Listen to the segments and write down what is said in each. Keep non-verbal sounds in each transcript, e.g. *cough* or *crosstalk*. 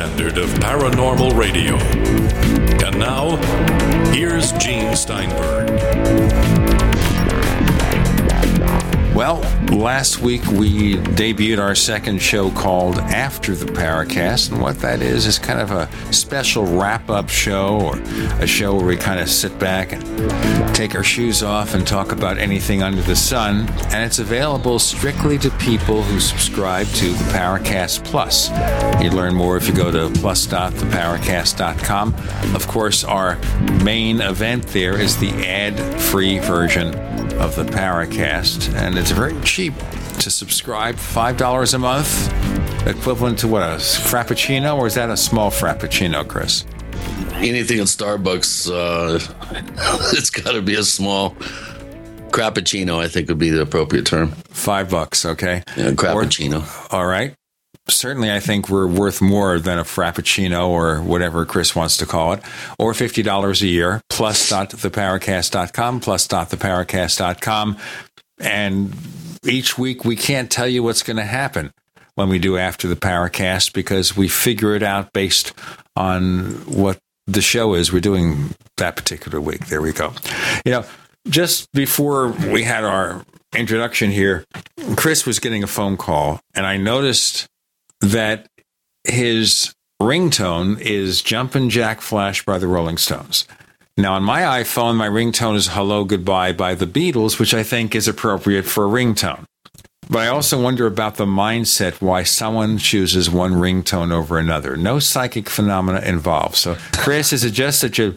standard of paranormal radio. Last week we debuted our second show called After the Paracast, and what that is is kind of a special wrap up show or a show where we kind of sit back and take our shoes off and talk about anything under the sun. And it's available strictly to people who subscribe to the Paracast Plus. You learn more if you go to plus.theparacast.com. Of course, our main event there is the ad free version of the Paracast, and it's very cheap to subscribe. Five dollars a month, equivalent to what a frappuccino, or is that a small frappuccino, Chris? Anything in Starbucks, uh, *laughs* it's got to be a small crappuccino. I think would be the appropriate term. Five bucks, okay. Yeah, crappuccino. Or, all right. Certainly, I think we're worth more than a frappuccino or whatever Chris wants to call it, or $50 a year, plus.theparacast.com, plus.theparacast.com. And each week we can't tell you what's going to happen when we do after the Paracast because we figure it out based on what the show is we're doing that particular week. There we go. You know, just before we had our introduction here, Chris was getting a phone call, and I noticed that his ringtone is Jumpin' Jack Flash by the Rolling Stones. Now, on my iPhone, my ringtone is Hello Goodbye by the Beatles, which I think is appropriate for a ringtone. But I also wonder about the mindset why someone chooses one ringtone over another. No psychic phenomena involved. So, Chris, is it just that you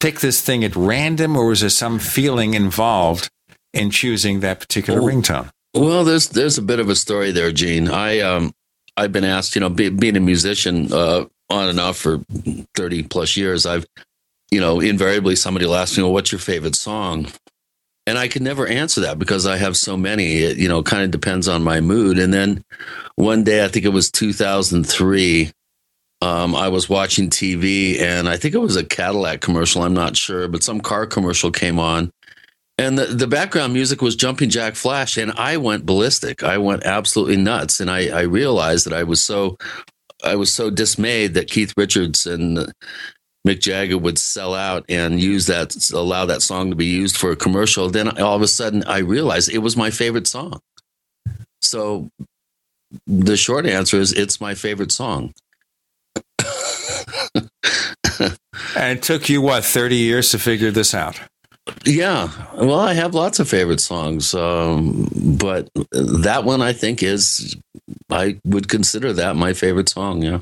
pick this thing at random, or was there some feeling involved in choosing that particular Well, ringtone? Well, there's there's a bit of a story there, Gene. I um I've been asked, you know, be, being a musician uh, on and off for thirty plus years, I've you know invariably somebody will ask me, well, what's your favorite song? And I could never answer that because I have so many. It, you know, kind of depends on my mood. And then one day, I think it was 2003. Um, I was watching TV and I think it was a Cadillac commercial. I'm not sure, but some car commercial came on and the, the background music was Jumping Jack Flash, and I went ballistic. I went absolutely nuts, and I, I realized that I was so I was so dismayed that Keith Richards and Mick Jagger would sell out and use that allow that song to be used for a commercial. Then all of a sudden, I realized it was my favorite song. So the short answer is it's my favorite song. *laughs* And it took you, what, 30 years to figure this out? Yeah, well, I have lots of favorite songs, um, but that one I think is I would consider that my favorite song. Yeah,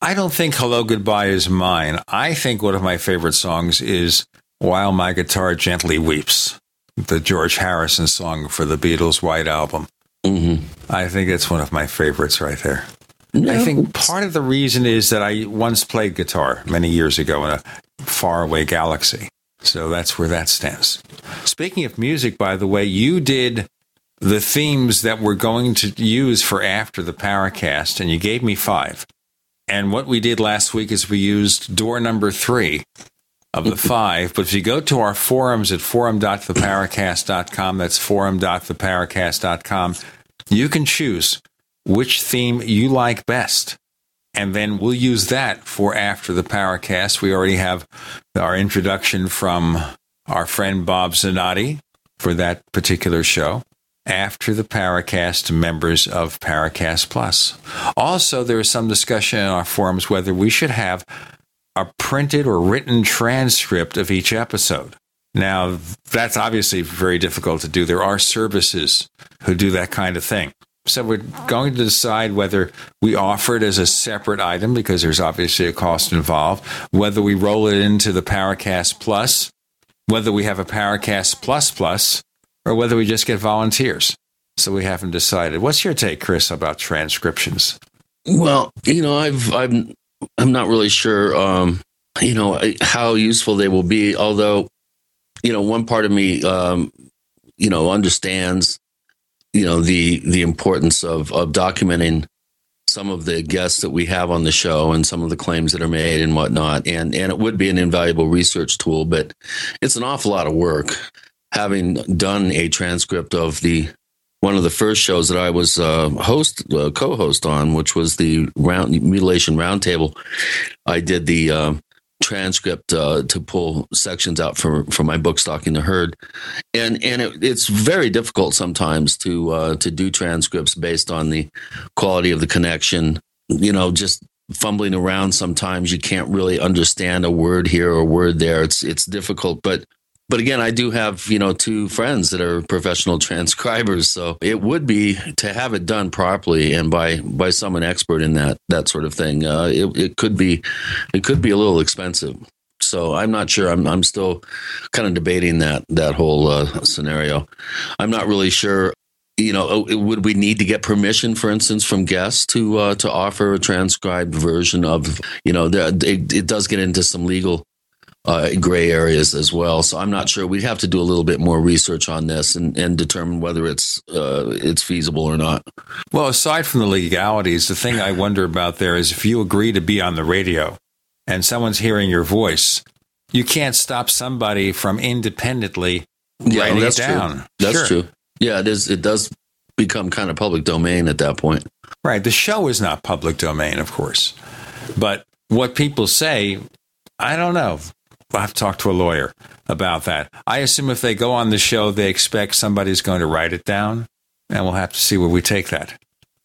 I don't think Hello Goodbye is mine. I think one of my favorite songs is While My Guitar Gently Weeps, the George Harrison song for the Beatles' White Album. mm-hmm. I think it's one of my favorites right there. I think part of the reason is that I once played guitar many years ago in a faraway galaxy. So that's where that stands. Speaking of music, by the way, you did the themes that we're going to use for after the Paracast, and you gave me five. And what we did last week is we used door number three of the five. But if you go to our forums at forum.theparacast.com, that's forum.theparacast.com, you can choose which theme you like best. And then we'll use that for after the Paracast. We already have our introduction from our friend Bob Zanotti for that particular show. After the to members of Paracast Plus. Also, there is some discussion in our forums whether we should have a printed or written transcript of each episode. Now, that's obviously very difficult to do. There are services who do that kind of thing. So we're going to decide whether we offer it as a separate item because there's obviously a cost involved, whether we roll it into the Paracast Plus, whether we have a Paracast Plus Plus, or whether we just get volunteers. So we haven't decided. What's your take, Chris, about transcriptions? Well, you know, I've I'm I'm not really sure, um, you know, how useful they will be. Although, you know, one part of me, um, you know, understands you know the the importance of of documenting some of the guests that we have on the show and some of the claims that are made and whatnot and and it would be an invaluable research tool but it's an awful lot of work having done a transcript of the one of the first shows that I was uh, host uh, co-host on, which was the round mutilation roundtable. I did the uh, transcript uh, to pull sections out for for my book stalking the herd. And and it, it's very difficult sometimes to uh, to do transcripts based on the quality of the connection. You know just fumbling around sometimes you can't really understand a word here or a word there. It's it's difficult but but again, I do have, you know, two friends that are professional transcribers. So it would be to have it done properly and by by someone expert in that that sort of thing. Uh, it, it could be it could be a little expensive. So I'm not sure. I'm I'm still kind of debating that that whole uh, scenario. I'm not really sure you know, oh, would we need to get permission, for instance, from guests to uh, to offer a transcribed version of, you know, it, it, does get into some legal uh, gray areas as well. So I'm not sure. We'd have to do a little bit more research on this and, and determine whether it's uh, it's feasible or not. Well, aside from the legalities, the thing I wonder about there is if you agree to be on the radio and someone's hearing your voice, you can't stop somebody from independently yeah, writing that's it down. True. That's sure. true. Yeah, it is. It does become kind of public domain at that point. Right. The show is not public domain, of course, but what people say, I don't know. I'll have to talk to a lawyer about that. I assume if they go on the show, they expect somebody's going to write it down, and we'll have to see where we take that.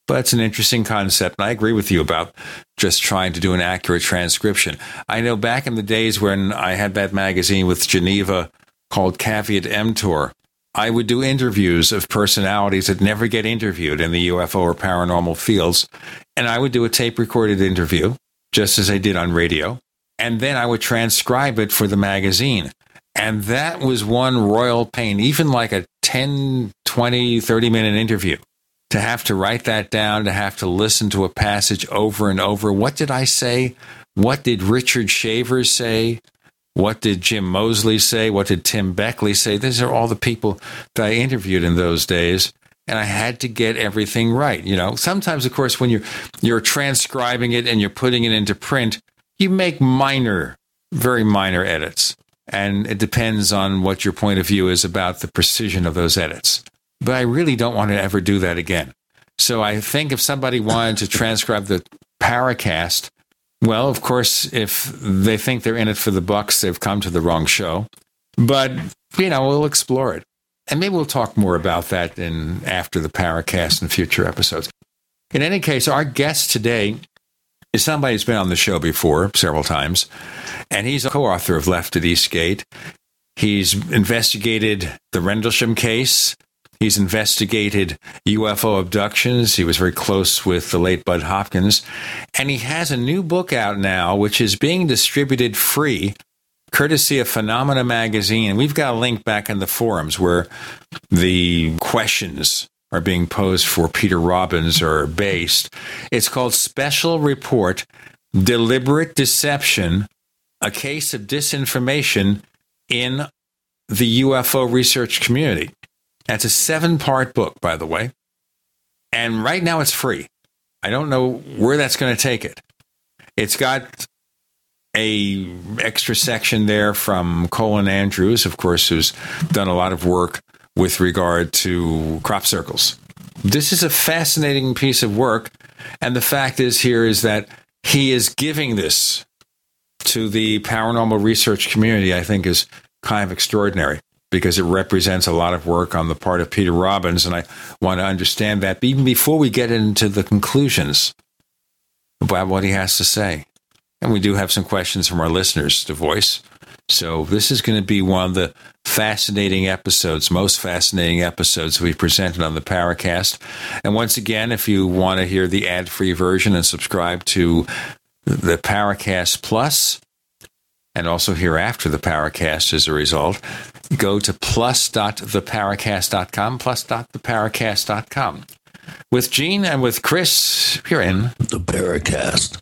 But it's an interesting concept, and I agree with you about just trying to do an accurate transcription. I know back in the days when I had that magazine with Geneva called Caveat Emptor, I would do interviews of personalities that never get interviewed in the UFO or paranormal fields, and I would do a tape recorded interview, just as I did on radio and then I would transcribe it for the magazine. And that was one royal pain, even like a 10, 20, 30 minute interview. To have to write that down, to have to listen to a passage over and over. What did I say? What did Richard Shavers say? What did Jim Moseley say? What did Tim Beckley say? These are all the people that I interviewed in those days. And I had to get everything right. You know, sometimes, of course, when you're, you're transcribing it and you're putting it into print, you make minor, very minor edits. And it depends on what your point of view is about the precision of those edits. But I really don't want to ever do that again. So I think if somebody wanted to transcribe the Paracast, well, of course, if they think they're in it for the bucks, they've come to the wrong show. But, you know, we'll explore it. And maybe we'll talk more about that in after the Paracast in future episodes. In any case, our guest today is somebody who's been on the show before several times, and he's a co author of Left at Eastgate. He's investigated the Rendlesham case. He's investigated UFO abductions. He was very close with the late Bud Hopkins. And he has a new book out now, which is being distributed free, courtesy of Phenomena Magazine. And We've got a link back in the forums where the questions are being posed for Peter Robbins are based. It's called Special Report Deliberate Deception, a case of disinformation in the UFO research community. That's a seven part book, by the way. And right now it's free. I don't know where that's going to take it. It's got a extra section there from Colin Andrews, of course, who's done a lot of work with regard to crop circles. This is a fascinating piece of work. And the fact is, here is that he is giving this to the paranormal research community, I think is kind of extraordinary because it represents a lot of work on the part of Peter Robbins. And I want to understand that even before we get into the conclusions about what he has to say. And we do have some questions from our listeners to voice. So this is going to be one of the fascinating episodes, most fascinating episodes we presented on the Paracast. And once again, if you want to hear the ad-free version and subscribe to the Paracast Plus, and also hereafter the Paracast as a result, go to plus.theparacast.com, plus.theparacast.com. With Gene and with Chris, you're in the Paracast.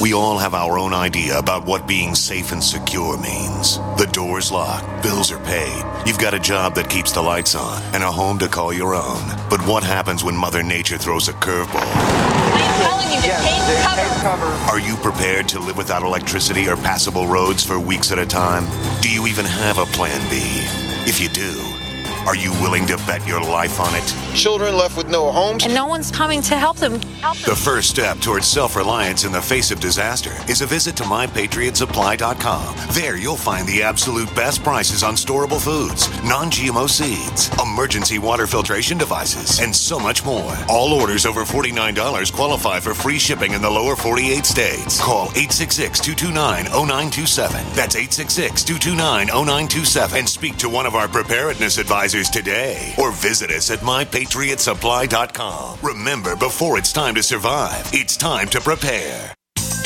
We all have our own idea about what being safe and secure means. The door's locked, bills are paid, you've got a job that keeps the lights on, and a home to call your own. But what happens when Mother Nature throws a curveball? I'm telling you, yes, take cover. Are you prepared to live without electricity or passable roads for weeks at a time? Do you even have a plan B? If you do, are you willing to bet your life on it? Children left with no homes. And no one's coming to help them. Help them. The first step towards self reliance in the face of disaster is a visit to mypatriotsupply.com. There you'll find the absolute best prices on storable foods, non GMO seeds, emergency water filtration devices, and so much more. All orders over $49 qualify for free shipping in the lower 48 states. Call 866 229 0927. That's 866 229 0927 and speak to one of our preparedness advisors today or visit us at mypatriotsupply.com. Remember, before it's time to survive, it's time to prepare.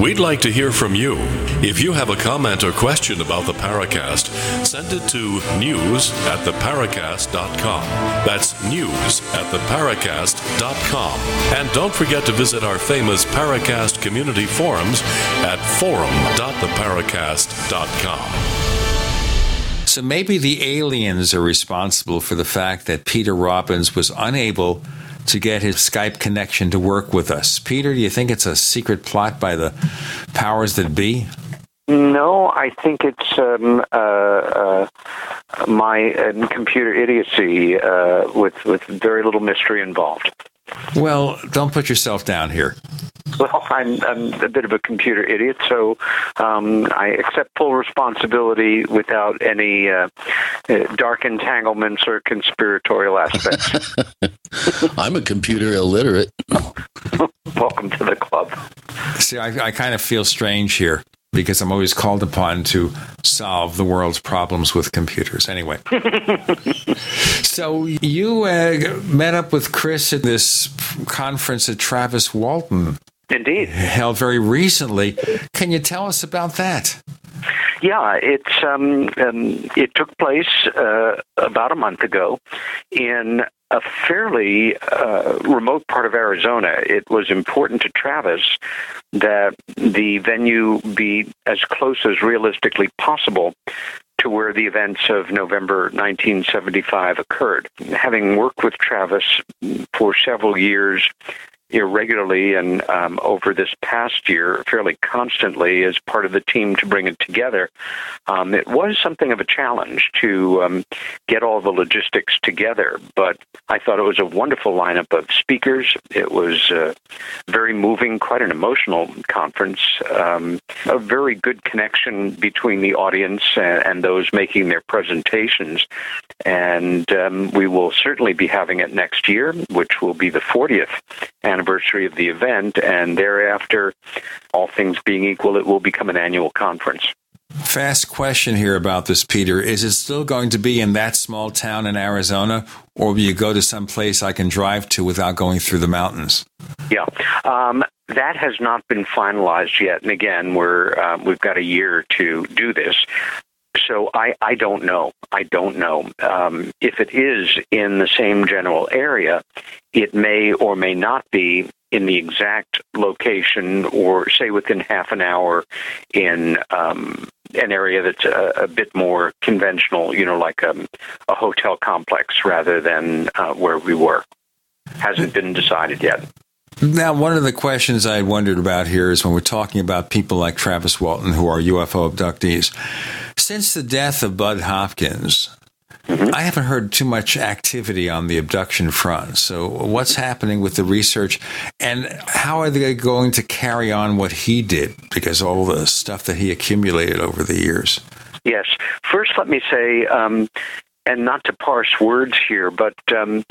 We'd like to hear from you. If you have a comment or question about the Paracast, send it to news at theparacast.com. That's news at theparacast.com. And don't forget to visit our famous Paracast community forums at forum.theparacast.com. So maybe the aliens are responsible for the fact that Peter Robbins was unable to get his Skype connection to work with us. Peter, do you think it's a secret plot by the powers that be? No, I think it's um, uh, uh, my uh, computer idiocy uh, with with very little mystery involved. Well, don't put yourself down here. Well, I'm, I'm a bit of a computer idiot, so um, I accept full responsibility without any uh, dark entanglements or conspiratorial aspects. *laughs* I'm a computer illiterate. *laughs* Welcome to the club. See, I, I kind of feel strange here because I'm always called upon to solve the world's problems with computers. Anyway, *laughs* so you uh, met up with Chris at this conference at Travis Walton. Indeed. Held very recently. Can you tell us about that? Yeah, it's um, um, it took place uh, about a month ago in a fairly uh, remote part of Arizona. It was important to Travis that the venue be as close as realistically possible to where the events of November 1975 occurred. Having worked with Travis for several years irregularly and um, over this past year fairly constantly as part of the team to bring it together. Um, it was something of a challenge to um, get all the logistics together, but I thought it was a wonderful lineup of speakers. It was uh, very moving, quite an emotional conference, um, a very good connection between the audience and, and those making their presentations. And um, we will certainly be having it next year, which will be the 40th anniversary of the event, and thereafter, all things being equal, it will become an annual conference. Fast question here about this, Peter. Is it still going to be in that small town in Arizona, or will you go to some place I can drive to without going through the mountains? Yeah, um, that has not been finalized yet. And again, we're uh, we've got a year to do this. So I, I don't know. I don't know. Um, if it is in the same general area, it may or may not be in the exact location or say within half an hour in um, an area that's a, a, bit more conventional, you know, like a, um, a hotel complex rather than uh, where we were. Hasn't been decided yet. Now, one of the questions I wondered about here is when we're talking about people like Travis Walton who are UFO abductees. Since the death of Bud Hopkins, mm-hmm. I haven't heard too much activity on the abduction front. So, what's happening with the research, and how are they going to carry on what he did? Because all the stuff that he accumulated over the years. Yes. First, let me say, um, and not to parse words here, but um,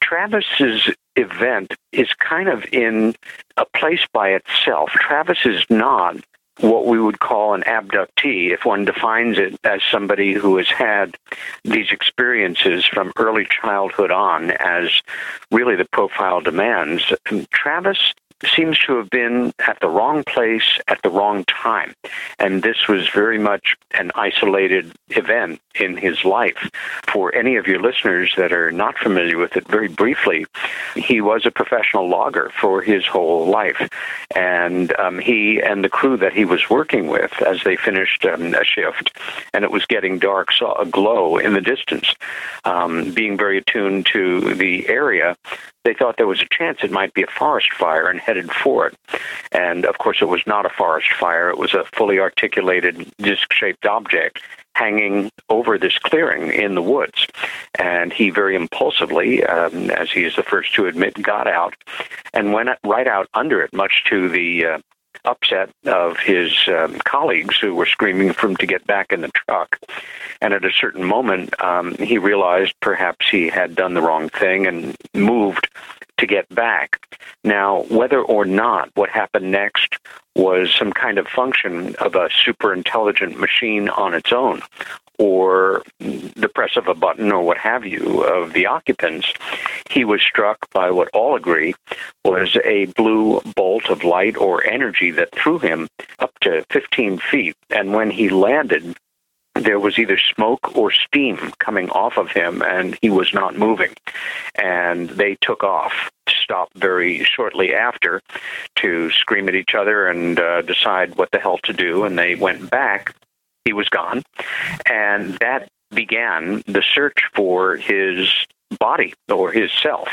Travis's event is kind of in a place by itself. Travis is not what we would call an abductee if one defines it as somebody who has had these experiences from early childhood on as really the profile demands. Travis seems to have been at the wrong place at the wrong time. And this was very much an isolated event in his life. For any of your listeners that are not familiar with it, very briefly, he was a professional logger for his whole life. And um, he and the crew that he was working with, as they finished um, a shift and it was getting dark, saw a glow in the distance. Um, being very attuned to the area, they thought there was a chance it might be a forest fire and headed for it. And of course, it was not a forest fire. It was a fully articulated disc shaped object hanging over this clearing in the woods. And he very impulsively, um, as he is the first to admit, got out and went right out under it, much to the uh, upset of his um, colleagues who were screaming for him to get back in the truck. And at a certain moment, um, he realized perhaps he had done the wrong thing and moved to get back. Now, whether or not what happened next was some kind of function of a super intelligent machine on its own, or the press of a button or what have you of the occupants, he was struck by what all agree was a blue bolt of light or energy that threw him up to 15 feet. And when he landed, there was either smoke or steam coming off of him, and he was not moving. And they took off, stopped very shortly after to scream at each other and uh, decide what the hell to do. And they went back he was gone. And that began the search for his body or his self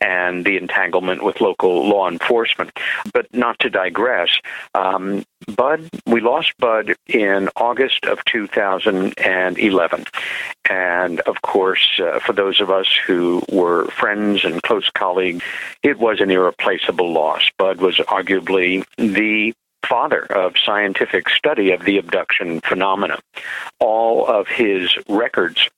and the entanglement with local law enforcement. But not to digress, um, Bud, we lost Bud in August of 2011. And of course, uh, for those of us who were friends and close colleagues, it was an irreplaceable loss. Bud was arguably the father of scientific study of the abduction phenomena. All of his records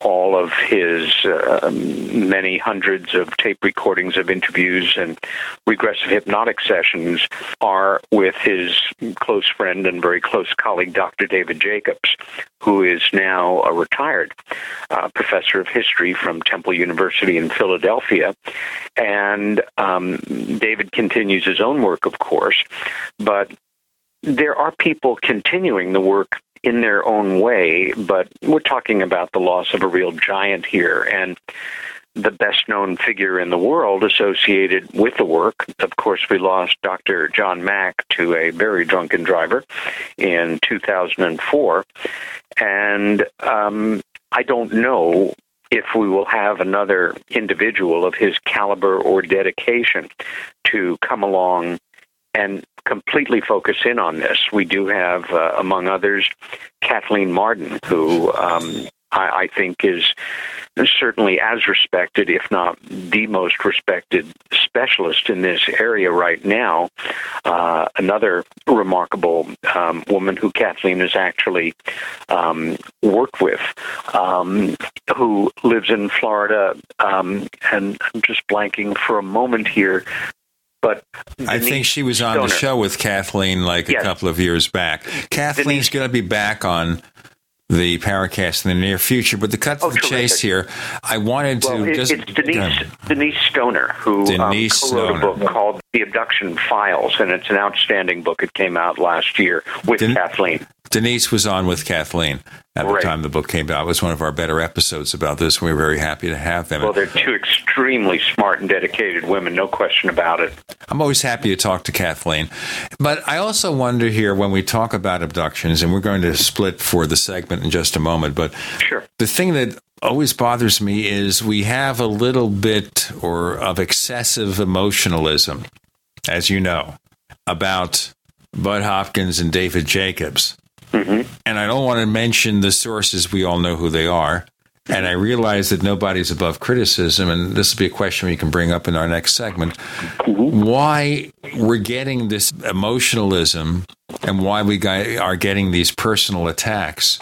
all of his uh, many hundreds of tape recordings of interviews and regressive hypnotic sessions are with his close friend and very close colleague, Dr. David Jacobs, who is now a retired uh, professor of history from Temple University in Philadelphia. And um, David continues his own work, of course, but there are people continuing the work in their own way, but we're talking about the loss of a real giant here. And the best known figure in the world associated with the work. Of course, we lost Dr. John Mack to a very drunken driver in 2004. And um, I don't know if we will have another individual of his caliber or dedication to come along and completely focus in on this. We do have, uh, among others, Kathleen Marden, who um, I, I, think is certainly as respected, if not the most respected specialist in this area right now. Uh, another remarkable um, woman who Kathleen has actually um, worked with, um, who lives in Florida, um, and I'm just blanking for a moment here. But I think she was on Stoner. the show with Kathleen like yes. a couple of years back. Kathleen's going to be back on the Paracast in the near future. But to cut to oh, the terrific. chase here, I wanted well, to it, just it's Denise Denise Stoner who um, Denise um, co-wrote Stoner. a book called The Abduction Files, and it's an outstanding book. It came out last year with Den- Kathleen. Denise was on with Kathleen at right. the time the book came out. It was one of our better episodes about this. We were very happy to have them. Well, they're two extremely smart and dedicated women, no question about it. I'm always happy to talk to Kathleen. But I also wonder here when we talk about abductions, and we're going to split for the segment in just a moment, but sure. the thing that always bothers me is we have a little bit or of excessive emotionalism, as you know, about Bud Hopkins and David Jacobs. Mm-hmm. And I don't want to mention the sources. We all know who they are. And I realize that nobody's above criticism, and this will be a question we can bring up in our next segment. Mm-hmm. Why we're getting this emotionalism and why we are getting these personal attacks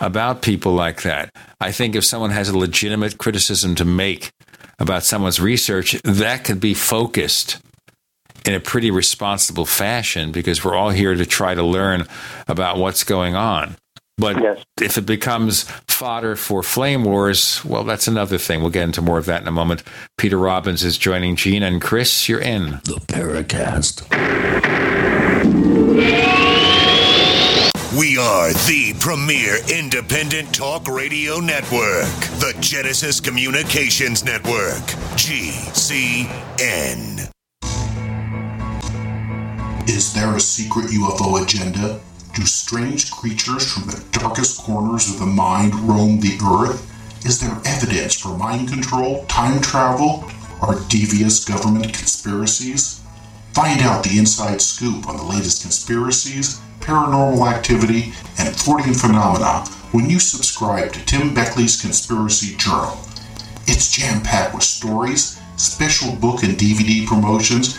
about people like that. I think if someone has a legitimate criticism to make about someone's research, that could be focused in a pretty responsible fashion because we're all here to try to learn about what's going on. But yes. if it becomes fodder for flame wars, well, that's another thing. We'll get into more of that in a moment. Peter Robbins is joining Gene and Chris. You're in the Paracast. We are the premier independent talk radio network, the Genesis Communications Network, GCN. Is there a secret UFO agenda? Do strange creatures from the darkest corners of the mind roam the earth? Is there evidence for mind control, time travel, or devious government conspiracies? Find out the inside scoop on the latest conspiracies, paranormal activity, and Fortean phenomena when you subscribe to Tim Beckley's Conspiracy Journal. It's jam packed with stories, special book and DVD promotions,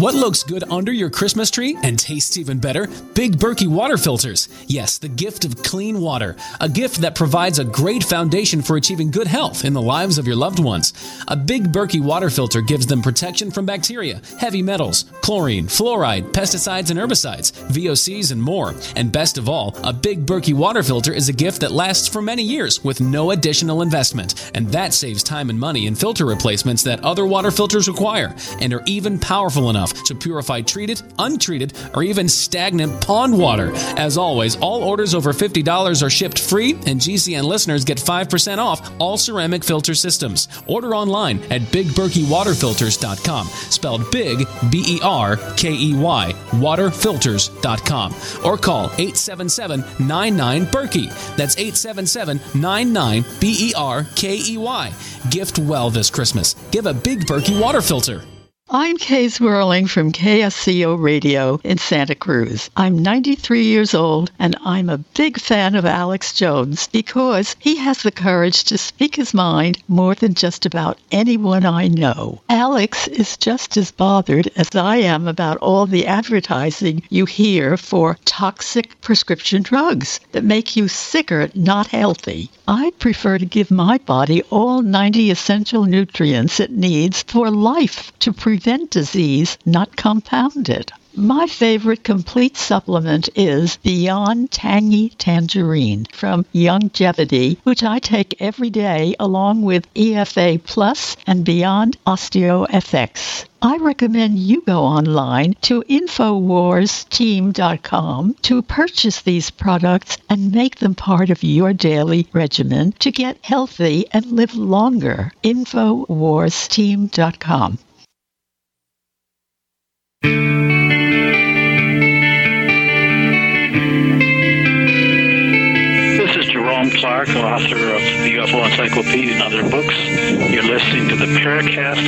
What looks good under your Christmas tree and tastes even better? Big Berkey water filters. Yes, the gift of clean water. A gift that provides a great foundation for achieving good health in the lives of your loved ones. A Big Berkey water filter gives them protection from bacteria, heavy metals, chlorine, fluoride, pesticides and herbicides, VOCs, and more. And best of all, a Big Berkey water filter is a gift that lasts for many years with no additional investment. And that saves time and money in filter replacements that other water filters require and are even powerful enough to purify treated, untreated, or even stagnant pond water. As always, all orders over $50 are shipped free, and GCN listeners get 5% off all ceramic filter systems. Order online at bigberkeywaterfilters.com, spelled big, B E R K E Y, waterfilters.com, or call 877 99 Berkey. That's 877 99 B E R K E Y. Gift well this Christmas. Give a Big Berkey water filter. I'm Kay Zwerling from KSCO Radio in Santa Cruz. I'm 93 years old and I'm a big fan of Alex Jones because he has the courage to speak his mind more than just about anyone I know. Alex is just as bothered as I am about all the advertising you hear for toxic prescription drugs that make you sicker, not healthy. I prefer to give my body all 90 essential nutrients it needs for life to prevent disease, not compound it. My favorite complete supplement is Beyond Tangy Tangerine from Youngevity, which I take every day along with EFA Plus and Beyond OsteoFX. I recommend you go online to InfoWarsTeam.com to purchase these products and make them part of your daily regimen to get healthy and live longer. InfoWarsTeam.com. This is Jerome Clark, author of the UFO Encyclopedia and other books. You're listening to the Paracast.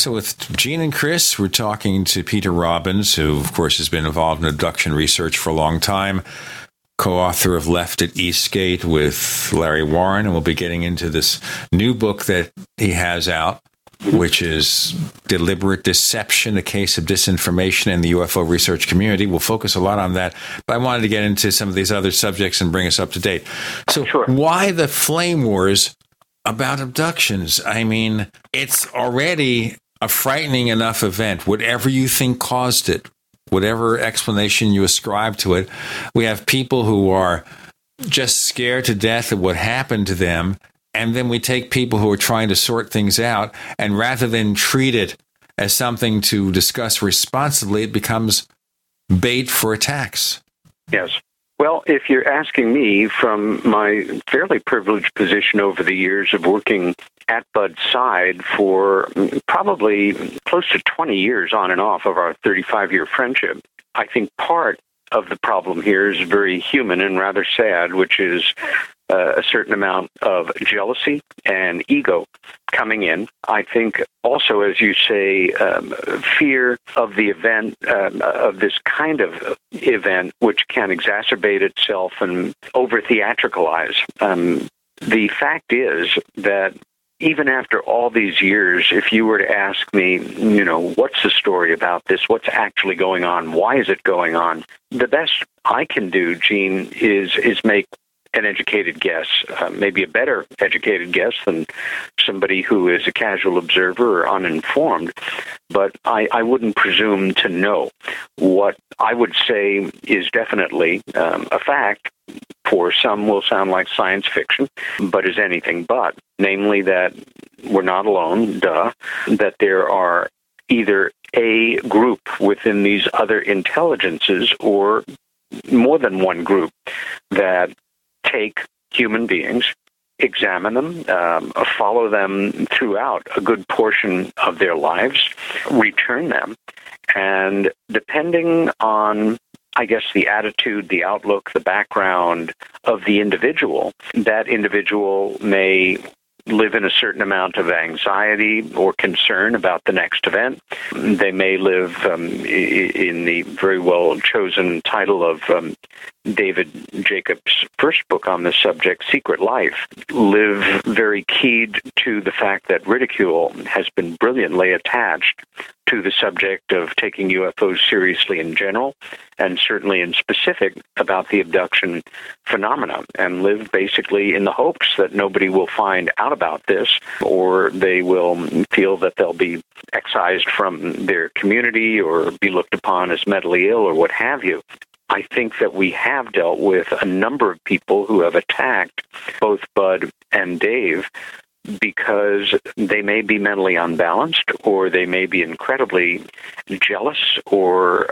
So, with Gene and Chris, we're talking to Peter Robbins, who, of course, has been involved in abduction research for a long time, co author of Left at Eastgate with Larry Warren. And we'll be getting into this new book that he has out, which is Deliberate Deception, a case of disinformation in the UFO research community. We'll focus a lot on that, but I wanted to get into some of these other subjects and bring us up to date. So, why the flame wars about abductions? I mean, it's already a frightening enough event, whatever you think caused it, whatever explanation you ascribe to it. We have people who are just scared to death of what happened to them. And then we take people who are trying to sort things out, and rather than treat it as something to discuss responsibly, it becomes bait for attacks. Yes. Well, if you're asking me from my fairly privileged position over the years of working at Bud's side for probably close to 20 years on and off of our 35 year friendship, I think part of the problem here is very human and rather sad, which is uh, a certain amount of jealousy and ego coming in. I think also, as you say, um, fear of the event, um, of this kind of event, which can exacerbate itself and over theatricalize. Um, the fact is that even after all these years, if you were to ask me, you know, what's the story about this? What's actually going on? Why is it going on? The best I can do, Gene, is is make an educated guess, uh, maybe a better educated guess than somebody who is a casual observer or uninformed. But I, I wouldn't presume to know. What I would say is definitely um, a fact. For some, will sound like science fiction, but is anything but. Namely, that we're not alone, duh, that there are either a group within these other intelligences or more than one group that take human beings, examine them, um, follow them throughout a good portion of their lives, return them, and depending on I guess the attitude, the outlook, the background of the individual, that individual may live in a certain amount of anxiety or concern about the next event. They may live um, in the very well chosen title of um, David Jacobs' first book on this subject, Secret Life, live very keyed to the fact that ridicule has been brilliantly attached to the subject of taking UFOs seriously in general, and certainly in specific about the abduction phenomena, and live basically in the hopes that nobody will find out about this, or they will feel that they'll be excised from their community or be looked upon as mentally ill or what have you. I think that we have dealt with a number of people who have attacked both Bud and Dave because they may be mentally unbalanced or they may be incredibly jealous or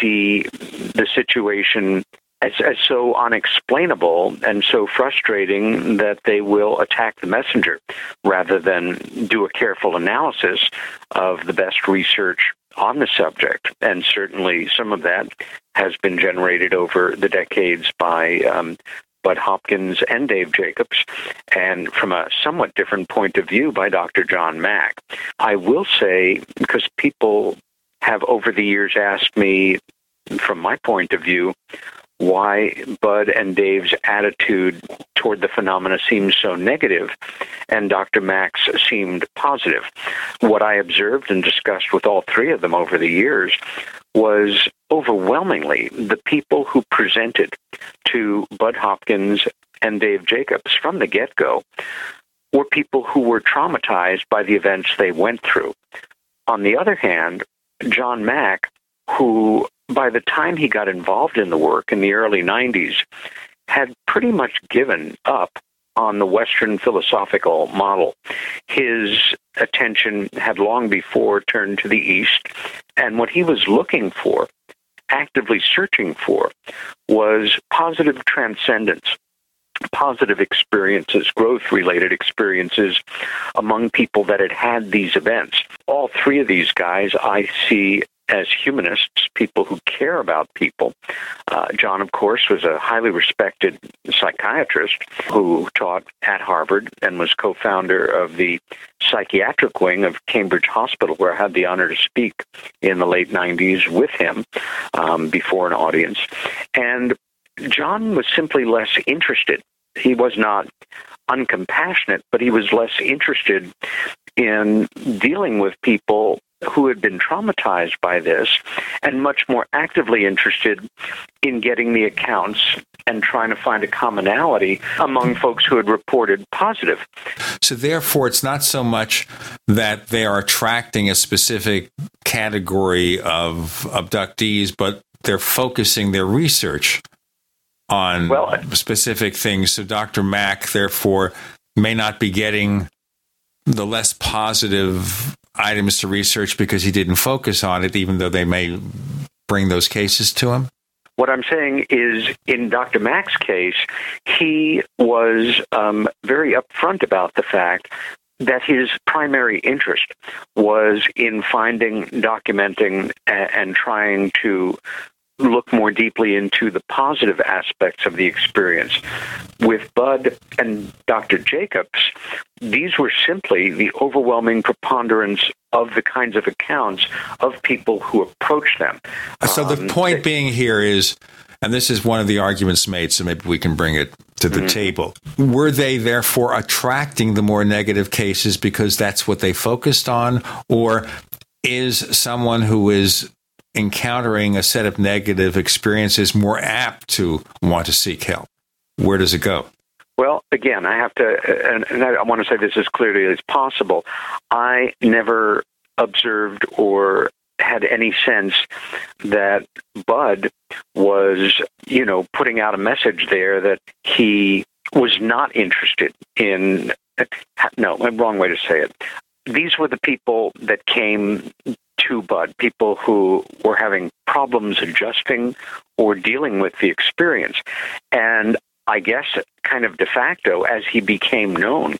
see the situation as, as, so unexplainable and so frustrating that they will attack the messenger rather than do a careful analysis of the best research on the subject. And certainly some of that has been generated over the decades by um, Bud Hopkins and Dave Jacobs, and from a somewhat different point of view by Dr. John Mack. I will say, because people have over the years asked me, from my point of view, why Bud and Dave's attitude toward the phenomena seemed so negative, and Dr. Mack's seemed positive. What I observed and discussed with all three of them over the years was overwhelmingly the people who presented to Bud Hopkins and Dave Jacobs from the get go were people who were traumatized by the events they went through. On the other hand, John Mack, who by the time he got involved in the work in the early 90s, had pretty much given up on the Western philosophical model. His attention had long before turned to the East, and what he was looking for, actively searching for, was positive transcendence. Positive experiences, growth related experiences among people that had had these events. All three of these guys I see as humanists, people who care about people. Uh, John, of course, was a highly respected psychiatrist who taught at Harvard and was co founder of the psychiatric wing of Cambridge Hospital, where I had the honor to speak in the late 90s with him um, before an audience. And John was simply less interested. He was not uncompassionate, but he was less interested in dealing with people who had been traumatized by this and much more actively interested in getting the accounts and trying to find a commonality among folks who had reported positive. So, therefore, it's not so much that they are attracting a specific category of abductees, but they're focusing their research on well, specific things. So, Dr. Mack, therefore, may not be getting the less positive items to research because he didn't focus on it, even though they may bring those cases to him? What I'm saying is, in Dr. Mack's case, he was um, very upfront about the fact that his primary interest was in finding, documenting, and, and trying to look more deeply into the positive aspects of the experience. With Bud and Dr. Jacobs, these were simply the overwhelming preponderance of the kinds of accounts of people who approached them. So the um, point they, being here is, and this is one of the arguments made, so maybe we can bring it to the mm-hmm. table. Were they therefore attracting the more negative cases because that's what they focused on? Or is someone who is encountering a set of negative experiences more apt to want to seek help? where does it go? Well, again, I have to, and, I want to say this as clearly as possible. I never observed or had any sense that Bud was, you know, putting out a message there that he was not interested in. No, wrong way to say it. These were the people that came to Bud, people who were having problems adjusting or dealing with the experience. And I guess, kind of de facto, as he became known,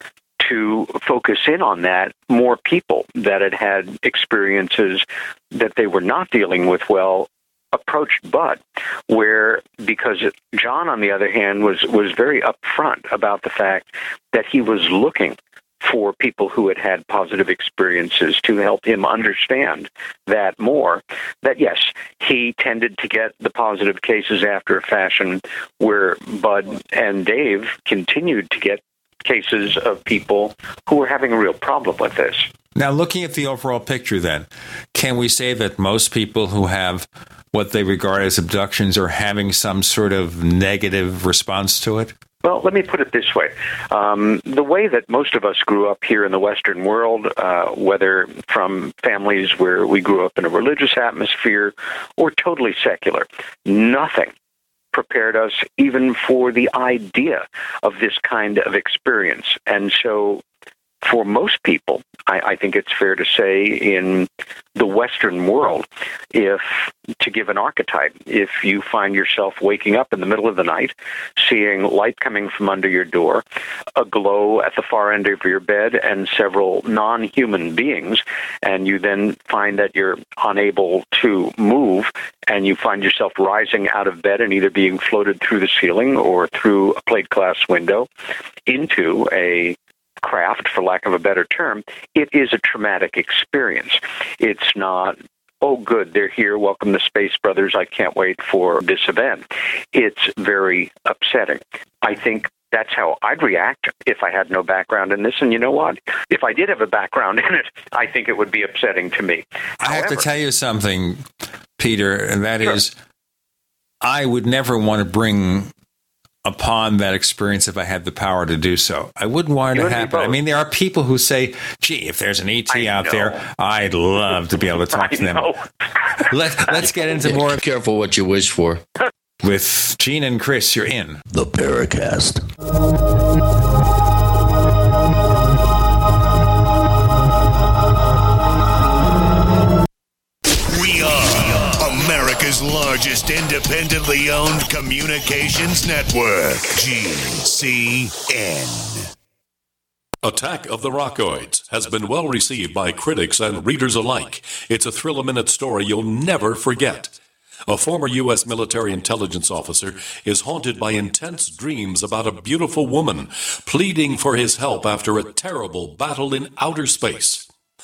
to focus in on that, more people that had had experiences that they were not dealing with well approached Bud, where because John, on the other hand, was was very upfront about the fact that he was looking for people who had had positive experiences to help him understand that more. That yes, he tended to get the positive cases after a fashion where Bud and Dave continued to get cases of people who were having a real problem with this. Now, looking at the overall picture, then, can we say that most people who have what they regard as abductions are having some sort of negative response to it? Well, let me put it this way. Um, the way that most of us grew up here in the Western world, uh, whether from families where we grew up in a religious atmosphere or totally secular, nothing prepared us even for the idea of this kind of experience. And so for most people, I, I, think it's fair to say in the Western world, if to give an archetype, if you find yourself waking up in the middle of the night, seeing light coming from under your door, a glow at the far end of your bed, and several non human beings, and you then find that you're unable to move, and you find yourself rising out of bed and either being floated through the ceiling or through a plate glass window into a craft, for lack of a better term, it is a traumatic experience. It's not oh, good, they're here. Welcome to Space Brothers. I can't wait for this event. It's very upsetting. I think that's how I'd react if I had no background in this. And you know what? If I did have a background *laughs* in it, I think it would be upsetting to me. I However, have to tell you something, Peter, and that sure. is, I would never want to bring upon that experience if I had the power to do so. I wouldn't want it to happen. I mean, there are people who say, gee, if there's an ET I out know. there, I'd love to be able to *laughs* talk to them. *laughs* Let, let's get into more. Be careful what you wish for. *laughs* With Gene and Chris, you're in the Paracast. America's largest independently owned communications network, GCN. Attack of the Rockoids has been well received by critics and readers alike. It's a thrill a minute story you'll never forget. A former U.S. military intelligence officer is haunted by intense dreams about a beautiful woman pleading for his help after a terrible battle in outer space.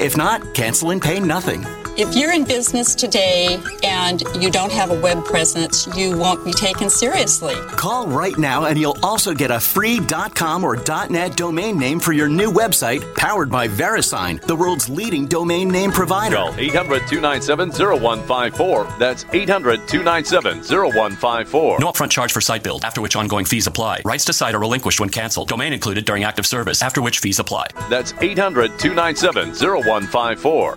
If not, cancel and pay nothing. If you're in business today and you don't have a web presence, you won't be taken seriously. Call right now and you'll also get a free .com or .net domain name for your new website powered by VeriSign, the world's leading domain name provider. Call 800-297-0154. That's 800-297-0154. No upfront charge for site build, after which ongoing fees apply. Rights to site are relinquished when canceled. Domain included during active service, after which fees apply. That's 800-297-0154.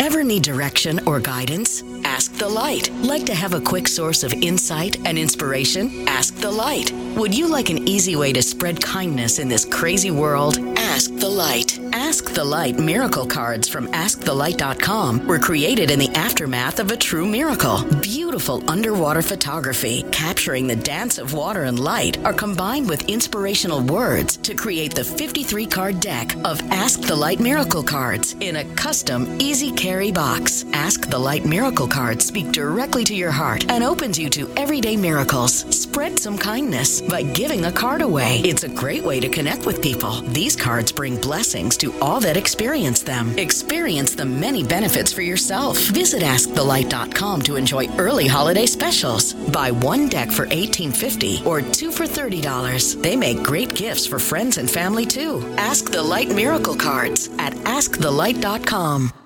Ever need direction or guidance? The Light. Like to have a quick source of insight and inspiration? Ask the Light. Would you like an easy way to spread kindness in this crazy world? Ask the Light. Ask the Light miracle cards from AskTheLight.com were created in the aftermath of a true miracle. Beautiful underwater photography capturing the dance of water and light are combined with inspirational words to create the 53 card deck of Ask the Light miracle cards in a custom, easy carry box. Ask the Light miracle cards speak directly to your heart and opens you to everyday miracles. Spread some kindness by giving a card away. It's a great way to connect with people. These cards bring blessings to all that experience them. Experience the many benefits for yourself. Visit AskTheLight.com to enjoy early holiday specials. Buy one deck for $18.50 or two for $30. They make great gifts for friends and family too. Ask the Light Miracle Cards at AskTheLight.com.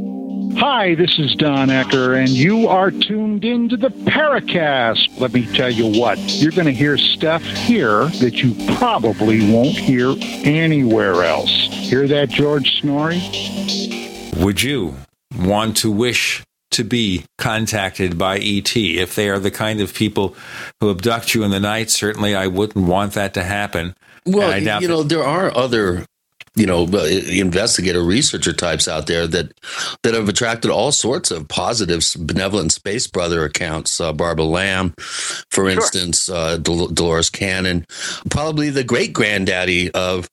Hi, this is Don Ecker, and you are tuned into the Paracast. Let me tell you what, you're going to hear stuff here that you probably won't hear anywhere else. Hear that, George Noory? Would you want to wish to be contacted by ET? If they are the kind of people who abduct you in the night, certainly I wouldn't want that to happen. Well, you know, there are other you know investigator researcher types out there that that have attracted all sorts of positive benevolent space brother accounts uh, barbara lamb for sure. instance uh, Del- dolores cannon probably the great granddaddy of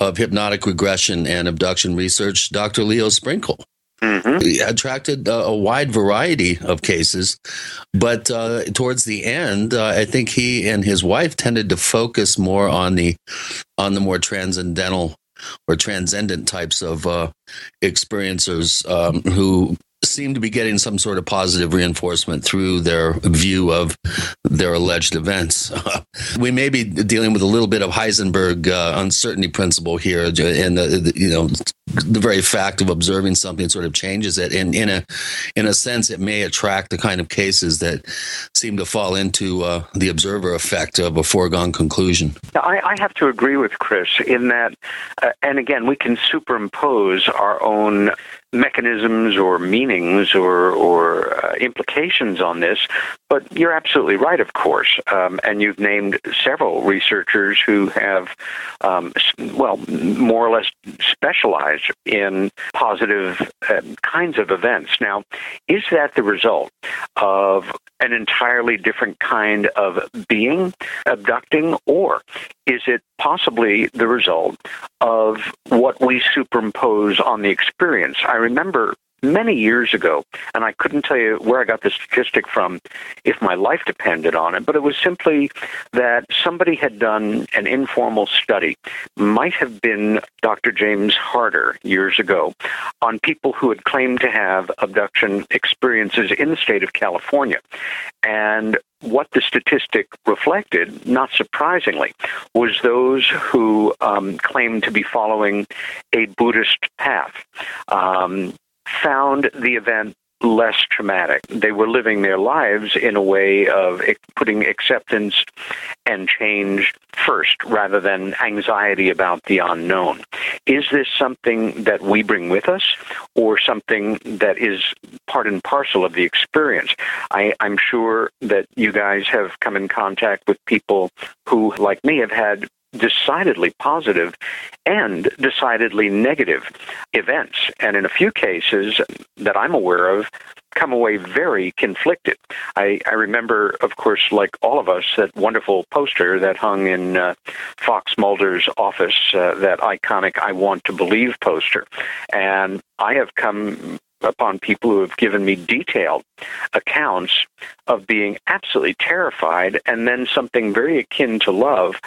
of hypnotic regression and abduction research dr leo sprinkle Mm-hmm. attracted uh, a wide variety of cases, but uh, towards the end, uh, I think he and his wife tended to focus more on the on the more transcendental or transcendent types of uh, experiencers um, who seem to be getting some sort of positive reinforcement through their view of their alleged events. *laughs* we may be dealing with a little bit of Heisenberg uh, uncertainty principle here, and the, you know the very fact of observing something sort of changes it. And in a in a sense, it may attract the kind of cases that seem to fall into uh, the observer effect of a foregone conclusion. I, I have to agree with Chris in that, uh, and again, we can superimpose our own mechanisms or meanings or, or uh, implications on this, but you're absolutely right, of course. Um, and you've named several researchers who have, um, well, more or less specialized in positive uh, kinds of events. Now, is that the result of an entirely different kind of being abducting, or is it possibly the result of what we superimpose on the experience? I remember many years ago, and I couldn't tell you where I got the statistic from if my life depended on it, but it was simply that somebody had done an informal study, might have been Dr. James Harder years ago, on people who had claimed to have abduction experiences in the state of California. And what the statistic reflected, not surprisingly, was those who um, claimed to be following a Buddhist path. Um, found the event less traumatic. They were living their lives in a way of putting acceptance and change first rather than anxiety about the unknown. Is this something that we bring with us or something that is part and parcel of the experience? I, am sure that you guys have come in contact with people who, like me, have had decidedly positive and decidedly negative events. And in a few cases that I'm aware of, come away very conflicted. I, I remember, of course, like all of us, that wonderful poster that hung in uh, Fox Mulder's office, uh, that iconic I Want to Believe poster. And I have come upon people who have given me detailed accounts of being absolutely terrified and then something very akin to love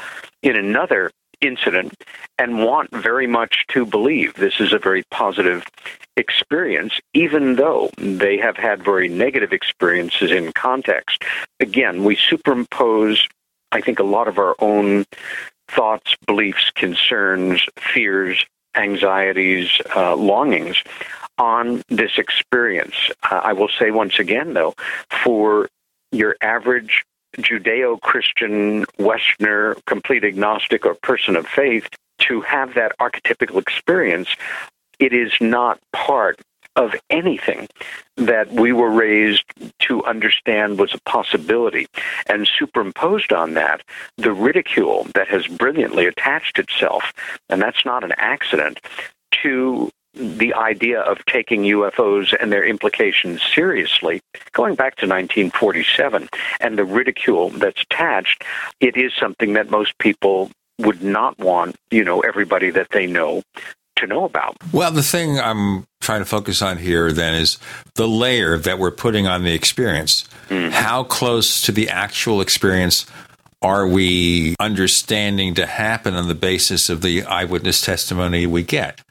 in another incident and want very much to believe this is a very positive experience, even though they have had very negative experiences in context. Again, we superimpose, I think, a lot of our own thoughts, beliefs, concerns, fears, anxieties, uh, longings on this experience. Uh, I will say once again, though, for your average Judeo Christian, Westerner, complete agnostic, or person of faith to have that archetypical experience, it is not part of anything that we were raised to understand was a possibility. And superimposed on that, the ridicule that has brilliantly attached itself, and that's not an accident, to the idea of taking UFOs and their implications seriously, going back to 1947, and the ridicule that's attached, it is something that most people would not want, you know, everybody that they know to know about. Well, the thing I'm trying to focus on here then is the layer that we're putting on the experience. Mm-hmm. How close to the actual experience are we understanding to happen on the basis of the eyewitness testimony we get?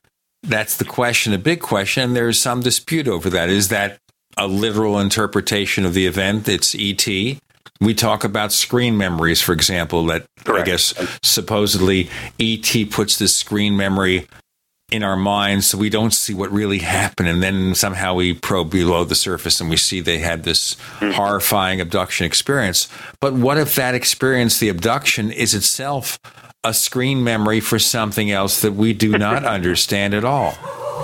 That's the question, a big question. and There's some dispute over that. Is that a literal interpretation of the event? It's ET. We talk about screen memories, for example, that Correct. I guess supposedly ET puts this screen memory in our minds so we don't see what really happened. And then somehow we probe below the surface and we see they had this mm-hmm. horrifying abduction experience. But what if that experience, the abduction, is itself a screen memory for something else that we do not *laughs* understand at all?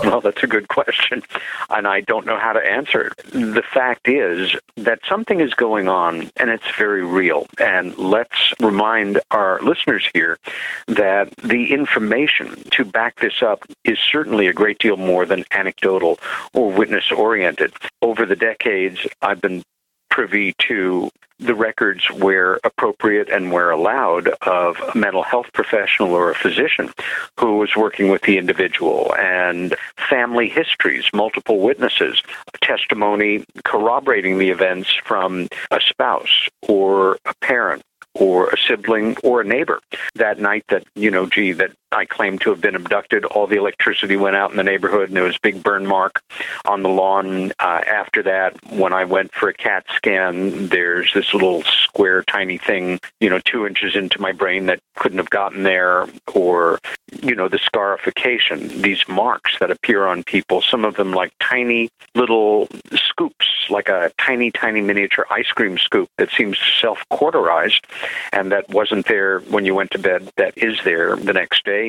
Well, that's a good question, and I don't know how to answer it. The fact is that something is going on, and it's very real. And let's remind our listeners here that the information to back this up is certainly a great deal more than anecdotal or witness oriented. Over the decades, I've been privy to the records where appropriate and where allowed of a mental health professional or a physician who was working with the individual and family histories, multiple witnesses, testimony corroborating the events from a spouse or a parent or a sibling or a neighbor that night that, you know, gee, that I claim to have been abducted. All the electricity went out in the neighborhood, and there was a big burn mark on the lawn. Uh, after that, when I went for a CAT scan, there's this little square, tiny thing, you know, two inches into my brain that couldn't have gotten there, or, you know, the scarification, these marks that appear on people, some of them like tiny little scoops, like a tiny, tiny miniature ice cream scoop that seems self cauterize, and that wasn't there when you went to bed, that is there the next day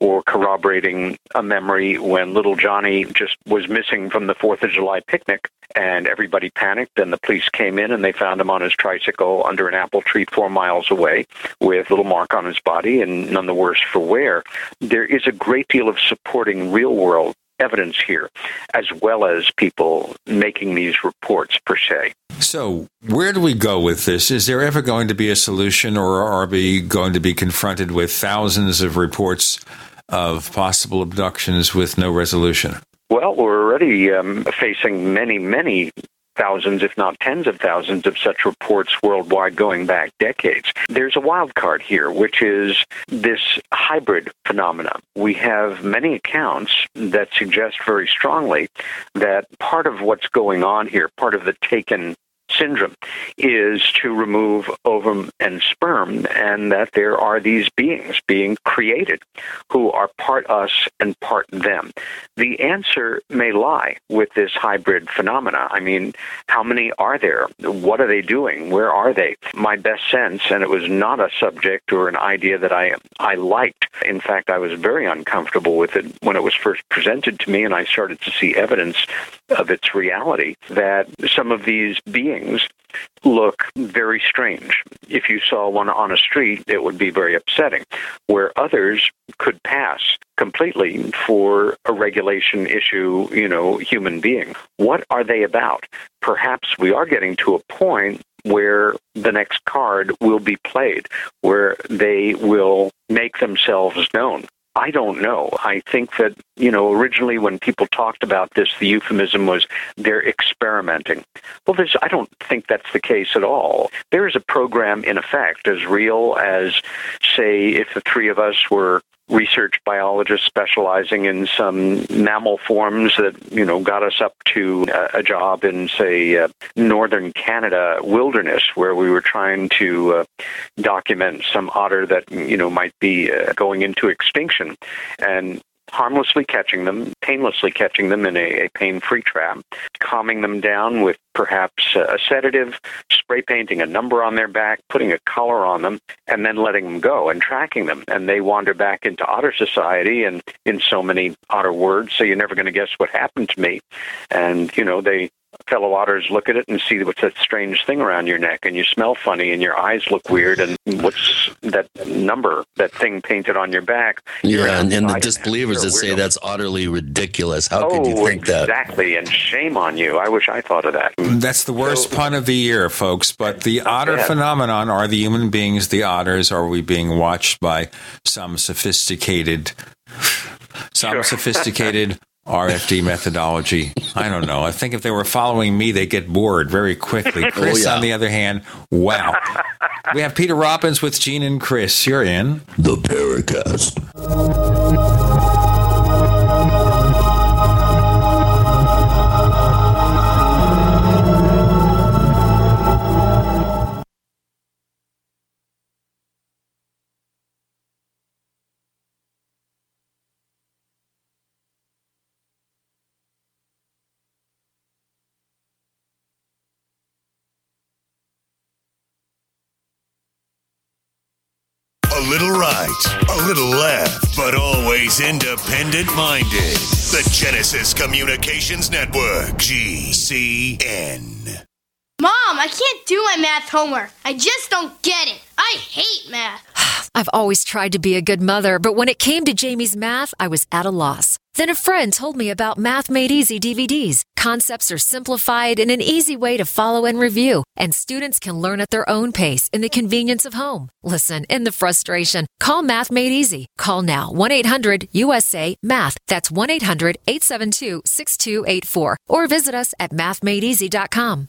or corroborating a memory when little Johnny just was missing from the 4th of July picnic and everybody panicked and the police came in and they found him on his tricycle under an apple tree four miles away with little mark on his body and none the worse for wear. There is a great deal of supporting real world evidence here, as well as people making these reports per se. So, where do we go with this? Is there ever going to be a solution, or are we going to be confronted with thousands of reports of possible abductions with no resolution? Well, we're already um, facing many, many thousands, if not tens of thousands, of such reports worldwide going back decades. There's a wild card here, which is this hybrid phenomenon. We have many accounts that suggest very strongly that part of what's going on here, part of the taken syndrome is to remove ovum and sperm, and that there are these beings being created who are part us and part them. The answer may lie with this hybrid phenomena. I mean, how many are there? What are they doing? Where are they? My best sense, and it was not a subject or an idea that I I liked. In fact, I was very uncomfortable with it when it was first presented to me, and I started to see evidence of its reality that some of these beings look very strange. If you saw one on a street, it would be very upsetting, where others could pass completely for a regulation issue, you know, human being. What are they about? Perhaps we are getting to a point where the next card will be played, where they will make themselves known. I don't know. I think that, you know, originally when people talked about this, the euphemism was they're experimenting. Well, there's, I don't think that's the case at all. There is a program in effect as real as, say, if the three of us were research biologist specializing in some mammal forms that you know got us up to a, a job in say uh, northern Canada wilderness where we were trying to uh, document some otter that you know might be uh, going into extinction. And harmlessly catching them, painlessly catching them in a, a pain free trap, calming them down with perhaps a sedative, spray painting a number on their back, putting a collar on them, and then letting them go and tracking them. And they wander back into otter society and in so many otter words, so you're never going to guess what happened to me. And, you know, they fellow otters look at it and see what's that strange thing around your neck and you smell funny and your eyes look weird and what's that number that thing painted on your back yeah and, and the disbelievers that say that's utterly ridiculous how oh, could you oh, think exactly. that exactly and shame on you i wish i thought of that that's the worst so, pun of the year folks but the otter yeah. phenomenon are the human beings the otters are we being watched by some sophisticated some sure. *laughs* sophisticated RFD methodology. I don't know. I think if they were following me, they get bored very quickly. *laughs* Oh, Chris, oh, yeah. on the other hand, wow. we have Peter Robbins with Gene and Chris. You're in the Paracast. A little left, but always independent minded. The Genesis Communications Network, GCN. Mom, I can't do my math homework. I just don't get it. I hate math. *sighs* I've always tried to be a good mother, but when it came to Jamie's math, I was at a loss. Then a friend told me about Math Made Easy DVDs. Concepts are simplified in an easy way to follow and review, and students can learn at their own pace in the convenience of home. Listen, in the frustration, call Math Made Easy. Call now 1 800 USA Math. That's 1 800 872 6284. Or visit us at mathmadeeasy.com.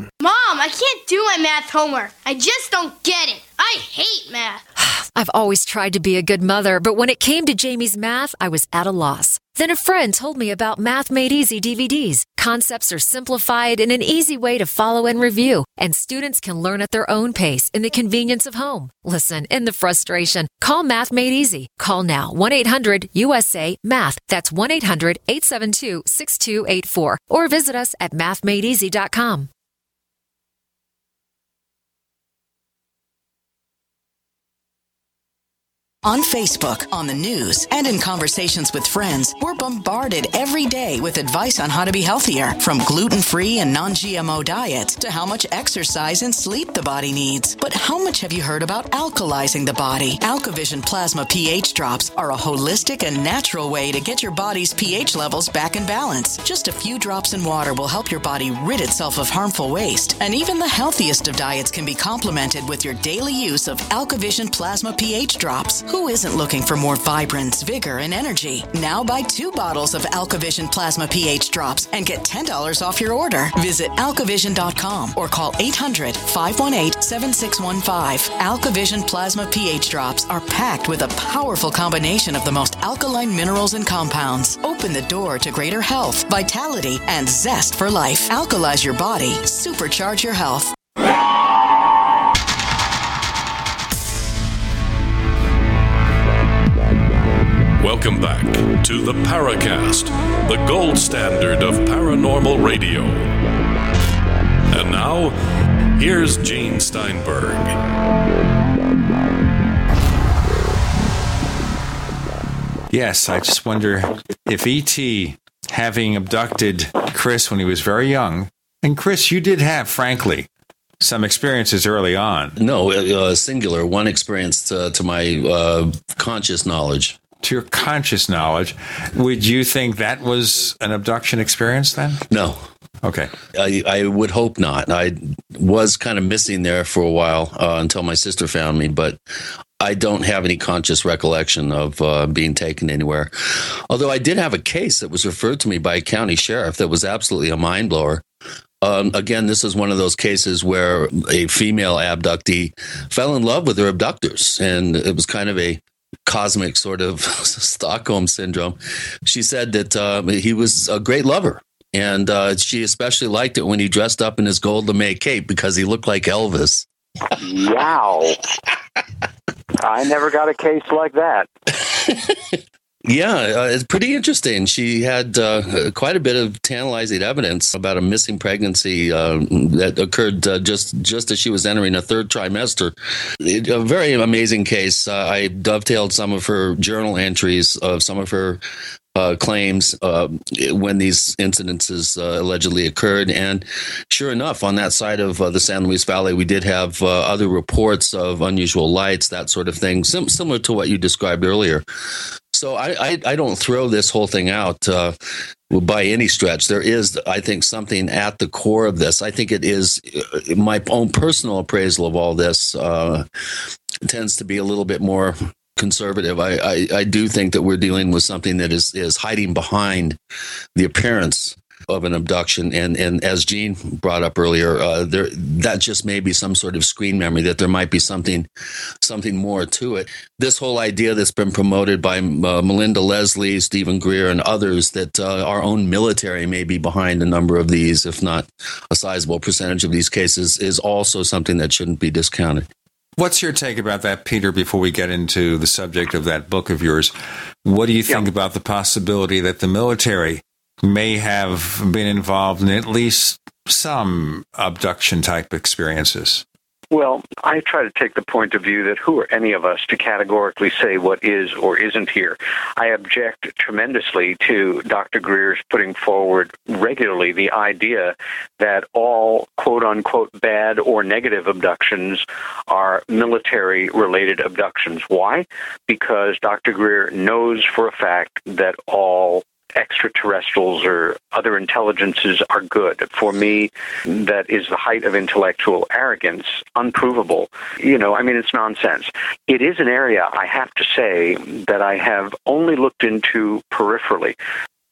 Mom, I can't do my math homework. I just don't get it. I hate math. *sighs* I've always tried to be a good mother, but when it came to Jamie's math, I was at a loss. Then a friend told me about Math Made Easy DVDs. Concepts are simplified in an easy way to follow and review, and students can learn at their own pace in the convenience of home. Listen, in the frustration, call Math Made Easy. Call now 1 800 USA Math. That's 1 800 872 6284. Or visit us at mathmadeeasy.com. On Facebook, on the news, and in conversations with friends, we're bombarded every day with advice on how to be healthier, from gluten free and non GMO diets to how much exercise and sleep the body needs. But how much have you heard about alkalizing the body? AlkaVision Plasma pH drops are a holistic and natural way to get your body's pH levels back in balance. Just a few drops in water will help your body rid itself of harmful waste. And even the healthiest of diets can be complemented with your daily use of AlkaVision Plasma pH drops. Who isn't looking for more vibrance, vigor, and energy? Now buy two bottles of AlkaVision Plasma pH drops and get $10 off your order. Visit alkavision.com or call 800 518 7615. AlkaVision Plasma pH drops are packed with a powerful combination of the most alkaline minerals and compounds. Open the door to greater health, vitality, and zest for life. Alkalize your body, supercharge your health. Welcome back to the Paracast, the gold standard of paranormal radio. And now, here's Gene Steinberg. Yes, I just wonder if E.T., having abducted Chris when he was very young, and Chris, you did have, frankly, some experiences early on. No, uh, singular, one experience to, to my uh, conscious knowledge. To your conscious knowledge, would you think that was an abduction experience then? No. Okay. I, I would hope not. I was kind of missing there for a while uh, until my sister found me, but I don't have any conscious recollection of uh, being taken anywhere. Although I did have a case that was referred to me by a county sheriff that was absolutely a mind blower. Um, again, this is one of those cases where a female abductee fell in love with her abductors, and it was kind of a cosmic sort of *laughs* Stockholm syndrome. She said that uh, he was a great lover. And uh, she especially liked it when he dressed up in his gold lame cape because he looked like Elvis. Wow. *laughs* I never got a case like that. *laughs* Yeah, uh, it's pretty interesting. She had uh, quite a bit of tantalizing evidence about a missing pregnancy uh, that occurred uh, just just as she was entering a third trimester. It, a very amazing case. Uh, I dovetailed some of her journal entries of some of her uh, claims uh, when these incidences uh, allegedly occurred. And sure enough, on that side of uh, the San Luis Valley, we did have other reports of unusual lights, that sort of thing, sim- similar to what you described earlier. So I, I, I don't throw this whole thing out uh, by any stretch. There is, I think, something at the core of this. I think it is my own personal appraisal of all this tends to be a little bit more conservative. I, I, I do think that we're dealing with something that is is hiding behind the appearance of an abduction, and and as Gene brought up earlier, uh, there that just may be some sort of screen memory that there might be something something more to it. This whole idea that's been promoted by uh, Melinda Leslie, Steven Greer, and others that uh, our own military may be behind a number of these, if not a sizable percentage of these cases, is also something that shouldn't be discounted. What's your take about that, Peter, before we get into the subject of that book of yours? What do you think yeah. about the possibility that the military may have been involved in at least some abduction type experiences? Well, I try to take the point of view that who are any of us to categorically say what is or isn't here. I object tremendously to Dr. Greer's putting forward regularly the idea that all quote unquote bad or negative abductions are military related abductions. Why? Because Dr. Greer knows for a fact that all extraterrestrials or other intelligences are good. For me, that is the height of intellectual arrogance, unprovable. You know, I mean, it's nonsense. It is an area, I have to say, that I have only looked into peripherally.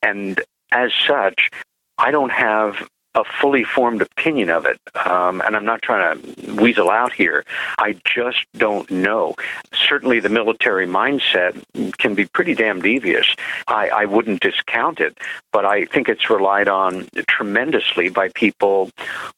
And as such, I don't have a fully formed opinion of it, um, and I'm not trying to weasel out here. I just don't know. Certainly, the military mindset can be pretty damn devious. I, I wouldn't discount it, but I think it's relied on tremendously by people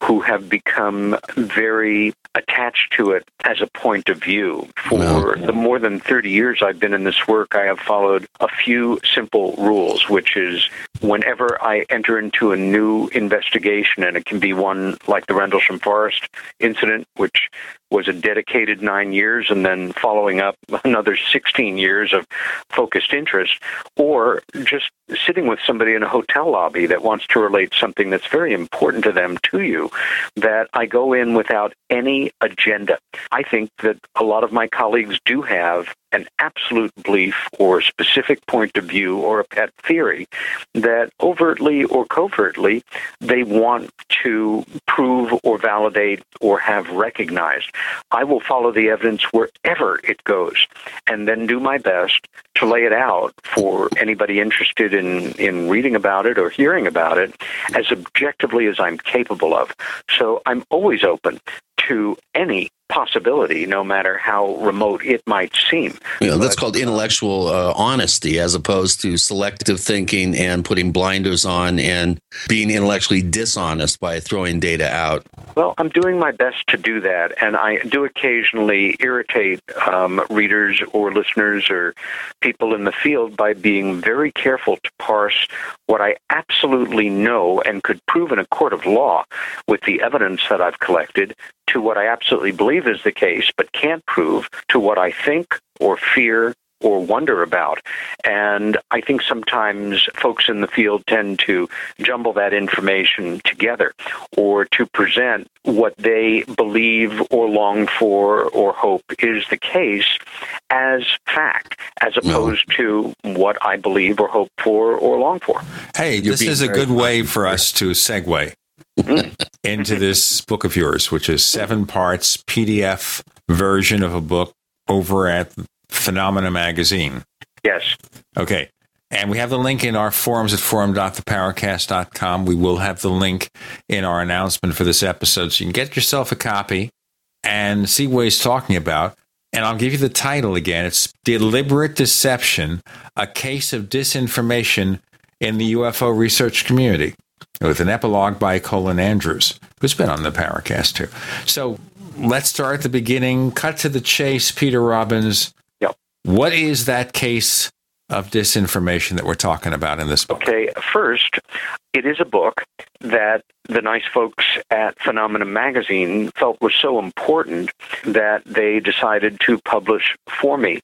who have become very attached to it as a point of view. For the more than 30 years I've been in this work, I have followed a few simple rules, which is whenever I enter into a new investigation, and it can be one like the Rendlesham Forest incident, which was a dedicated nine years and then following up *laughs* another 16 years of focused interest, or just sitting with somebody in a hotel lobby that wants to relate something that's very important to them to you, that I go in without any agenda. I think that a lot of my colleagues do have an absolute belief or specific point of view or a pet theory that overtly or covertly they want to prove or validate or have recognized. I will follow the evidence wherever it goes and then do my best to lay it out for anybody interested in, in reading about it or hearing about it as objectively as I'm capable of. So I'm always open to any possibility, no matter how remote it might seem. You know, that's called intellectual uh, honesty as opposed to selective thinking and putting blinders on and being intellectually dishonest by throwing data out. Well, I'm doing my best to do that, and I do occasionally irritate um, readers or listeners or people in the field by being very careful to parse what I absolutely know and could prove in a court of law with the evidence that I've collected to what I absolutely believe is the case, but can't prove to what I think or fear or wonder about. And I think sometimes folks in the field tend to jumble that information together or to present what they believe or long for or hope is the case as fact, as opposed no. to what I believe or hope for or long for. Hey, You're this is a good way for us to segue into this book of yours, which is seven parts PDF version of a book over at Phenomena Magazine. Yes. Okay. And we have the link in our forums at forum.theparacast.com. We will have the link in our announcement for this episode. So you can get yourself a copy and see what he's talking about. And I'll give you the title again. It's Deliberate Deception, a case of disinformation in the UFO research community with an epilogue by Colin Andrews, who's been on the Paracast too. So let's start at the beginning. Cut to the chase, Peter Robbins. Yep. What is that case of disinformation that we're talking about in this book? Okay, first, it is a book that the nice folks at Phenomena Magazine felt was so important that they decided to publish for me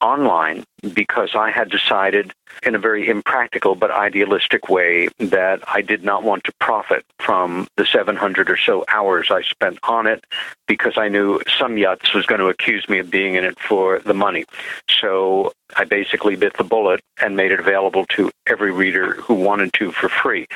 online because I had decided in a very impractical but idealistic way that I did not want to profit from the 700 or so hours I spent on it because I knew some Yutz was going to accuse me of being in it for the money. So I basically bit the bullet and made it available to every reader who wanted to for free.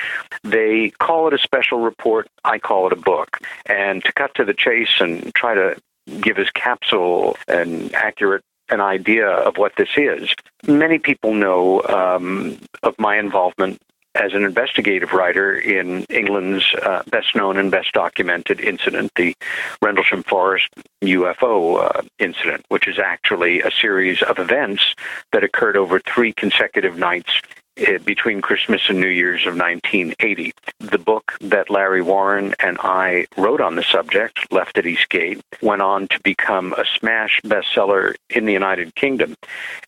They call it a special report. I call it a book. And to cut to the chase and try to give as capsule and accurate an idea of what this is. Many people know um, of my involvement as an investigative writer in England's uh, best known and best documented incident, the Rendlesham Forest UFO uh, incident, which is actually a series of events that occurred over three consecutive nights between Christmas and New Year's of 1980. The book that Larry Warren and I wrote on the subject, Left at Eastgate, went on to become a smash bestseller in the United Kingdom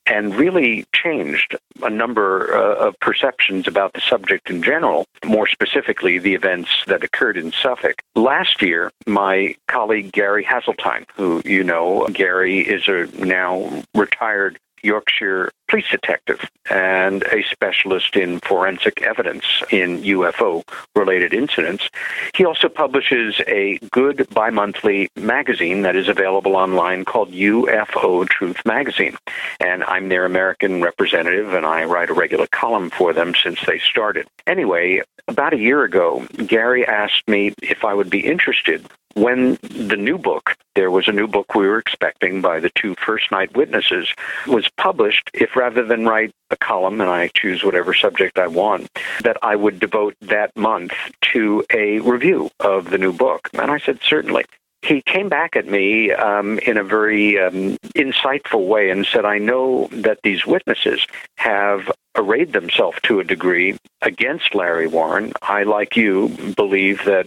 and really changed a number uh, of perceptions about the subject in general, more specifically, the events that occurred in Suffolk. Last year, my colleague Gary Heseltine, who you know, Gary is a now retired Yorkshire police detective and a specialist in forensic evidence in UFO related incidents. He also publishes a good bi monthly magazine that is available online called UFO Truth Magazine. And I'm their American representative, and I write a regular column for them since they started. Anyway, about a year ago, Gary asked me if I would be interested when the new book, there was a new book we were expecting by the two first night witnesses, was published, if rather than write a column and I choose whatever subject I want, that I would devote that month to a review of the new book. And I said, certainly he came back at me um, in a very um, insightful way and said, I know that these witnesses have arrayed themselves to a degree against Larry Warren. I, like you, believe that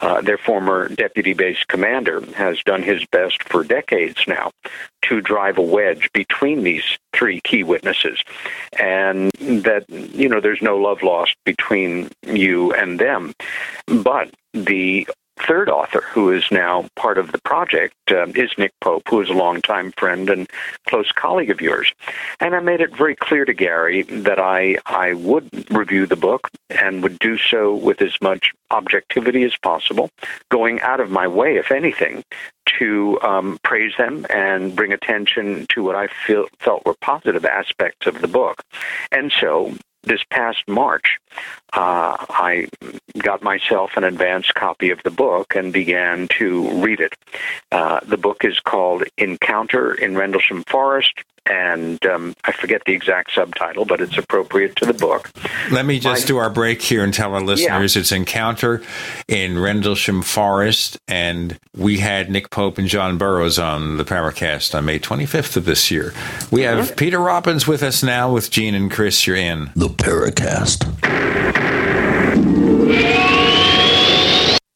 uh, their former deputy base commander has done his best for decades now to drive a wedge between these three key witnesses, and that, you know, there's no love lost between you and them. But the third author, who is now part of the project, um, is Nick Pope, who is a longtime friend and close colleague of yours. And I made it very clear to Gary that I I would review the book and would do so with as much objectivity as possible, going out of my way, if anything, to um, praise them and bring attention to what I feel, felt were positive aspects of the book. And so this past March, uh, I got myself an advanced copy of the book and began to read it. Uh, the book is called Encounter in Rendlesham Forest, and um, I forget the exact subtitle, but it's appropriate to the book. Let me just My- do our break here and tell our listeners it's Encounter in Rendlesham Forest, and we had Nick Pope and John Burroughs on the Paracast on May 25th of this year. We have Peter Robbins with us now with Gene and Chris. You're in the Paracast.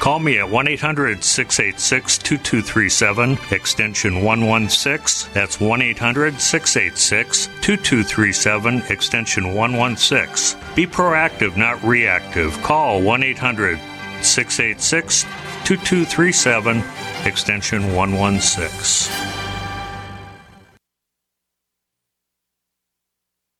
Call me at 1 800 686 2237, extension 116. That's 1 800 686 2237, extension 116. Be proactive, not reactive. Call 1 800 686 2237, extension 116.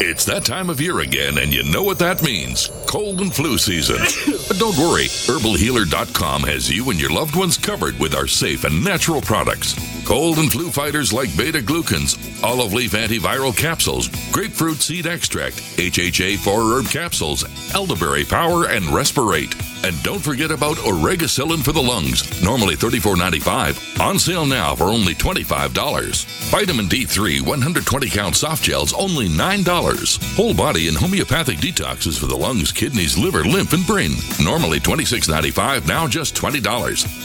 It's that time of year again, and you know what that means cold and flu season. *laughs* but don't worry, herbalhealer.com has you and your loved ones covered with our safe and natural products. Cold and flu fighters like beta glucans, olive leaf antiviral capsules, grapefruit seed extract, HHA 4 herb capsules, elderberry power, and respirate. And don't forget about Oregacillin for the lungs, normally $34.95, on sale now for only $25. Vitamin D3 120 count soft gels, only $9. Whole body and homeopathic detoxes for the lungs, kidneys, liver, lymph, and brain, normally $26.95, now just $20.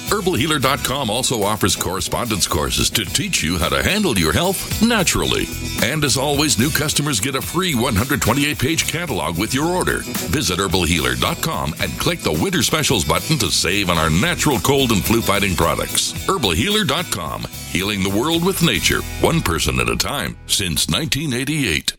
Herbalhealer.com also offers correspondence courses to teach you how to handle your health naturally. And as always, new customers get a free 128 page catalog with your order. Visit herbalhealer.com and click the winter specials button to save on our natural cold and flu fighting products. Herbalhealer.com, healing the world with nature, one person at a time, since 1988.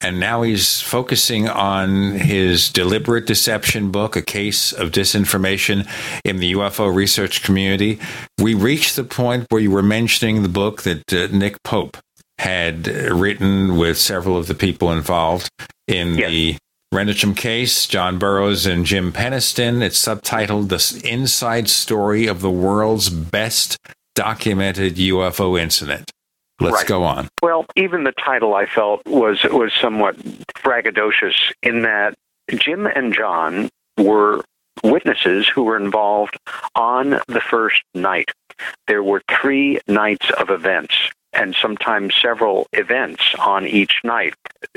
and now he's focusing on his deliberate deception book, A Case of Disinformation in the UFO Research Community. We reached the point where you were mentioning the book that uh, Nick Pope had written with several of the people involved in yes. the Rendlesham case, John Burroughs and Jim Penniston. It's subtitled The Inside Story of the World's Best Documented UFO Incident. Let's right. go on. Well, even the title I felt was was somewhat braggadocious in that Jim and John were witnesses who were involved on the first night. There were three nights of events and sometimes several events on each night.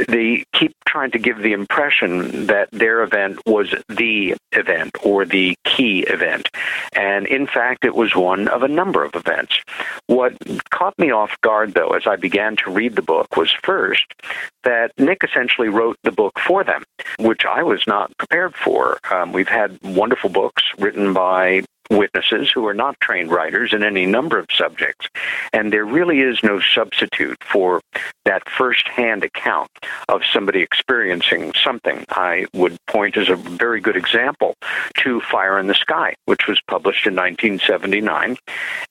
They keep trying to give the impression that their event was the event or the key event. And in fact, it was one of a number of events. What caught me off guard, though, as I began to read the book was first that Nick essentially wrote the book for them, which I was not prepared for. Um, we've had wonderful books written by witnesses who are not trained writers in any number of subjects. And there really is no substitute for that first-hand account of somebody experiencing something. I would point as a very good example to Fire in the Sky, which was published in 1979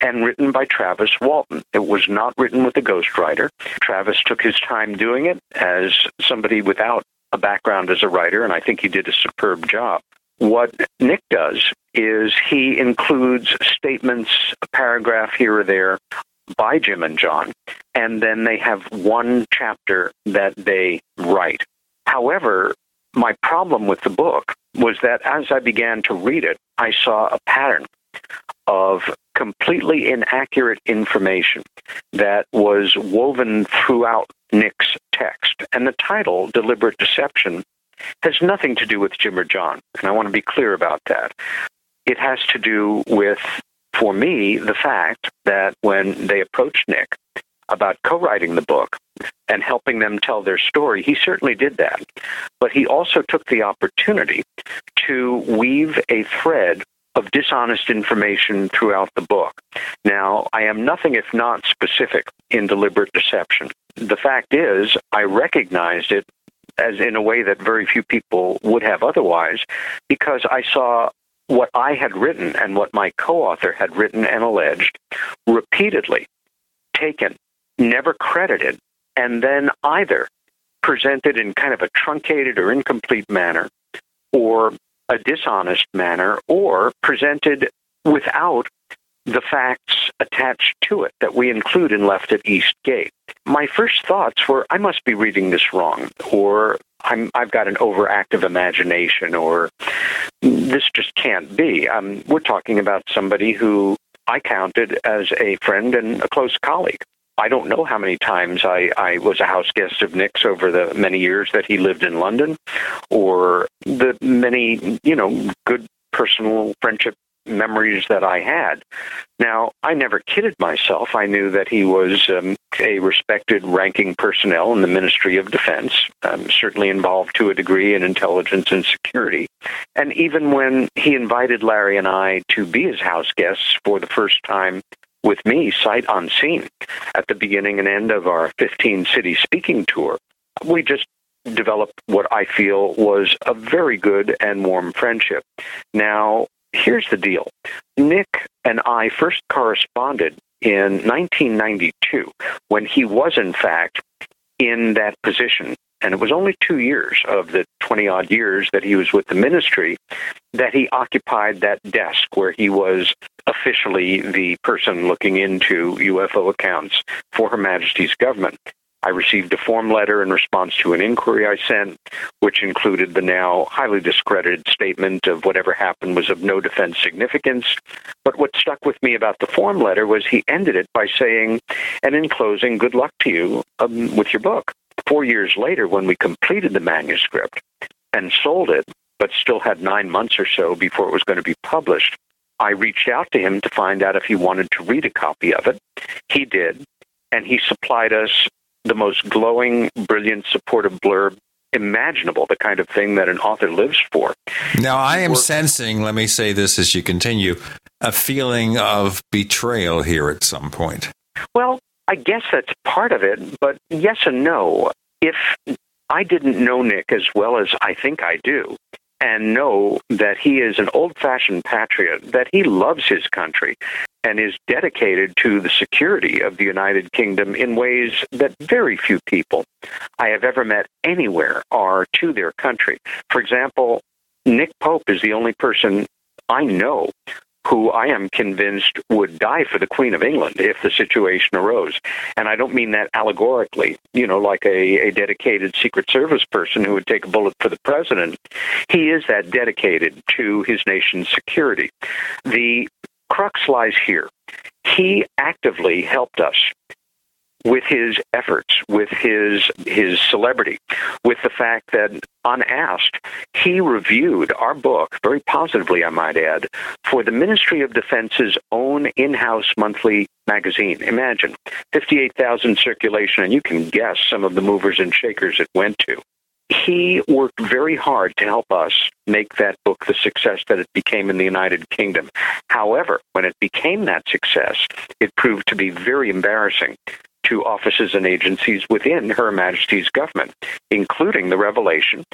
and written by Travis Walton. It was not written with a ghostwriter. Travis took his time doing it as somebody without a background as a writer, and I think he did a superb job. What Nick does is he includes statements, a paragraph here or there by Jim and John, and then they have one chapter that they write. However, my problem with the book was that as I began to read it, I saw a pattern of completely inaccurate information that was woven throughout Nick's text. And the title, Deliberate Deception, has nothing to do with Jim or John. And I want to be clear about that. It has to do with, for me, the fact that when they approached Nick about co writing the book and helping them tell their story, he certainly did that. But he also took the opportunity to weave a thread of dishonest information throughout the book. Now, I am nothing if not specific in deliberate deception. The fact is, I recognized it as in a way that very few people would have otherwise, because I saw what I had written and what my co author had written and alleged repeatedly taken, never credited, and then either presented in kind of a truncated or incomplete manner, or a dishonest manner, or presented without the facts attached to it that we include in Left at East Gate. My first thoughts were, I must be reading this wrong, or I'm, I've got an overactive imagination, or this just can't be. Um, we're talking about somebody who I counted as a friend and a close colleague. I don't know how many times I, I was a house guest of Nick's over the many years that he lived in London, or the many, you know, good personal friendship memories that I had. Now, I never kidded myself. I knew that he was um, a respected ranking personnel in the Ministry of Defense, um, certainly involved to a degree in intelligence and security. And even when he invited Larry and I to be his house guests for the first time with me, sight unseen, at the beginning and end of our 15 city speaking tour, we just developed what I feel was a very good and warm friendship. Now, here's the deal Nick and I first corresponded in 1992 when he was, in fact, in that position. And it was only two years of the 20 odd years that he was with the ministry that he occupied that desk where he was officially the person looking into UFO accounts for Her Majesty's government. I received a form letter in response to an inquiry I sent, which included the now highly discredited statement of whatever happened was of no defense significance. But what stuck with me about the form letter was he ended it by saying, and in closing, good luck to you um, with your book. Four years later, when we completed the manuscript and sold it, but still had nine months or so before it was going to be published, I reached out to him to find out if he wanted to read a copy of it. He did, and he supplied us the most glowing, brilliant, supportive blurb imaginable, the kind of thing that an author lives for. Now, I am sensing, let me say this as you continue, a feeling of betrayal here at some point. Well, I guess that's part of it, but yes and no. If I didn't know Nick as well as I think I do, and know that he is an old fashioned patriot, that he loves his country and is dedicated to the security of the United Kingdom in ways that very few people I have ever met anywhere are to their country. For example, Nick Pope is the only person I know who I am convinced would die for the Queen of England if the situation arose. And I don't mean that allegorically, you know, like a, a dedicated Secret Service person who would take a bullet for the president. He is that dedicated to his nation's security. The crux lies here. He actively helped us with his efforts, with his his celebrity, with the fact that unasked, he reviewed our book very positively, I might add, for the Ministry of Defense's own in-house monthly magazine. Imagine 58,000 circulation, and you can guess some of the movers and shakers it went to he worked very hard to help us make that book the success that it became in the United Kingdom. However, when it became that success, it proved to be very embarrassing to offices and agencies within Her Majesty's government, including the revelation,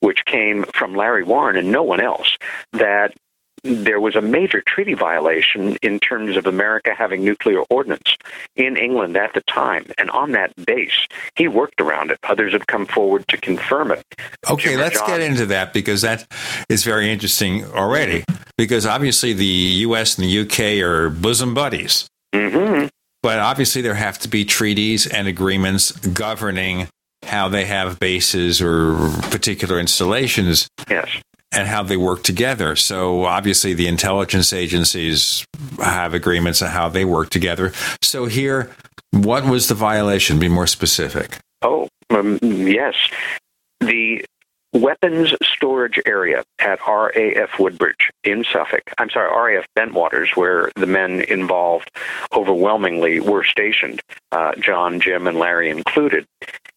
which came from Larry Warren and no one else, that there was a major treaty violation in terms of America having nuclear ordnance in England at the time. And on that base, he worked around it. Others have come forward to confirm it. Okay, Jim let's John- get into that because that is very interesting already. Because obviously the U.S. and the U.K. are bosom buddies. Mm-hmm. But obviously there have to be treaties and agreements governing how they have bases or particular installations Yes. and how they work together. So obviously the intelligence agencies have agreements on how they work together. So here, what was the violation? Be more specific. Oh, um, yes. The weapons storage area at RAF Woodbridge in Suffolk, I'm sorry, RAF Bentwaters, where the men involved overwhelmingly were stationed, uh, John, Jim, and Larry included,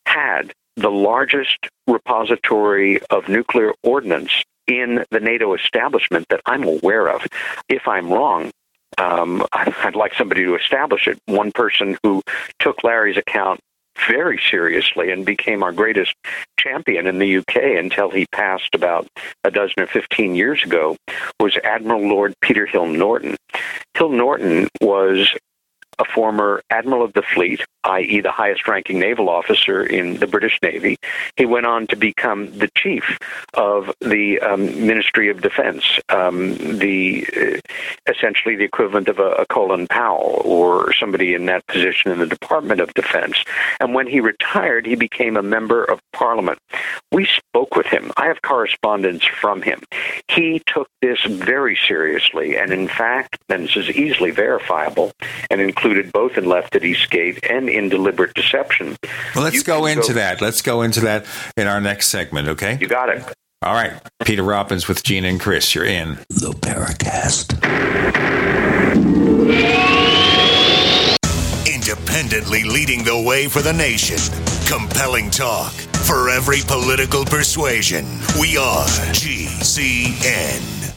had the largest repository of nuclear ordnance in the NATO establishment that I'm aware of. If I'm wrong, um, *laughs* I'd like somebody to establish it. One person who took Larry's account very seriously and became our greatest champion in the UK until he passed about a dozen or 15 years ago was Admiral Lord Peter Hill Norton. Hill Norton was a former admiral of the fleet, i.e., the highest ranking naval officer in the British Navy. He went on to become the chief of the um, Ministry of Defense, um, the uh, essentially the equivalent of a, a Colin Powell or somebody in that position in the Department of Defense. And when he retired, he became a member of Parliament. We spoke with him. I have correspondence from him. He took this very seriously, and in fact, and this is easily verifiable, and included both in Left at Eastgate and in Deliberate Deception. Well, let's You go into go- that. Let's go into that in our next segment, okay? You got it. All right. Peter Robbins with Gene and Chris. You're in. The Paracast. Independently leading the way for the nation. Compelling talk for every political persuasion. We are GCN.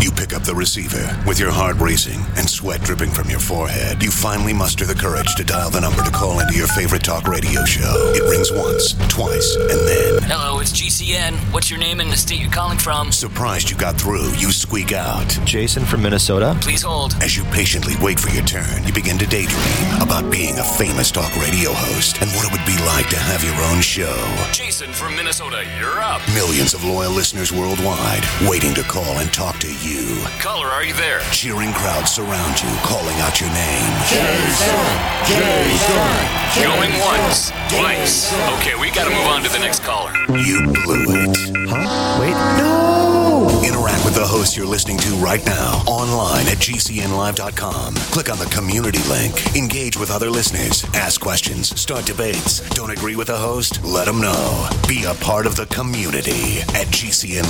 You up the receiver with your heart racing and sweat dripping from your forehead. You finally muster the courage to dial the number to call into your favorite talk radio show. It rings once, twice, and then. Hello, it's GCN. What's your name and the state you're calling from? Surprised you got through, you squeak out. Jason from Minnesota. Please hold. As you patiently wait for your turn, you begin to daydream about being a famous talk radio host and what it would be like to have your own show. Jason from Minnesota, you're up. Millions of loyal listeners worldwide waiting to call and talk to you. Caller, are you there? Cheering crowds surround you, calling out your name. Jason! Jason! Going once, twice. Okay, we gotta move on to the next caller. You blew it. Huh? Wait, no! Interact with the host you're listening to right now online at gcnlive.com. Click on the community link. Engage with other listeners. Ask questions. Start debates. Don't agree with the host? Let them know. Be a part of the community at gcnlive.com.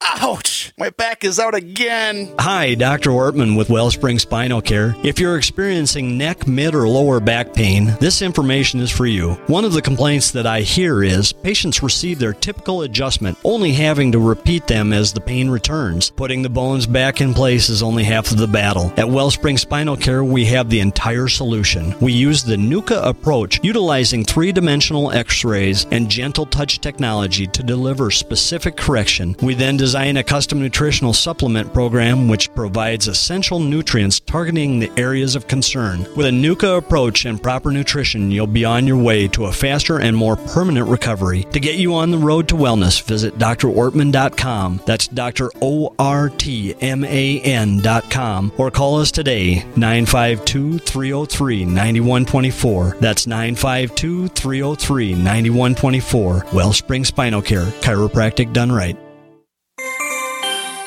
Ouch! My back is out again. Hi, Dr. Ortman with Wellspring Spinal Care. If you're experiencing neck, mid, or lower back pain, this information is for you. One of the complaints that I hear is patients receive their typical adjustment, only having to repeat them as the pain returns. Putting the bones back in place is only half of the battle. At Wellspring Spinal Care, we have the entire solution. We use the NUCA approach, utilizing three dimensional x rays and gentle touch technology to deliver specific correction. We then design a custom nutritional supplement program which provides essential nutrients targeting the areas of concern. With a NUCA approach and proper nutrition, you'll be on your way to a faster and more permanent recovery. To get you on the road to wellness, visit drortman.com. That's Dr. O R T M A N.com or call us today 952 303 9124. That's 952 303 9124. Wellspring Spinal Care, chiropractic done right.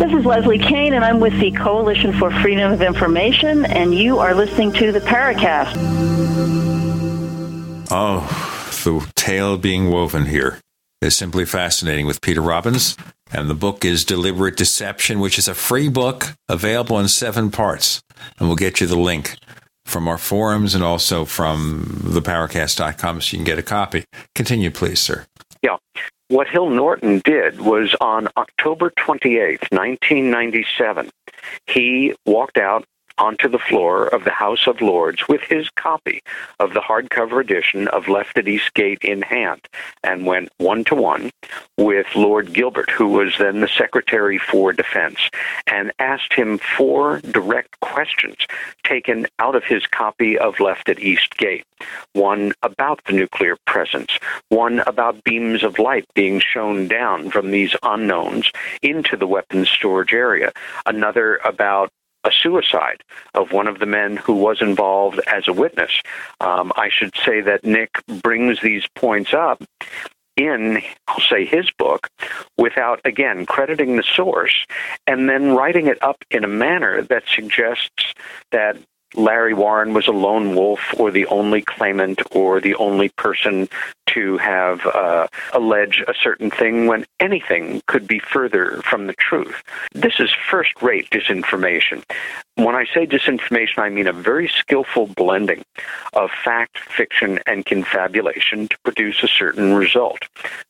This is Leslie Kean, and I'm with the Coalition for Freedom of Information, and you are listening to the Paracast. Oh, the tale being woven here is simply fascinating with Peter Robbins. And the book is Deliberate Deception, which is a free book available in seven parts. And we'll get you the link from our forums and also from theparacast.com so you can get a copy. Continue, please, sir. What Hill Norton did was on October 28th, 1997, he walked out onto the floor of the House of Lords with his copy of the hardcover edition of Left at Eastgate in hand and went one to one with Lord Gilbert, who was then the Secretary for Defense, and asked him four direct questions taken out of his copy of Left at Eastgate. One about the nuclear presence, one about beams of light being shown down from these unknowns into the weapons storage area, another about a suicide of one of the men who was involved as a witness. Um, I should say that Nick brings these points up in, I'll say, his book without, again, crediting the source and then writing it up in a manner that suggests that Larry Warren was a lone wolf or the only claimant or the only person to have uh, alleged a certain thing when anything could be further from the truth. This is first rate disinformation. When I say disinformation, I mean a very skillful blending of fact, fiction, and confabulation to produce a certain result.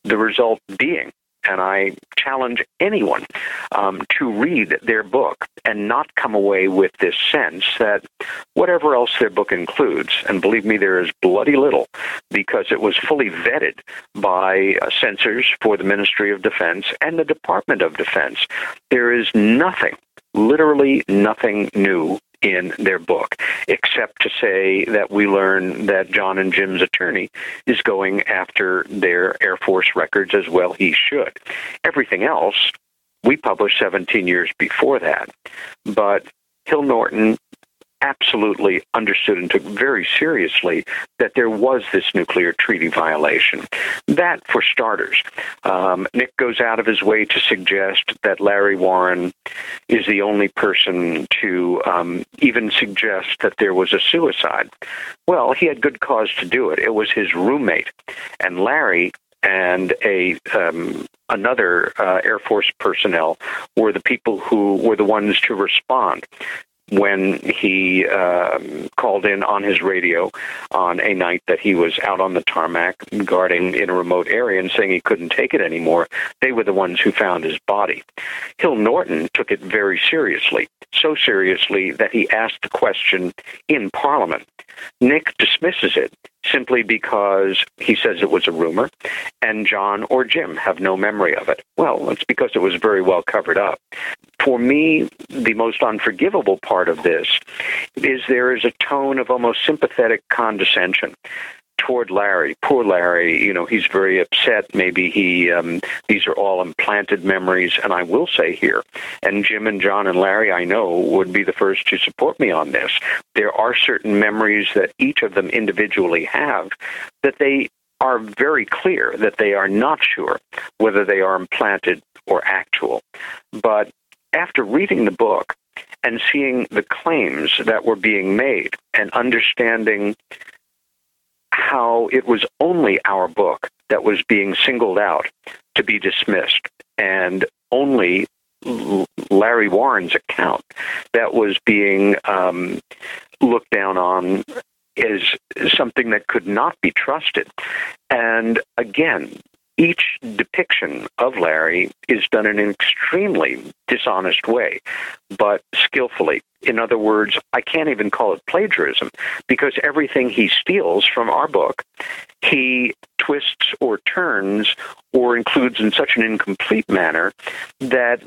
The result being and I challenge anyone um, to read their book and not come away with this sense that whatever else their book includes, and believe me, there is bloody little because it was fully vetted by uh, censors for the Ministry of Defense and the Department of Defense. There is nothing, literally nothing new in their book, except to say that we learn that John and Jim's attorney is going after their Air Force records as well he should. Everything else we published 17 years before that. But Hill Norton absolutely understood and took very seriously that there was this nuclear treaty violation. That, for starters. Um, Nick goes out of his way to suggest that Larry Warren is the only person to um, even suggest that there was a suicide. Well, he had good cause to do it. It was his roommate. And Larry and a um, another uh, Air Force personnel were the people who were the ones to respond when he um, called in on his radio on a night that he was out on the tarmac guarding in a remote area and saying he couldn't take it anymore. They were the ones who found his body. Hill Norton took it very seriously, so seriously that he asked the question in Parliament. Nick dismisses it simply because he says it was a rumor, and John or Jim have no memory of it. Well, it's because it was very well covered up. For me, the most unforgivable part of this is there is a tone of almost sympathetic condescension toward Larry. Poor Larry, you know, he's very upset. Maybe he, um, these are all implanted memories. And I will say here, and Jim and John and Larry, I know, would be the first to support me on this. There are certain memories that each of them individually have that they are very clear that they are not sure whether they are implanted or actual. But after reading the book, and seeing the claims that were being made and understanding how it was only our book that was being singled out to be dismissed, and only Larry Warren's account that was being um, looked down on as something that could not be trusted. And again, each depiction of Larry is done in an extremely dishonest way, but skillfully. In other words, I can't even call it plagiarism because everything he steals from our book, he twists or turns or includes in such an incomplete manner that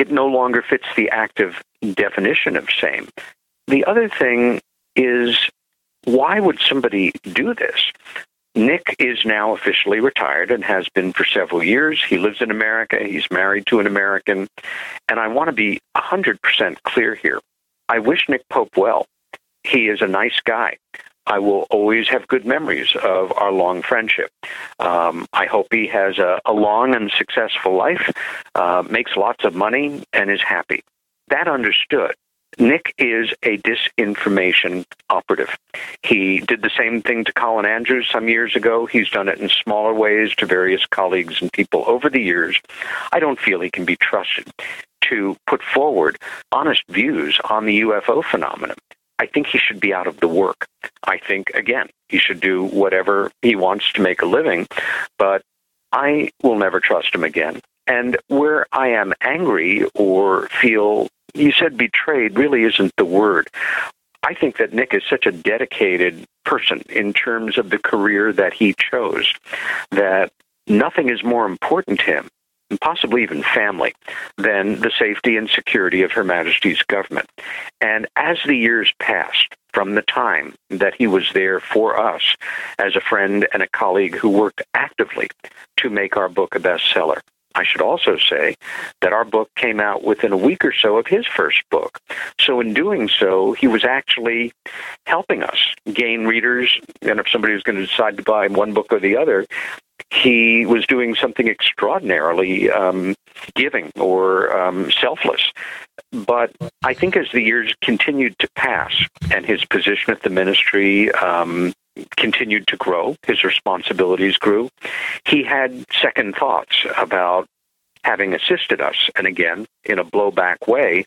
it no longer fits the active definition of same. The other thing is why would somebody do this? Nick is now officially retired and has been for several years. He lives in America. He's married to an American. And I want to be 100% clear here. I wish Nick Pope well. He is a nice guy. I will always have good memories of our long friendship. Um, I hope he has a, a long and successful life, uh, makes lots of money, and is happy. That understood. Nick is a disinformation operative. He did the same thing to Colin Andrews some years ago. He's done it in smaller ways to various colleagues and people over the years. I don't feel he can be trusted to put forward honest views on the UFO phenomenon. I think he should be out of the work. I think, again, he should do whatever he wants to make a living, but I will never trust him again. And where I am angry or feel you said betrayed really isn't the word. I think that Nick is such a dedicated person in terms of the career that he chose that nothing is more important to him, and possibly even family, than the safety and security of Her Majesty's government. And as the years passed, from the time that he was there for us as a friend and a colleague who worked actively to make our book a bestseller. I should also say that our book came out within a week or so of his first book. So, in doing so, he was actually helping us gain readers. And if somebody was going to decide to buy one book or the other, he was doing something extraordinarily um, giving or um, selfless. But I think as the years continued to pass and his position at the ministry um, continued to grow, his responsibilities grew, he had second thoughts about having assisted us, and again, in a blowback way,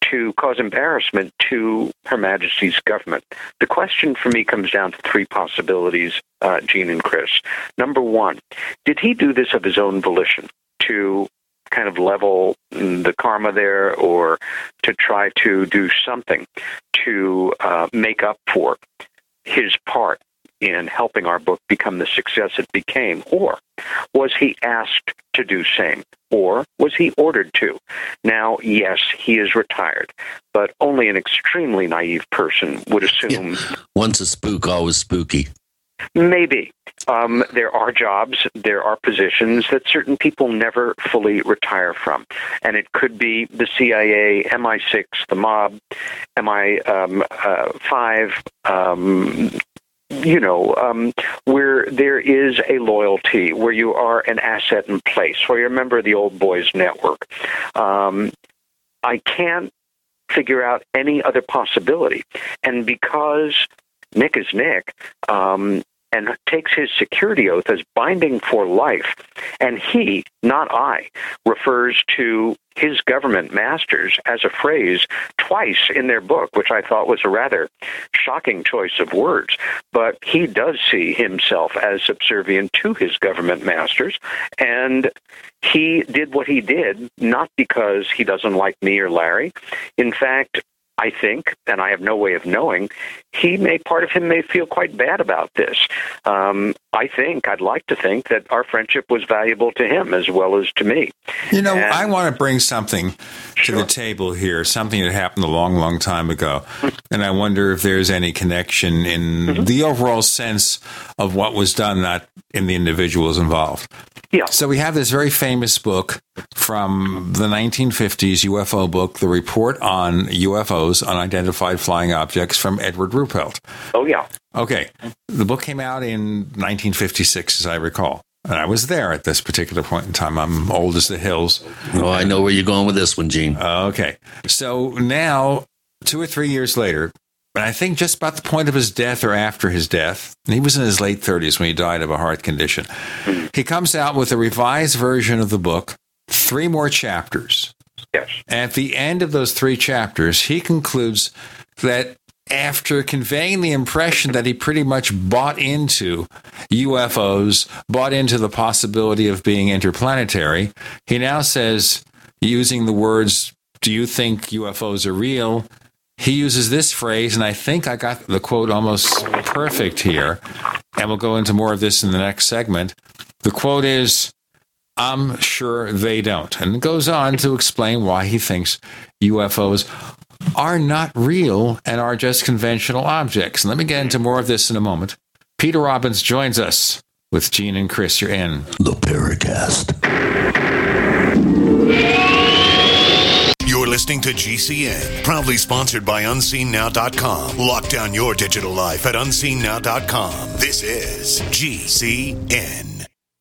to cause embarrassment to Her Majesty's government. The question for me comes down to three possibilities, uh, Gene and Chris. Number one, did he do this of his own volition to kind of level the karma there or to try to do something to uh, make up for his part in helping our book become the success it became? Or was he asked to do same? Or was he ordered to? Now, yes, he is retired, but only an extremely naive person would assume. Yeah. Once a spook, always spooky. Maybe. Um, there are jobs, there are positions that certain people never fully retire from. And it could be the CIA, MI6, the mob, MI5, um, you know, um, where there is a loyalty, where you are an asset in place, where you're a member of the old boys network. Um, I can't figure out any other possibility. And because Nick is Nick, um, and takes his security oath as binding for life. And he, not I, refers to his government masters as a phrase twice in their book, which I thought was a rather shocking choice of words. But he does see himself as subservient to his government masters. And he did what he did not because he doesn't like me or Larry. In fact, I think, and I have no way of knowing, he may part of him may feel quite bad about this. Um, I think I'd like to think that our friendship was valuable to him as well as to me. You know, and, I want to bring something to sure. the table here, something that happened a long, long time ago, and I wonder if there's any connection in mm-hmm. the overall sense of what was done, not in the individuals involved. Yeah. So we have this very famous book from the 1950s UFO book, The Report on UFOs, Unidentified Flying Objects from Edward Ruppelt. Oh, yeah. Okay. The book came out in 1956, as I recall. And I was there at this particular point in time. I'm old as the hills. Oh, I know where you're going with this one, Gene. Okay. So now, two or three years later, and I think just about the point of his death or after his death, he was in his late 30s when he died of a heart condition. Hmm. He comes out with a revised version of the book, three more chapters. Yes. At the end of those three chapters, he concludes that after conveying the impression that he pretty much bought into UFOs, bought into the possibility of being interplanetary, he now says, using the words, Do you think UFOs are real? He uses this phrase, and I think I got the quote almost perfect here, and we'll go into more of this in the next segment. The quote is, I'm sure they don't. And goes on to explain why he thinks UFOs are not real and are just conventional objects. And let me get into more of this in a moment. Peter Robbins joins us with Gene and Chris. You're in the Paracast. You're listening to GCN, proudly sponsored by UnseenNow.com. Lock down your digital life at UnseenNow.com. This is GCN.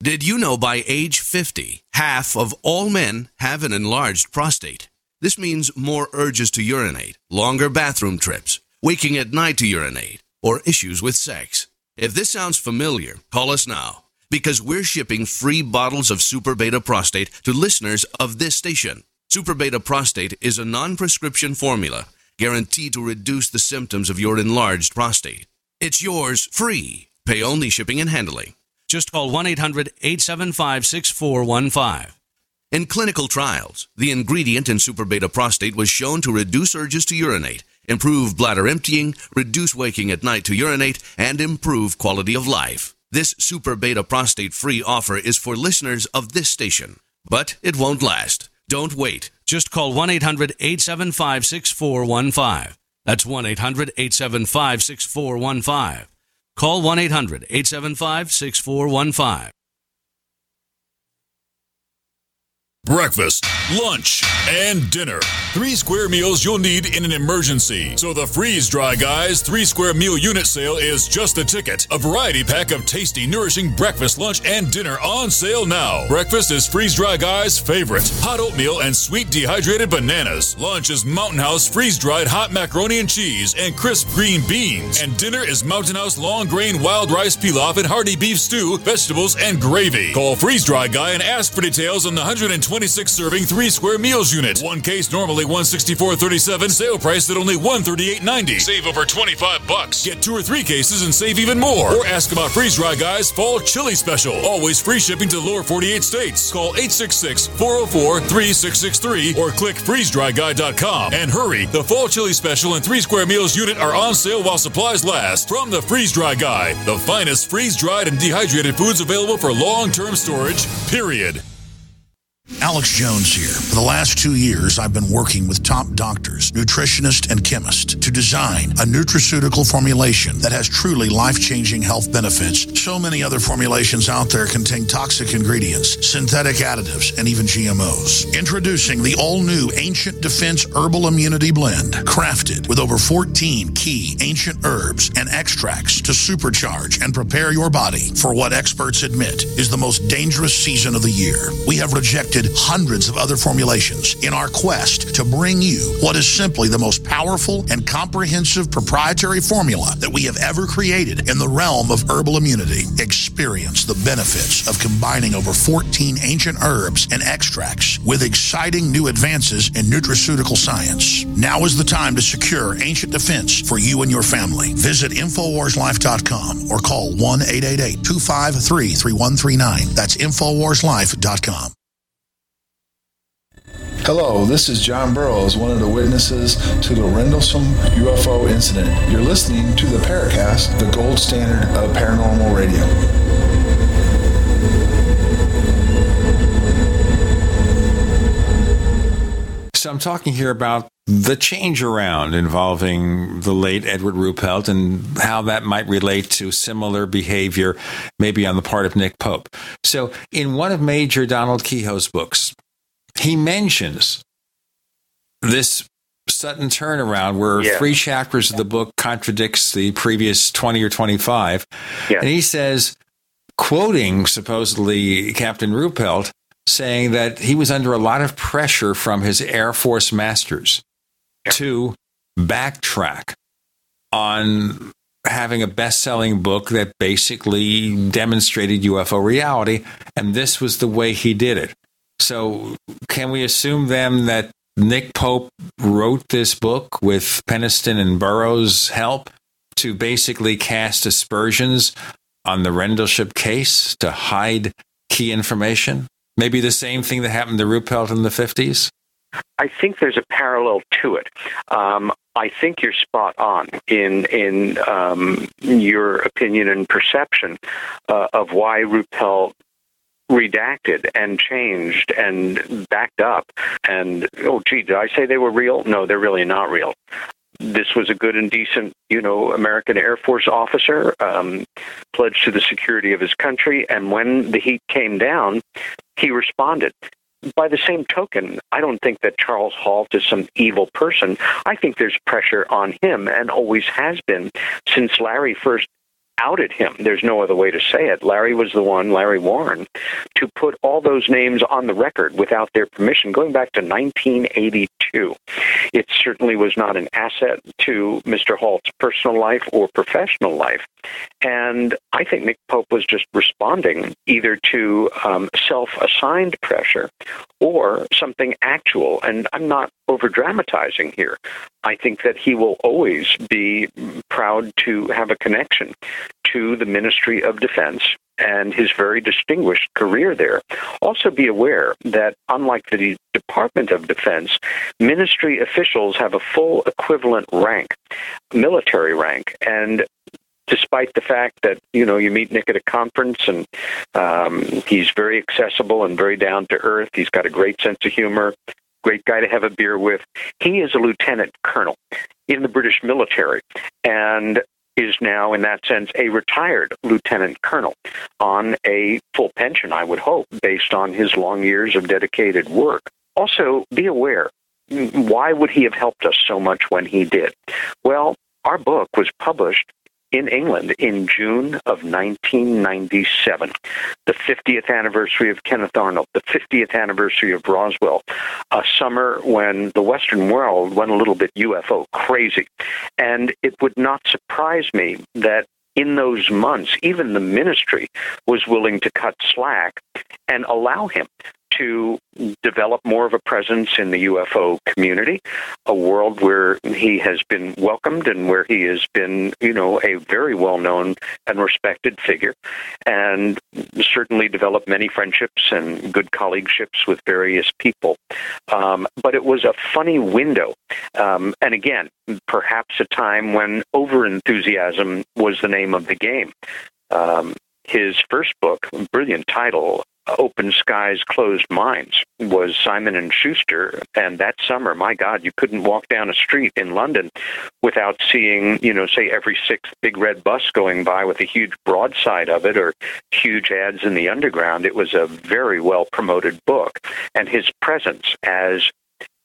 Did you know by age 50, half of all men have an enlarged prostate? This means more urges to urinate, longer bathroom trips, waking at night to urinate, or issues with sex. If this sounds familiar, call us now. because we're shipping free bottles of Super Beta Prostate to listeners of this station. Super Beta Prostate is a non prescription formula guaranteed to reduce the symptoms of your enlarged prostate. It's yours free. Pay only shipping and handling. Just call 1 800 875 6415. In clinical trials, the ingredient in Super Beta Prostate was shown to reduce urges to urinate, improve bladder emptying, reduce waking at night to urinate, and improve quality of life. This Super Beta Prostate free offer is for listeners of this station, but it won't last. Don't wait. Just call 1 800 875 6415. That's 1 800 875 6415. Call 1 800 875 6415. Breakfast, lunch, and dinner. Three square meals you'll need in an emergency. So the Freeze Dry Guys three square meal unit sale is just a ticket. A variety pack of tasty, nourishing breakfast, lunch, and dinner on sale now. Breakfast is Freeze Dry Guys' favorite hot oatmeal and sweet dehydrated bananas. Lunch is Mountain House freeze dried hot macaroni and cheese and crisp green beans. And dinner is Mountain House long grain wild rice pilaf and hearty beef stew, vegetables, and gravy. Call Freeze Dry Guy and ask for details on the 120 26 serving 3 square meals unit. One case normally 164.37, sale price at only 138.90. Save over 25 bucks. Get 2 or 3 cases and save even more. Or ask about Freeze Dry Guys Fall Chili Special. Always free shipping to lower 48 states. Call 866-404-3663 or click freezedryguy.com. And hurry, the Fall Chili Special and 3 square meals unit are on sale while supplies last. From the Freeze Dry Guy, the finest freeze-dried and dehydrated foods available for long-term storage, period. Alex Jones here. For the last two years, I've been working with top doctors, nutritionists, and chemists to design a nutraceutical formulation that has truly life changing health benefits. So many other formulations out there contain toxic ingredients, synthetic additives, and even GMOs. Introducing the all new Ancient Defense Herbal Immunity Blend, crafted with over 14 key ancient herbs and extracts to supercharge and prepare your body for what experts admit is the most dangerous season of the year. We have rejected hundreds of other formulations in our quest to bring you what is simply the most powerful and comprehensive proprietary formula that we have ever created in the realm of herbal immunity. Experience the benefits of combining over 14 ancient herbs and extracts with exciting new advances in nutraceutical science. Now is the time to secure ancient defense for you and your family. Visit InfoWarsLife.com or call 1 888 253 3139. That's InfoWarsLife.com. Hello, this is John Burroughs, one of the witnesses to the Rendlesham UFO incident. You're listening to the Paracast, the gold standard of paranormal radio. So I'm talking here about the change around involving the late Edward Ruppelt and how that might relate to similar behavior, maybe on the part of Nick Pope. So, in one of Major Donald Keyhoe's books, he mentions this sudden turnaround where Yeah. three chapters of the book contradicts the previous 20 or 25 Yeah. and he says quoting supposedly captain ruppelt saying that he was under a lot of pressure from his air force masters to backtrack on having a best-selling book that basically demonstrated UFO reality and this was the way he did it so, can we assume then that Nick Pope wrote this book with Penniston and Burroughs' help to basically cast aspersions on the Rendlesham case to hide key information? Maybe the same thing that happened to Ruppelt in the 50s? I think there's a parallel to it. Um, I think you're spot on in in um, your opinion and perception uh, of why Ruppelt redacted and changed and backed up. And oh, gee, did I say they were real? No, they're really not real. This was a good and decent, you know, American Air Force officer, um, pledged to the security of his country. And when the heat came down, he responded by the same token, I don't think that Charles Halt is some evil person. I think there's pressure on him and always has been since Larry first outed him. There's no other way to say it. Larry was the one, Larry Warren, to put all those names on the record without their permission, going back to 1982. It certainly was not an asset to Mr. Halt's personal life or professional life. And I think Nick Pope was just responding either to um, self assigned pressure or something actual. And I'm not over dramatizing here. I think that he will always be proud to have a connection to the Ministry of Defense and his very distinguished career there. Also, be aware that unlike the Department of Defense, ministry officials have a full equivalent rank, military rank, and despite the fact that you know you meet Nick at a conference and um, he's very accessible and very down to earth. He's got a great sense of humor. Great guy to have a beer with. He is a lieutenant colonel in the British military, and is now, in that sense, a retired lieutenant colonel on a full pension, I would hope, based on his long years of dedicated work. Also, be aware why would he have helped us so much when he did? Well, our book was published in England in June of 1997, the 50th anniversary of Kenneth Arnold, the 50th anniversary of Roswell, a summer when the Western world went a little bit UFO crazy. And it would not surprise me that in those months, even the ministry was willing to cut slack and allow him to develop more of a presence in the UFO community, a world where he has been welcomed and where he has been, you know, a very well known and respected figure, and certainly developed many friendships and good colleagueships with various people. Um, but it was a funny window. Um, and again, perhaps a time when over enthusiasm was the name of the game. Um, his first book, brilliant title, Open Skies, Closed Minds was Simon and Schuster, and that summer, my God, you couldn't walk down a street in London without seeing, you know, say every sixth big red bus going by with a huge broadside of it or huge ads in the underground. It was a very well promoted book, and his presence as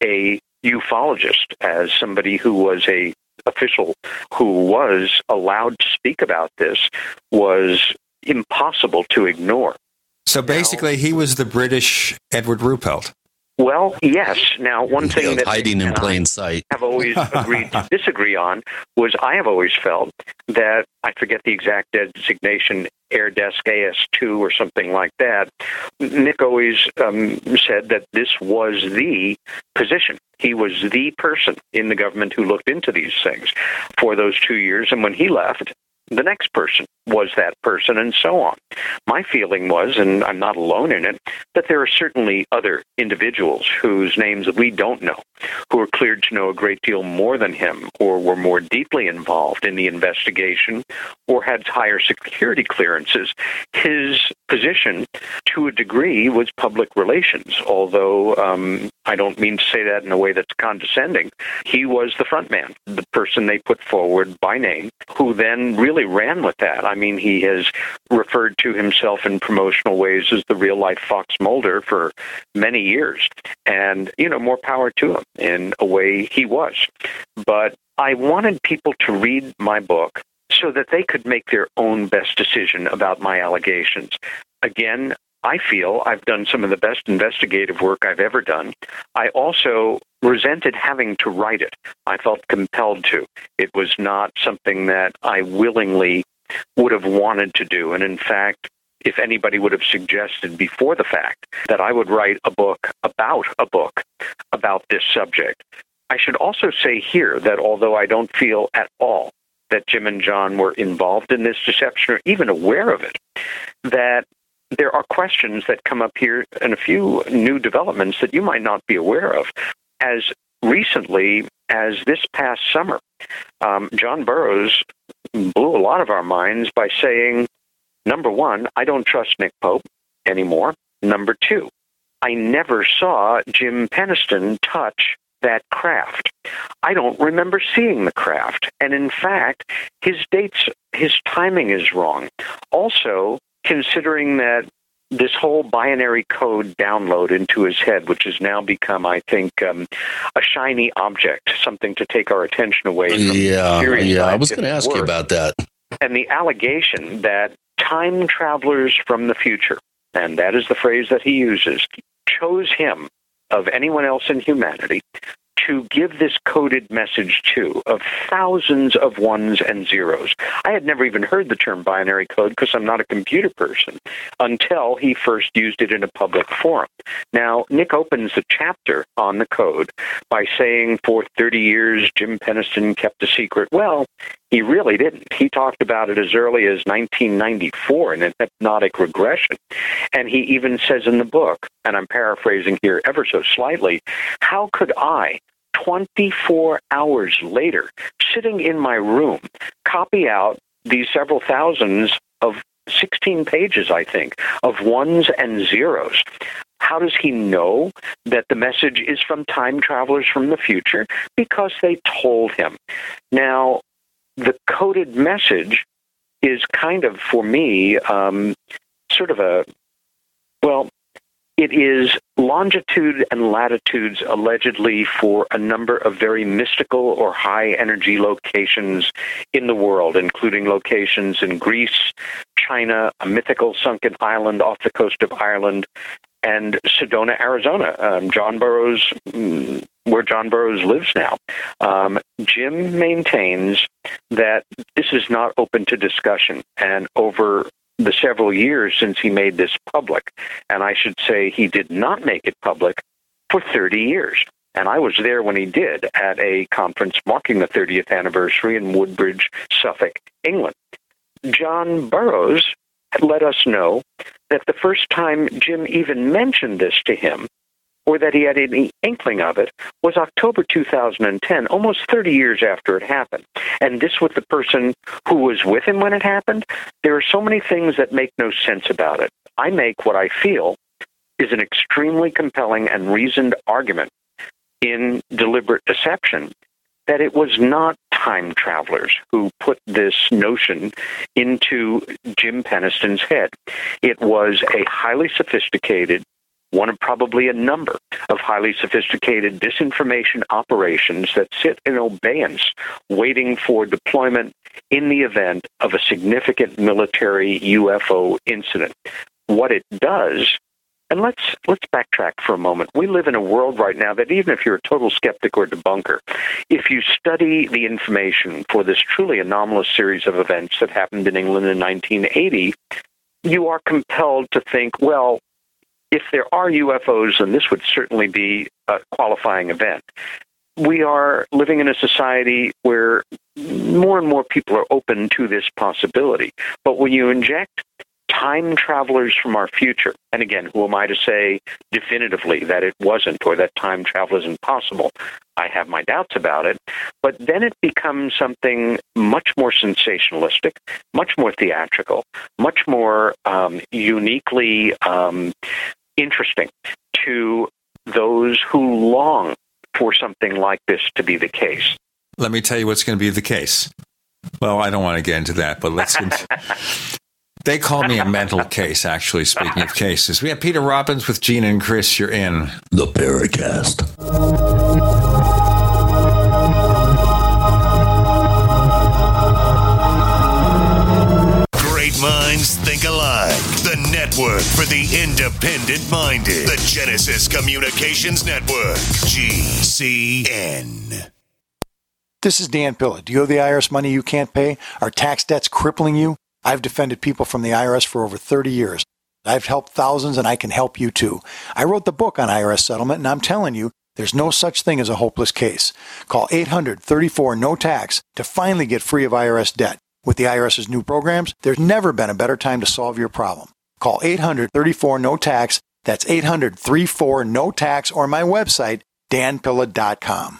a ufologist, as somebody who was a official who was allowed to speak about this was impossible to ignore. So basically, he was the British Edward Ruppelt. Well, yes. Now, one thing that hiding in I plain sight. have always agreed to *laughs* disagree on was I have always felt that I forget the exact designation, Air Desk AS2 or something like that. Nick always um, said that this was the position. He was the person in the government who looked into these things for those two years. And when he left, the next person was that person, and so on. My feeling was, and I'm not alone in it, that there are certainly other individuals whose names we don't know, who are cleared to know a great deal more than him, or were more deeply involved in the investigation, or had higher security clearances. His position, to a degree, was public relations, although um, I don't mean to say that in a way that's condescending. He was the front man, the person they put forward by name, who then really ran with that. I mean, he has referred to himself in promotional ways as the real life Fox Mulder for many years. And, you know, more power to him in a way he was. But I wanted people to read my book so that they could make their own best decision about my allegations. Again, I feel I've done some of the best investigative work I've ever done. I also resented having to write it. I felt compelled to. It was not something that I willingly would have wanted to do. And in fact, if anybody would have suggested before the fact that I would write a book about a book about this subject, I should also say here that although I don't feel at all that Jim and John were involved in this deception or even aware of it, that there are questions that come up here and a few new developments that you might not be aware of. As recently as this past summer, um, John Burroughs blew a lot of our minds by saying, number one, I don't trust Nick Pope anymore. Number two, I never saw Jim Penniston touch that craft. I don't remember seeing the craft. And in fact, his dates, his timing is wrong. Also, considering that this whole binary code download into his head, which has now become, I think, um, a shiny object, something to take our attention away from Yeah, yeah. I was going to ask you about that. and the allegation that time travelers from the future, and that is the phrase that he uses, chose him of anyone else in humanity to give this coded message to of thousands of ones and zeros. I had never even heard the term binary code because I'm not a computer person until he first used it in a public forum. Now, Nick opens the chapter on the code by saying for 30 years Jim Penniston kept a secret. Well, he really didn't. He talked about it as early as 1994 in an hypnotic regression. And he even says in the book, and I'm paraphrasing here ever so slightly, how could I, 24 hours later, sitting in my room, copy out these several thousands of 16 pages, I think, of ones and zeros. How does he know that the message is from time travelers from the future? Because they told him. Now, the coded message is kind of, for me, um, sort of a, well, it is longitude and latitudes allegedly for a number of very mystical or high energy locations in the world, including locations in Greece, China, a mythical sunken island off the coast of Ireland, and Sedona, Arizona. Um, John Burroughs, mm, where John Burroughs lives now. Um, Jim maintains that this is not open to discussion, and over the several years since he made this public. And I should say he did not make it public for 30 years. And I was there when he did at a conference marking the 30th anniversary in Woodbridge, Suffolk, England. John Burroughs let us know that the first time Jim even mentioned this to him or that he had any inkling of it was October 2010, almost 30 years after it happened. And this with the person who was with him when it happened. There are so many things that make no sense about it. I make what I feel is an extremely compelling and reasoned argument in deliberate deception that it was not time travelers who put this notion into Jim Penniston's head. It was a highly sophisticated one of probably a number of highly sophisticated disinformation operations that sit in abeyance, waiting for deployment in the event of a significant military UFO incident. What it does and let's let's backtrack for a moment. We live in a world right now that even if you're a total skeptic or debunker, if you study the information for this truly anomalous series of events that happened in England in 1980, you are compelled to think, well, if there are UFOs, then this would certainly be a qualifying event. We are living in a society where more and more people are open to this possibility. But when you inject time travelers from our future, and again, who am I to say definitively that it wasn't or that time travel isn't possible? I have my doubts about it. But then it becomes something much more sensationalistic, much more theatrical, much more um, uniquely um, interesting to those who long for something like this to be the case. Let me tell you what's going to be the case. Well, I don't want to get into that, but let's. *laughs* they call me a mental case, actually, speaking of cases. We have Peter Robbins with Gene and Chris. You're in the Paracast. Great minds think alike. Network for the independent minded. The Genesis Communications Network. GCN. This is Dan Pilla. Do you owe the IRS money you can't pay? Are tax debts crippling you? I've defended people from the IRS for over 30 years. I've helped thousands and I can help you too. I wrote the book on IRS settlement and I'm telling you, there's no such thing as a hopeless case. Call 834 no tax to finally get free of IRS debt. With the IRS's new programs, there's never been a better time to solve your problem. Call 834 no tax. That's 800 34 no tax or my website, danpilla.com.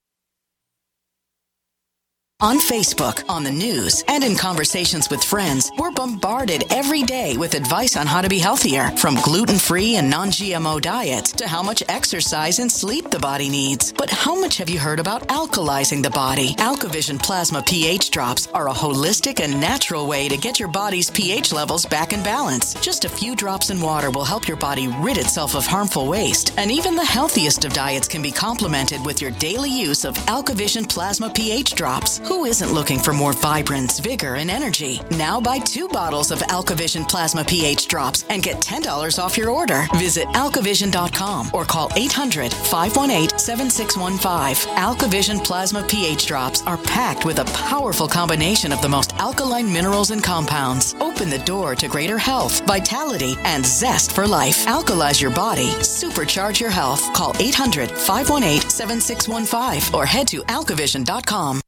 On Facebook, on the news, and in conversations with friends, we're bombarded every day with advice on how to be healthier, from gluten free and non GMO diets to how much exercise and sleep the body needs. But how much have you heard about alkalizing the body? AlkaVision Plasma pH drops are a holistic and natural way to get your body's pH levels back in balance. Just a few drops in water will help your body rid itself of harmful waste. And even the healthiest of diets can be complemented with your daily use of AlkaVision Plasma pH drops. Who isn't looking for more vibrance, vigor, and energy? Now buy two bottles of AlkaVision Plasma pH drops and get $10 off your order. Visit alkavision.com or call 800 518 7615. AlkaVision Plasma pH drops are packed with a powerful combination of the most alkaline minerals and compounds. Open the door to greater health, vitality, and zest for life. Alkalize your body, supercharge your health. Call 800 518 7615 or head to alkavision.com.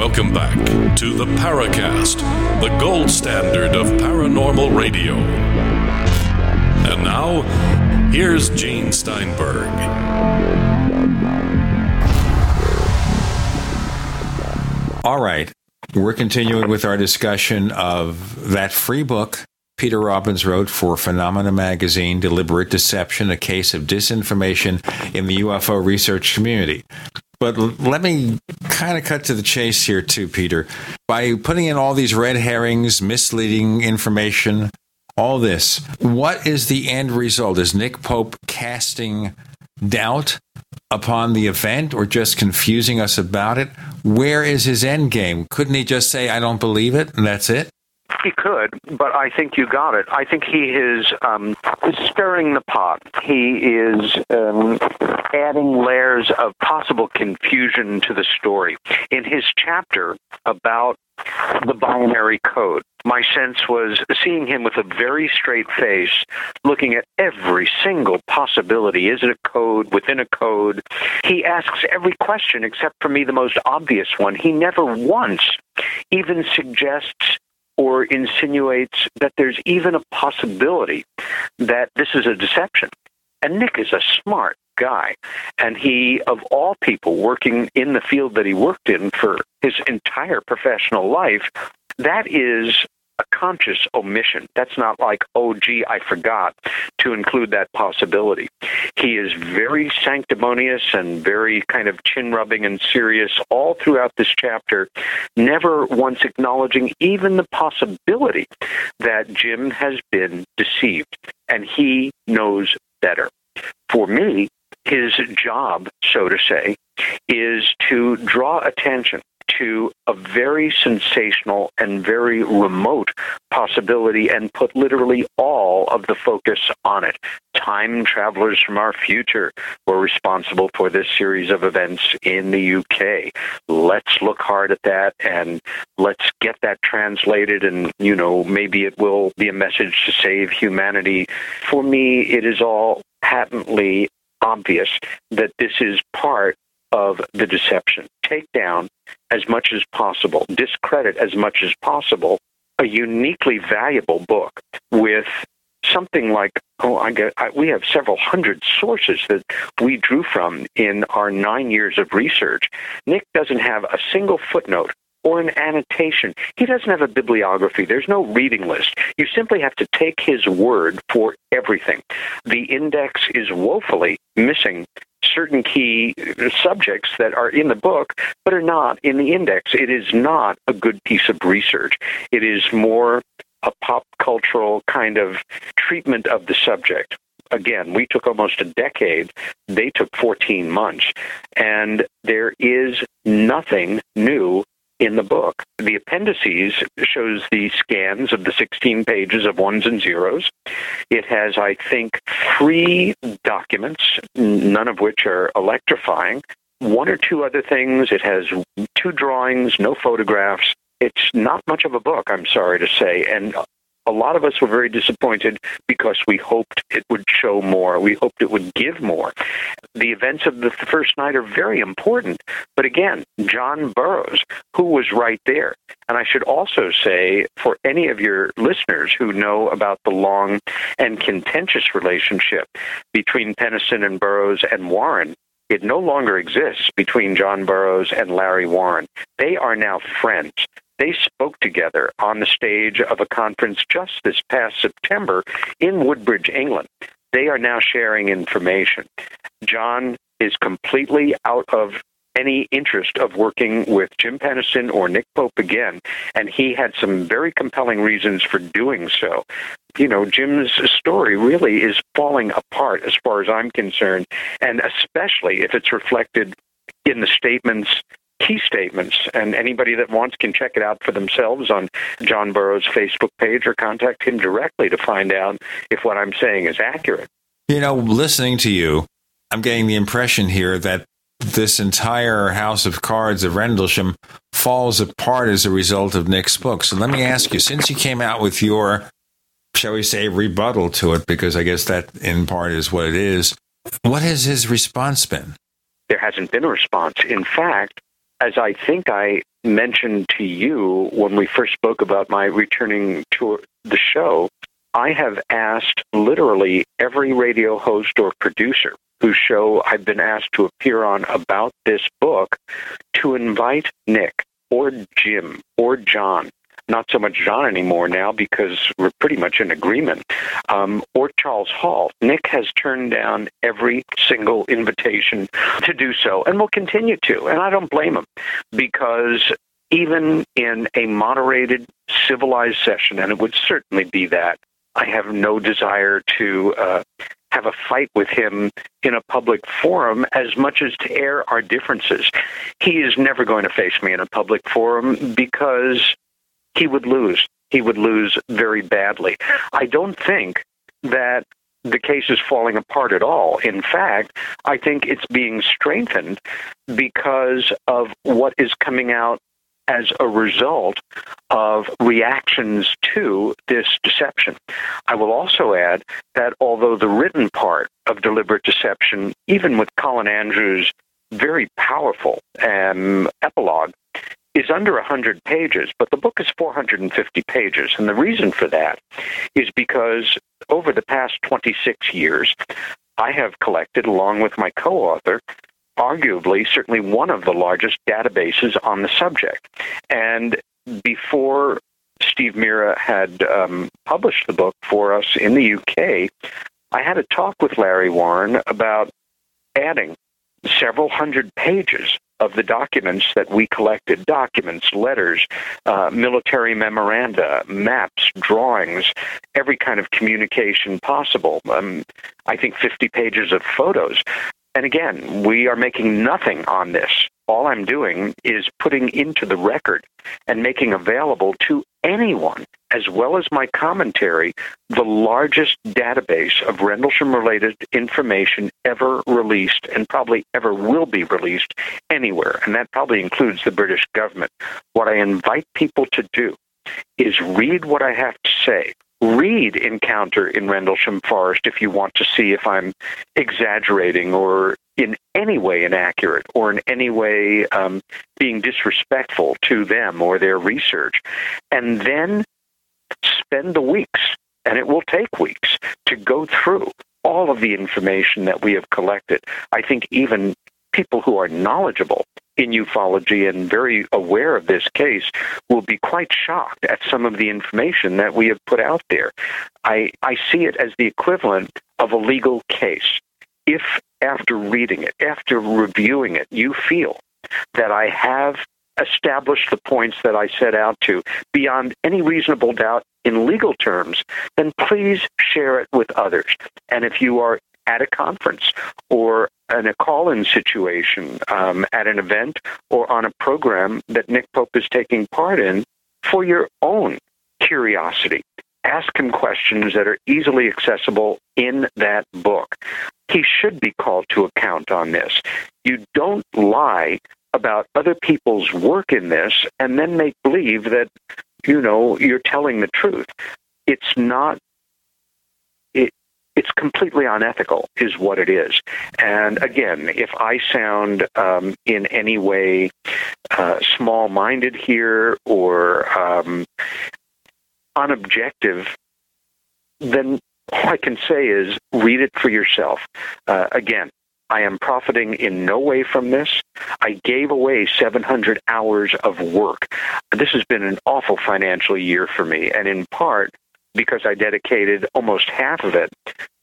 Welcome back to the Paracast, the gold standard of paranormal radio. And now, here's Gene Steinberg. All right. We're continuing with our discussion of that free book Peter Robbins wrote for Phenomena Magazine Deliberate Deception, a case of disinformation in the UFO research community. But let me kind of cut to the chase here, too, Peter. By putting in all these red herrings, misleading information, all this, what is the end result? Is Nick Pope casting doubt upon the event or just confusing us about it? Where is his end game? Couldn't he just say, I don't believe it, and that's it? He could, but I think you got it. I think he is um, stirring the pot. He is um, adding layers of possible confusion to the story. In his chapter about the binary code, my sense was seeing him with a very straight face, looking at every single possibility. Is it a code within a code? He asks every question except for me, the most obvious one. He never once even suggests or insinuates that there's even a possibility that this is a deception. And Nick is a smart guy. And he, of all people working in the field that he worked in for his entire professional life, that is a conscious omission. That's not like, oh, gee, I forgot to include that possibility. He is very sanctimonious and very kind of chin rubbing and serious all throughout this chapter, never once acknowledging even the possibility that Jim has been deceived. And he knows better. For me, his job, so to say, is to draw attention to a very sensational and very remote possibility and put literally all of the focus on it. Time travelers from our future were responsible for this series of events in the UK. Let's look hard at that and let's get that translated and, you know, maybe it will be a message to save humanity. For me, it is all patently obvious that this is part of the deception. Take down as much as possible, discredit as much as possible a uniquely valuable book with something like oh I get I, we have several hundred sources that we drew from in our 9 years of research Nick doesn't have a single footnote or an annotation. He doesn't have a bibliography. There's no reading list. You simply have to take his word for everything. The index is woefully missing certain key subjects that are in the book but are not in the index. It is not a good piece of research. It is more a pop cultural kind of treatment of the subject. Again, we took almost a decade. They took 14 months. And there is nothing new in the book. The appendices shows the scans of the 16 pages of ones and zeros. It has, I think, three documents, none of which are electrifying. One or two other things. It has two drawings, no photographs. It's not much of a book, I'm sorry to say. And a lot of us were very disappointed because we hoped it would show more. We hoped it would give more. The events of the first night are very important. But again, John Burroughs, who was right there. And I should also say, for any of your listeners who know about the long and contentious relationship between Penniston and Burroughs and Warren, it no longer exists between John Burroughs and Larry Warren. They are now friends. They spoke together on the stage of a conference just this past September in Woodbridge, England. They are now sharing information. John is completely out of any interest of working with Jim Penniston or Nick Pope again, and he had some very compelling reasons for doing so. You know, Jim's story really is falling apart as far as I'm concerned, and especially if it's reflected in the statements key statements, and anybody that wants can check it out for themselves on John Burroughs' Facebook page or contact him directly to find out if what I'm saying is accurate. You know, listening to you, I'm getting the impression here that this entire house of cards of Rendlesham falls apart as a result of Nick's book. So let me ask you, since you came out with your, shall we say, rebuttal to it, because I guess that in part is what it is, what has his response been? There hasn't been a response. In fact, as I think I mentioned to you when we first spoke about my returning to the show, I have asked literally every radio host or producer whose show I've been asked to appear on about this book to invite Nick or Jim or John. Not so much John anymore now because we're pretty much in agreement. Um, or Charles Halt. Nick has turned down every single invitation to do so and will continue to. And I don't blame him because even in a moderated, civilized session, and it would certainly be that, I have no desire to uh, have a fight with him in a public forum as much as to air our differences. He is never going to face me in a public forum because he would lose. He would lose very badly. I don't think that the case is falling apart at all. In fact, I think it's being strengthened because of what is coming out as a result of reactions to this deception. I will also add that although the written part of deliberate deception, even with Colin Andrews' very powerful um, epilogue, is under 100 pages, but the book is 450 pages. And the reason for that is because over the past 26 years, I have collected, along with my co author, arguably certainly one of the largest databases on the subject. And before Steve Mera had um, published the book for us in the UK, I had a talk with Larry Warren about adding several hundred pages of the documents that we collected documents, letters, uh, military memoranda, maps, drawings, every kind of communication possible. Um, I think 50 pages of photos. And again, we are making nothing on this. All I'm doing is putting into the record and making available to anyone, as well as my commentary, the largest database of Rendlesham related information ever released and probably ever will be released anywhere. And that probably includes the British government. What I invite people to do is read what I have to say, read Encounter in Rendlesham Forest if you want to see if I'm exaggerating or in any way inaccurate or in any way um, being disrespectful to them or their research. And then spend the weeks, and it will take weeks, to go through all of the information that we have collected. I think even people who are knowledgeable in ufology and very aware of this case will be quite shocked at some of the information that we have put out there. I, I see it as the equivalent of a legal case. If after reading it, after reviewing it, you feel that I have established the points that I set out to beyond any reasonable doubt in legal terms, then please share it with others. And if you are at a conference or in a call-in situation um, at an event or on a program that Nick Pope is taking part in for your own curiosity. Ask him questions that are easily accessible in that book. He should be called to account on this. You don't lie about other people's work in this and then make believe that, you know, you're telling the truth. It's not it it's completely unethical is what it is. And again if i sound um, in any way uh, small-minded here or um, unobjective then all i can say is read it for yourself. Uh, again I am profiting in no way from this. I gave away 700 hours of work. This has been an awful financial year for me, and in part because I dedicated almost half of it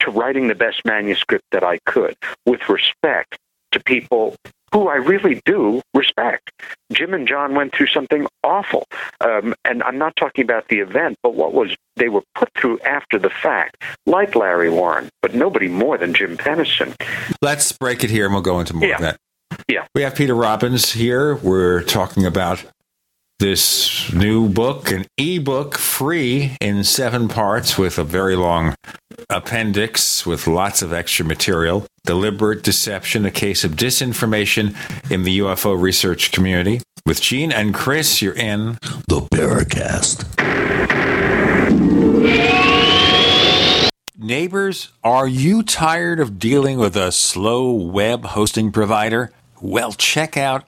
to writing the best manuscript that I could with respect to people who I really do respect. Jim and John went through something awful. Um, and I'm not talking about the event, but what was they were put through after the fact, like Larry Warren, but nobody more than Jim Penniston. Let's break it here and we'll go into more yeah. of that. Yeah. We have Peter Robbins here. We're talking about this new book, an ebook free in seven parts with a very long appendix with lots of extra material. Deliberate Deception, a case of disinformation in the UFO research community. With Gene and Chris, you're in the Paracast. Neighbors, are you tired of dealing with a slow web hosting provider? Well, check out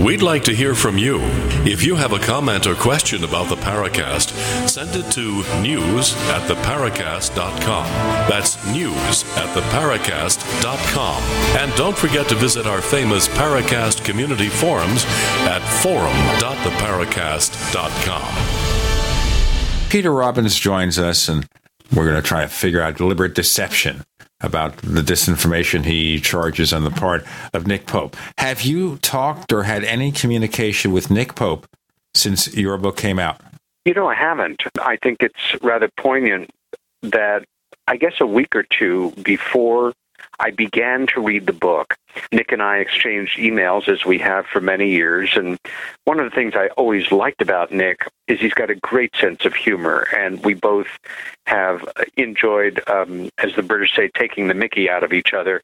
We'd like to hear from you. If you have a comment or question about the Paracast, send it to news at theparacast.com. That's news at theparacast.com. And don't forget to visit our famous Paracast community forums at forum.theparacast.com. Peter Robbins joins us, and we're going to try to figure out deliberate deception about the disinformation he charges on the part of Nick Pope. Have you talked or had any communication with Nick Pope since your book came out? You know, I haven't. I think it's rather poignant that I guess a week or two before I began to read the book, Nick and I exchanged emails as we have for many years. And one of the things I always liked about Nick is he's got a great sense of humor. And we both have enjoyed, um, as the British say, taking the mickey out of each other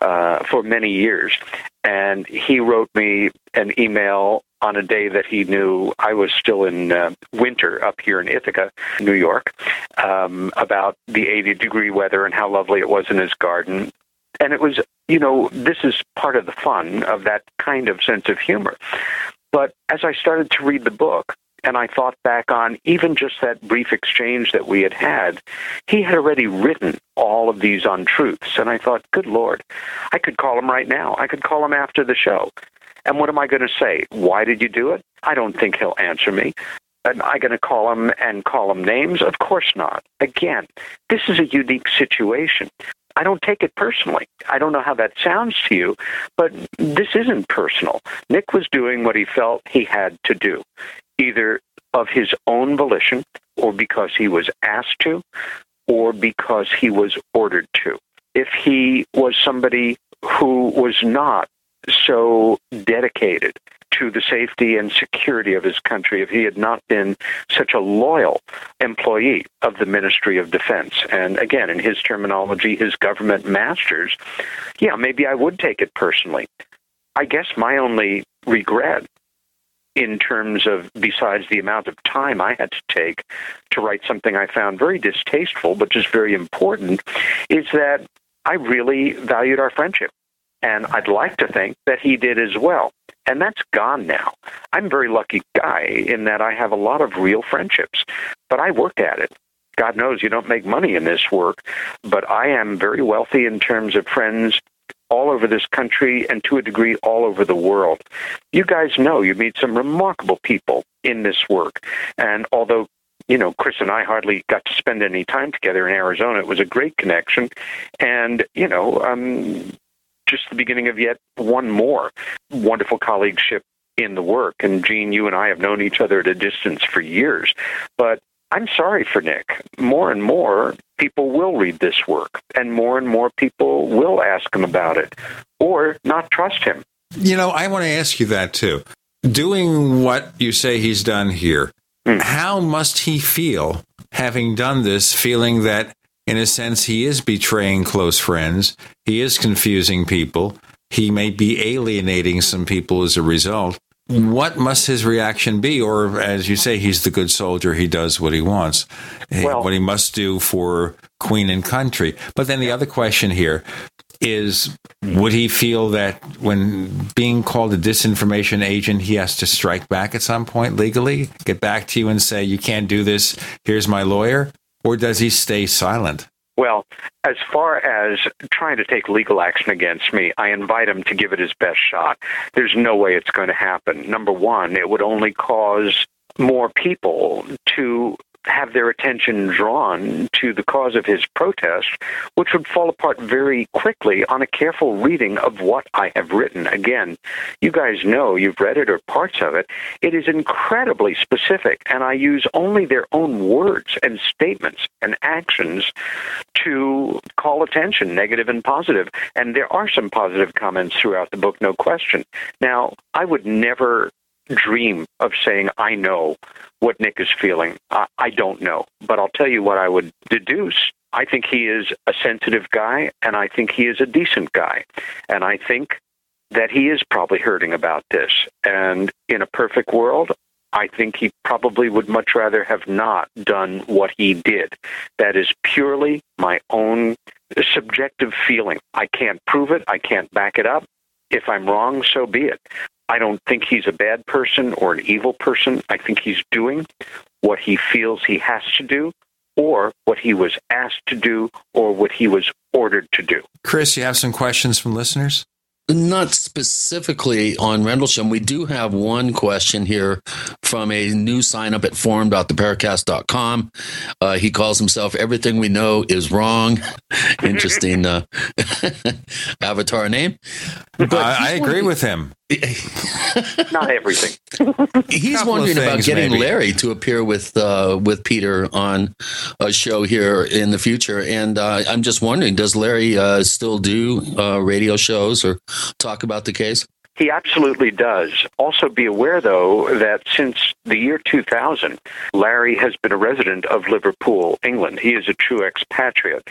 uh, for many years. And he wrote me an email on a day that he knew I was still in uh, winter up here in Ithaca, New York, um, about the 80 degree weather and how lovely it was in his garden. And it was, you know, this is part of the fun of that kind of sense of humor. But as I started to read the book, and I thought back on even just that brief exchange that we had had, he had already written all of these untruths. And I thought, good Lord, I could call him right now. I could call him after the show. And what am I going to say? Why did you do it? I don't think he'll answer me. Am I going to call him and call him names? Of course not. Again, this is a unique situation. I don't take it personally. I don't know how that sounds to you, but this isn't personal. Nick was doing what he felt he had to do, either of his own volition or because he was asked to or because he was ordered to. If he was somebody who was not so dedicated to the safety and security of his country if he had not been such a loyal employee of the Ministry of Defense. And again, in his terminology, his government masters, yeah, maybe I would take it personally. I guess my only regret in terms of besides the amount of time I had to take to write something I found very distasteful but just very important is that I really valued our friendship. And I'd like to think that he did as well. And that's gone now. I'm a very lucky guy in that I have a lot of real friendships, but I worked at it. God knows you don't make money in this work, but I am very wealthy in terms of friends all over this country and to a degree all over the world. You guys know you meet some remarkable people in this work. And although you know, Chris and I hardly got to spend any time together in Arizona. It was a great connection. And, you know, um, just the beginning of yet one more wonderful colleagueship in the work. And Gene, you and I have known each other at a distance for years. But I'm sorry for Nick. More and more people will read this work, and more and more people will ask him about it or not trust him. You know, I want to ask you that too. Doing what you say he's done here, mm. how must he feel having done this, feeling that in a sense, he is betraying close friends. He is confusing people. He may be alienating some people as a result. What must his reaction be? Or, as you say, he's the good soldier. He does what he wants, well, what he must do for Queen and country. But then the other question here is would he feel that when being called a disinformation agent, he has to strike back at some point legally, get back to you and say, you can't do this, here's my lawyer? Or does he stay silent? Well, as far as trying to take legal action against me, I invite him to give it his best shot. There's no way it's going to happen. Number one, it would only cause more people to have their attention drawn to the cause of his protest, which would fall apart very quickly on a careful reading of what I have written. Again, you guys know, you've read it or parts of it. It is incredibly specific, and I use only their own words and statements and actions to call attention, negative and positive. And there are some positive comments throughout the book, no question. Now, I would never dream of saying, I know what Nick is feeling. I, I don't know. But I'll tell you what I would deduce. I think he is a sensitive guy, and I think he is a decent guy. And I think that he is probably hurting about this. And in a perfect world, I think he probably would much rather have not done what he did. That is purely my own subjective feeling. I can't prove it, I can't back it up. If I'm wrong, so be it. I don't think he's a bad person or an evil person. I think he's doing what he feels he has to do, or what he was asked to do, or what he was ordered to do. Chris, you have some questions from listeners? Not specifically on Rendlesham. We do have one question here from a new sign up at forum.theparacast.com. Uh, he calls himself Everything We Know Is Wrong. *laughs* Interesting uh, *laughs* avatar name. But I, I agree with him. *laughs* Not everything. He's Couple of wondering about getting maybe. Larry to appear with uh, with Peter on a show here in the future, and uh, I'm just wondering, does Larry uh, still do uh, radio shows or talk about the case? He absolutely does. Also, be aware, though, that since the year 2000, Larry has been a resident of Liverpool, England. He is a true expatriate.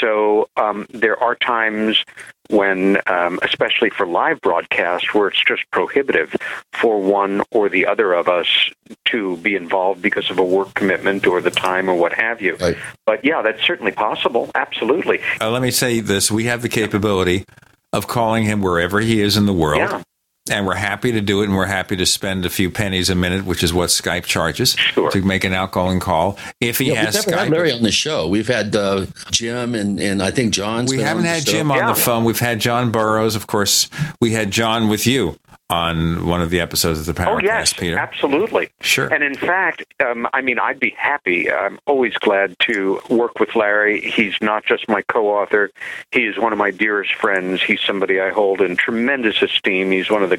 So um, there are times when, um, especially for live broadcast, where it's just prohibitive for one or the other of us to be involved because of a work commitment or the time or what have you. But yeah, that's certainly possible. Absolutely. Uh, let me say this: we have the capability of calling him wherever he is in the world. Yeah. And we're happy to do it, and we're happy to spend a few pennies a minute, which is what Skype charges to make an outgoing call. If he Yeah, has we've never had Larry on the show. We've had uh, Jim and, and I think John. we been haven't on the had show. Jim on the phone. We've had John Burroughs, of course. We had John with you on one of the episodes of the Paracast, Oh, yes, Peter. absolutely. Sure. And in fact, um, I mean, I'd be happy. I'm always glad to work with Larry. He's not just my co-author; he is one of my dearest friends. He's somebody I hold in tremendous esteem. He's one of the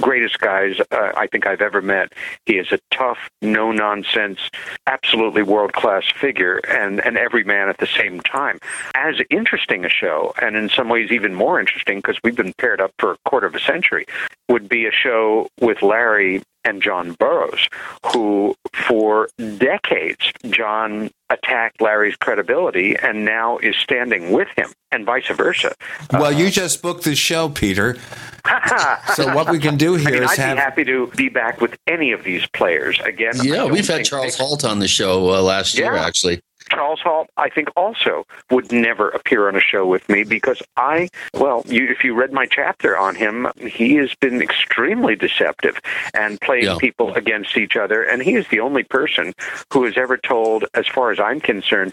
greatest guys uh, I think I've ever met. He is a tough, no nonsense, absolutely world class figure, and and every man at the same time. As interesting a show, and in some ways even more interesting because we've been paired up for a quarter of a century, would be a show with Larry and John Burroughs, who for decades John attacked Larry's credibility and now is standing with him, and vice versa. well, you just booked the show, Peter. *laughs* So what we can do I here mean, is I'd have- be happy to be back with any of these players again. Yeah, we've had Charles they- Halt on the show uh, last year, actually. Charles Halt, I think, also would never appear on a show with me because I, well, you, if you read my chapter on him, he has been extremely deceptive and playing Yeah. people against each other. And he is the only person who has ever told, as far as I'm concerned,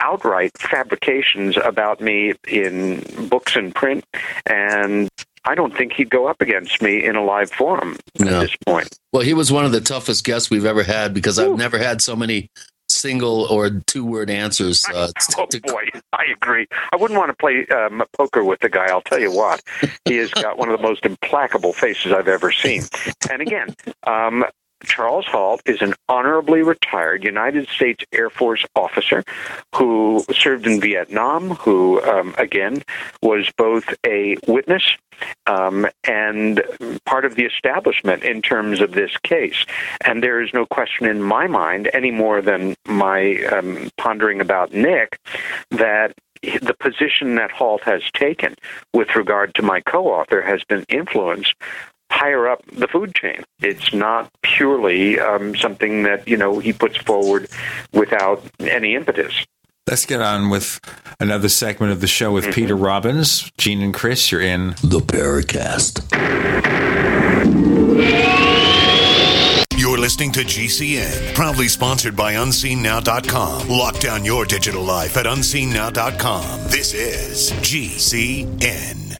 outright fabrications about me in books and print. And I don't think he'd go up against me in a live forum No. at this point. Well, he was one of the toughest guests we've ever had because I've never had so many single or two word answers. *laughs* Uh, Oh boy, I agree. I wouldn't want to play um, poker with the guy. I'll tell you what, he has got one of the most implacable faces I've ever seen. And again, um, Charles Halt is an honorably retired United States Air Force officer who served in Vietnam, who, um, again, was both a witness um, and part of the establishment in terms of this case. And there is no question in my mind, any more than my um, pondering about Nick, that the position that Halt has taken with regard to my co author has been influenced higher up the food chain. It's not purely um, something that, you know, he puts forward without any impetus. Let's get on with another segment of the show with Peter Robbins. Gene and Chris, you're in The Paracast. You're listening to GCN, proudly sponsored by UnseenNow.com. Lock down your digital life at UnseenNow.com. This is GCN.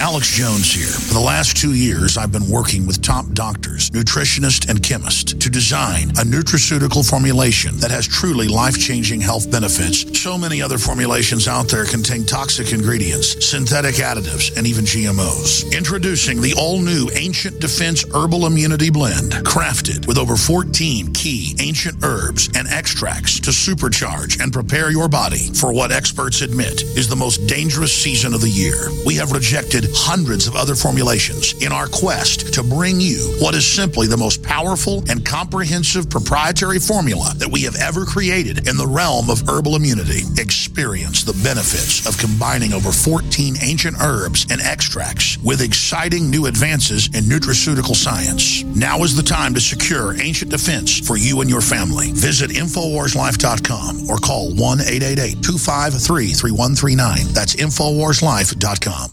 Alex Jones here. For the last two years, I've been working with top doctors, nutritionists, and chemists to design a nutraceutical formulation that has truly life changing health benefits. So many other formulations out there contain toxic ingredients, synthetic additives, and even GMOs. Introducing the all new Ancient Defense Herbal Immunity Blend, crafted with over 14 key ancient herbs and extracts to supercharge and prepare your body for what experts admit is the most dangerous season of the year. We have rejected hundreds of other formulations in our quest to bring you what is simply the most powerful and comprehensive proprietary formula that we have ever created in the realm of herbal immunity. Experience the benefits of combining over 14 ancient herbs and extracts with exciting new advances in nutraceutical science. Now is the time to secure ancient defense for you and your family. Visit InfoWarsLife.com or call 1 888 253 3139. That's InfoWarsLife.com.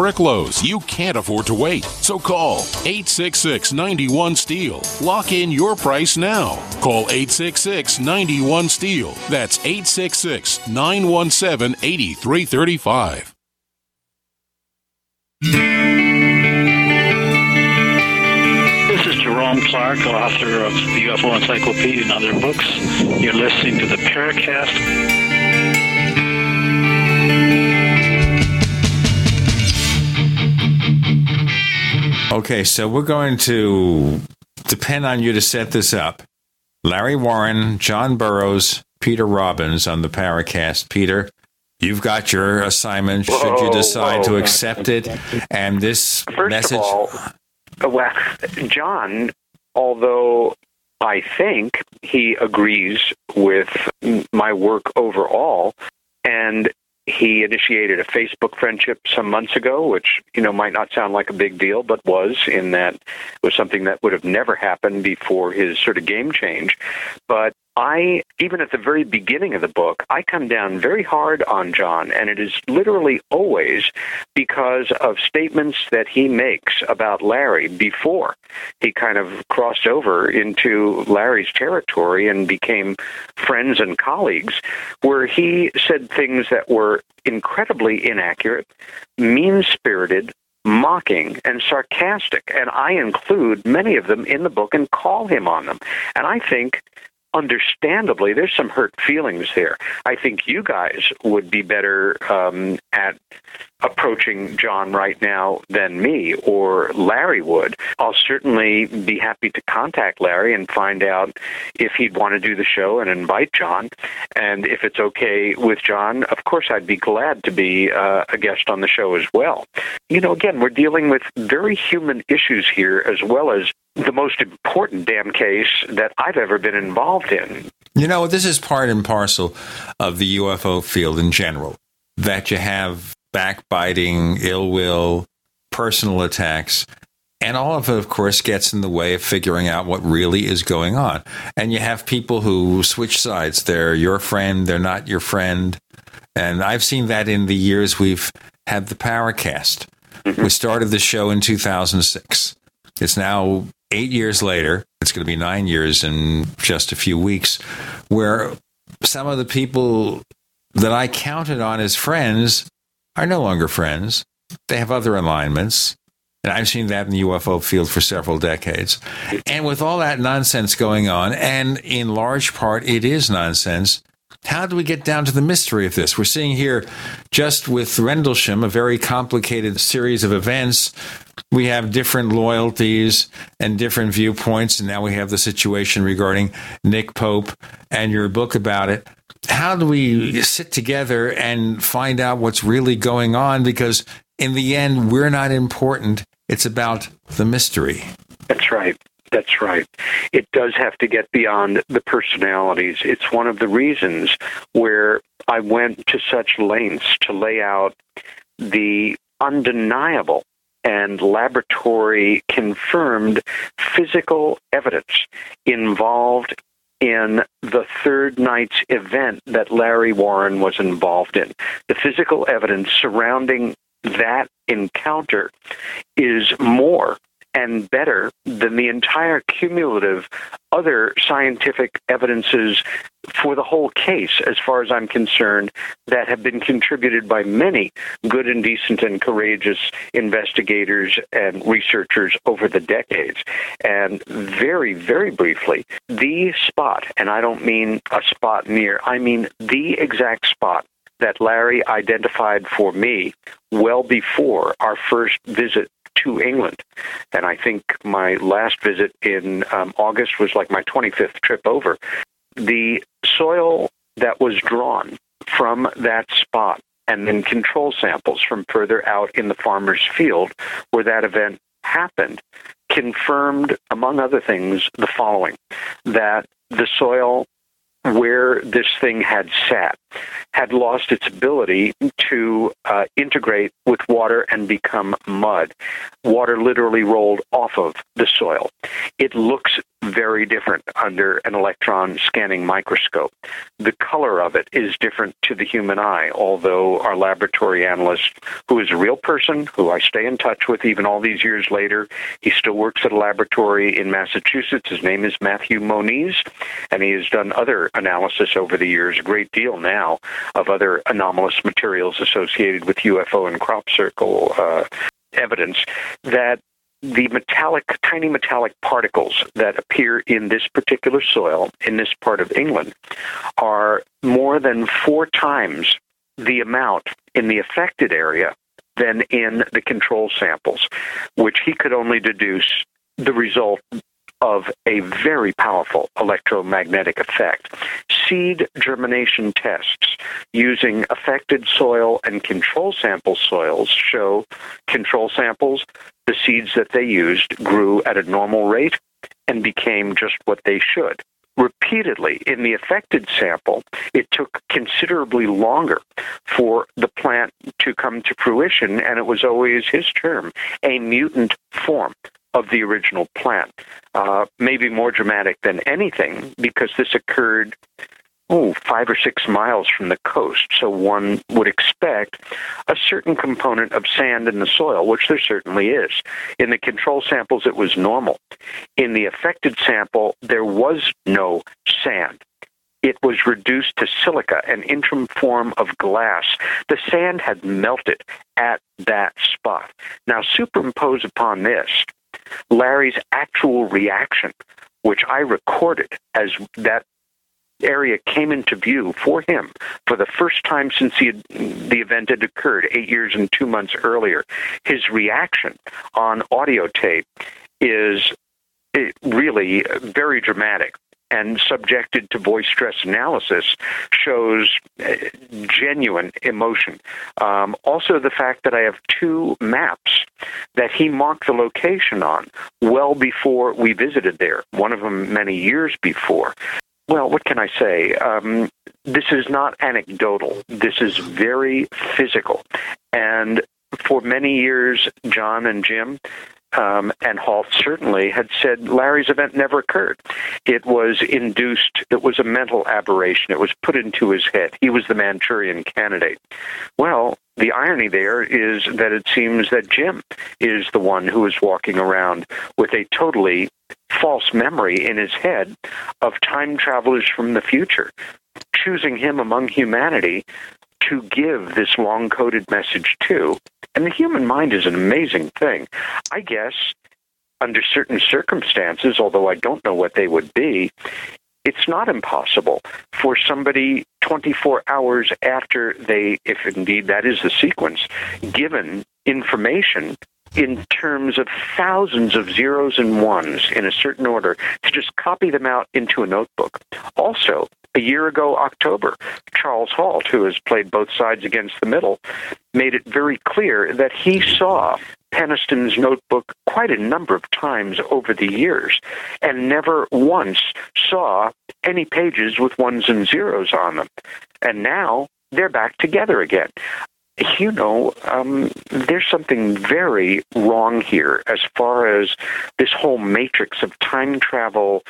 historic lows, you can't afford to wait. So call 866 91 Steel. Lock in your price now. Call 866 91 Steel. That's 866 917 8335. This is Jerome Clark, author of the UFO Encyclopedia and other books. You're listening to the Paracast. Okay, so we're going to depend on you to set this up. Larry Warren, John Burroughs, Peter Robbins on the Paracast. Peter, you've got your assignment. Should you Whoa, decide to accept it, and this First message. of all, well, John, although I think he agrees with my work overall, and he initiated a Facebook friendship some months ago, which you know might not sound like a big deal, but was in that was something that would have never happened before his sort of game change. But I, even at the very beginning of the book, I come down very hard on John, and it is literally always because of statements that he makes about Larry before he kind of crossed over into Larry's territory and became friends and colleagues, where he said things that were incredibly inaccurate, mean spirited, mocking and sarcastic and i include many of them in the book and call him on them. And i think understandably, there's some hurt feelings there. I think you guys would be better um, at approaching John right now than me or Larry would. I'll certainly be happy to contact Larry and find out if he'd want to do the show and invite John. And if it's okay with John, of course, I'd be glad to be uh, a guest on the show as well. You know, again, we're dealing with very human issues here as well as the most important damn case that I've ever been involved in. You know, this is part and parcel of the UFO field in general that you have backbiting, ill will, personal attacks. And all of it, of course, gets in the way of figuring out what really is going on. And you have people who switch sides. They're your friend, they're not your friend. And I've seen that in the years we've had the Paracast. Mm-hmm. We started the show in 2006. It's now eight years later. It's going to be nine years in just a few weeks, where some of the people that I counted on as friends are no longer friends. They have other alignments. And I've seen that in the UFO field for several decades. And with all that nonsense going on, and in large part it is nonsense, how do we get down to the mystery of this? We're seeing here, just with Rendlesham, a very complicated series of events. We have different loyalties and different viewpoints. And now we have the situation regarding Nick Pope and your book about it how do we sit together and find out what's really going on? Because in the end, we're not important. It's about the mystery. That's right. That's right. It does have to get beyond the personalities. It's one of the reasons where I went to such lengths to lay out the undeniable and laboratory confirmed physical evidence involved in the third night's event that Larry Warren was involved in. The physical evidence surrounding that encounter is more and better than the entire cumulative other scientific evidences for the whole case, as far as I'm concerned, that have been contributed by many good and decent and courageous investigators and researchers over the decades. And very, very briefly, the spot, and I don't mean a spot near, I mean the exact spot that Larry identified for me well before our first visit to England. And I think my last visit in um, August was like my 25th trip over. The soil that was drawn from that spot and then control samples from further out in the farmer's field where that event happened confirmed, among other things, the following that the soil where this thing had sat had lost its ability to uh, integrate with water and become mud. Water literally rolled off of the soil. It looks very different under an electron scanning microscope. The color of it is different to the human eye, although our laboratory analyst, who is a real person, who I stay in touch with even all these years later, he still works at a laboratory in Massachusetts. His name is Matthew Moniz, and he has done other analysis over the years, a great deal now, of other anomalous materials associated with UFO and crop circle uh, evidence that the metallic, tiny metallic particles that appear in this particular soil in this part of England are more than four times the amount in the affected area than in the control samples, which he could only deduce the result of a very powerful electromagnetic effect. Seed germination tests using affected soil and control sample soils show control samples, the seeds that they used grew at a normal rate and became just what they should. Repeatedly in the affected sample, it took considerably longer for the plant to come to fruition, and it was always his term, a mutant form of the original plant. Uh, maybe more dramatic than anything because this occurred oh, five or six miles from the coast. So one would expect a certain component of sand in the soil, which there certainly is. In the control samples, it was normal. In the affected sample, there was no sand. It was reduced to silica, an interim form of glass. The sand had melted at that spot. Now, superimpose upon this Larry's actual reaction, which I recorded as that area came into view for him for the first time since had, the event had occurred eight years and two months earlier, his reaction on audio tape is eh, really very dramatic and subjected to voice stress analysis shows uh, genuine emotion. Um, also, the fact that I have two maps that he marked the location on well before we visited there, one of them many years before. Well, what can I say? Um, this is not anecdotal. This is very physical. And for many years, John and Jim um, and Halt certainly had said Larry's event never occurred. It was induced, it was a mental aberration, it was put into his head. He was the Manchurian candidate. Well, the irony there is that it seems that Jim is the one who is walking around with a totally false memory in his head of time travelers from the future, choosing him among humanity to give this long coded message to. And the human mind is an amazing thing. I guess under certain circumstances, although I don't know what they would be, it's not impossible for somebody 24 hours after they, if indeed that is the sequence, given information in terms of thousands of zeros and ones in a certain order to just copy them out into a notebook. Also, a year ago, October, Charles Halt, who has played both sides against the middle, made it very clear that he saw Penniston's notebook quite a number of times over the years and never once saw any pages with ones and zeros on them. And now they're back together again you know, um, there's something very wrong here as far as this whole matrix of time travel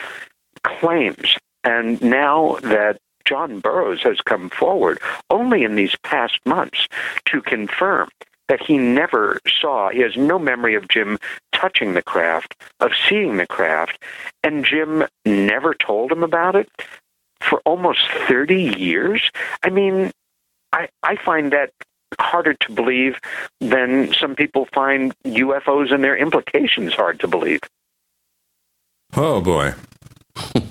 claims. And now that John Burroughs has come forward only in these past months to confirm that he never saw, he has no memory of Jim touching the craft, of seeing the craft, and Jim never told him about it for almost 30 years. I mean, I, I find that harder to believe than some people find UFOs and their implications hard to believe. Oh boy. *laughs*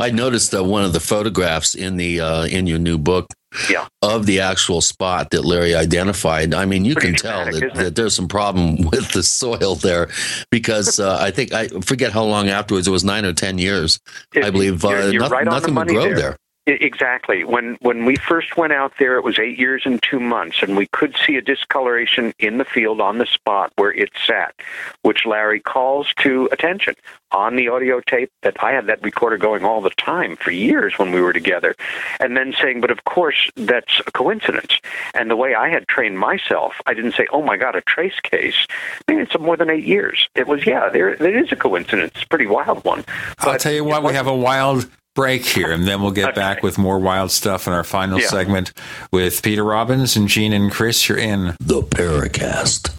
I noticed that one of the photographs in the uh, in your new book yeah. of the actual spot that Larry identified. I mean, you Pretty can tell that, that there's some problem *laughs* with the soil there because uh, I think I forget how long afterwards. It was nine or ten years, I believe. Uh, You're, you're nothing, right nothing the would grow there. there. Exactly. When when we first went out there, it was eight years and two months, and we could see a discoloration in the field on the spot where it sat, which Larry calls to attention on the audio tape that I had that recorder going all the time for years when we were together, and then saying, "But of course, that's a coincidence." And the way I had trained myself, I didn't say, "Oh my God, a trace case." I mean, it's more than eight years. It was, yeah, there there is a coincidence, It's a pretty wild one. I'll tell you what, we have a wild break here, and then we'll get back with more wild stuff in our final Yeah. segment with Peter Robbins and Gene and Chris. You're in The Paracast.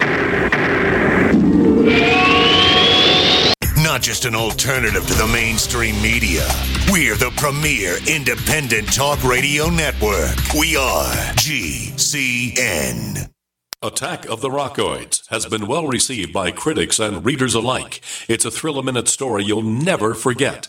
Not just an alternative to the mainstream media. We're the premier independent talk radio network. We are GCN. Attack of the Rockoids has been well received by critics and readers alike. It's a thrill a minute story you'll never forget.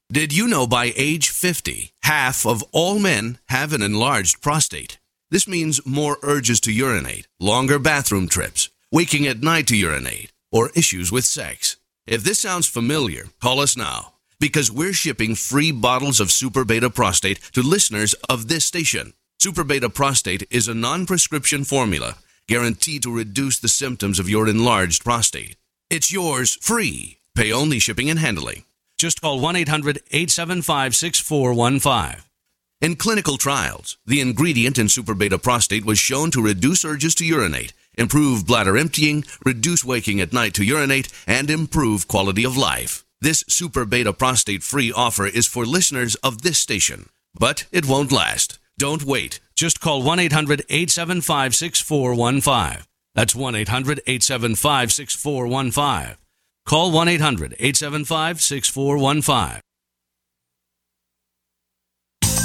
Did you know by age 50, half of all men have an enlarged prostate? This means more urges to urinate, longer bathroom trips, waking at night to urinate, or issues with sex. If this sounds familiar, call us now because we're shipping free bottles of Super Beta Prostate to listeners of this station. Super Beta Prostate is a non prescription formula guaranteed to reduce the symptoms of your enlarged prostate. It's yours free. Pay only shipping and handling. Just call 1 800 875 6415. In clinical trials, the ingredient in Super Beta Prostate was shown to reduce urges to urinate, improve bladder emptying, reduce waking at night to urinate, and improve quality of life. This Super Beta Prostate free offer is for listeners of this station, but it won't last. Don't wait. Just call 1 800 875 6415. That's 1 800 875 6415. Call 1 800 875 6415.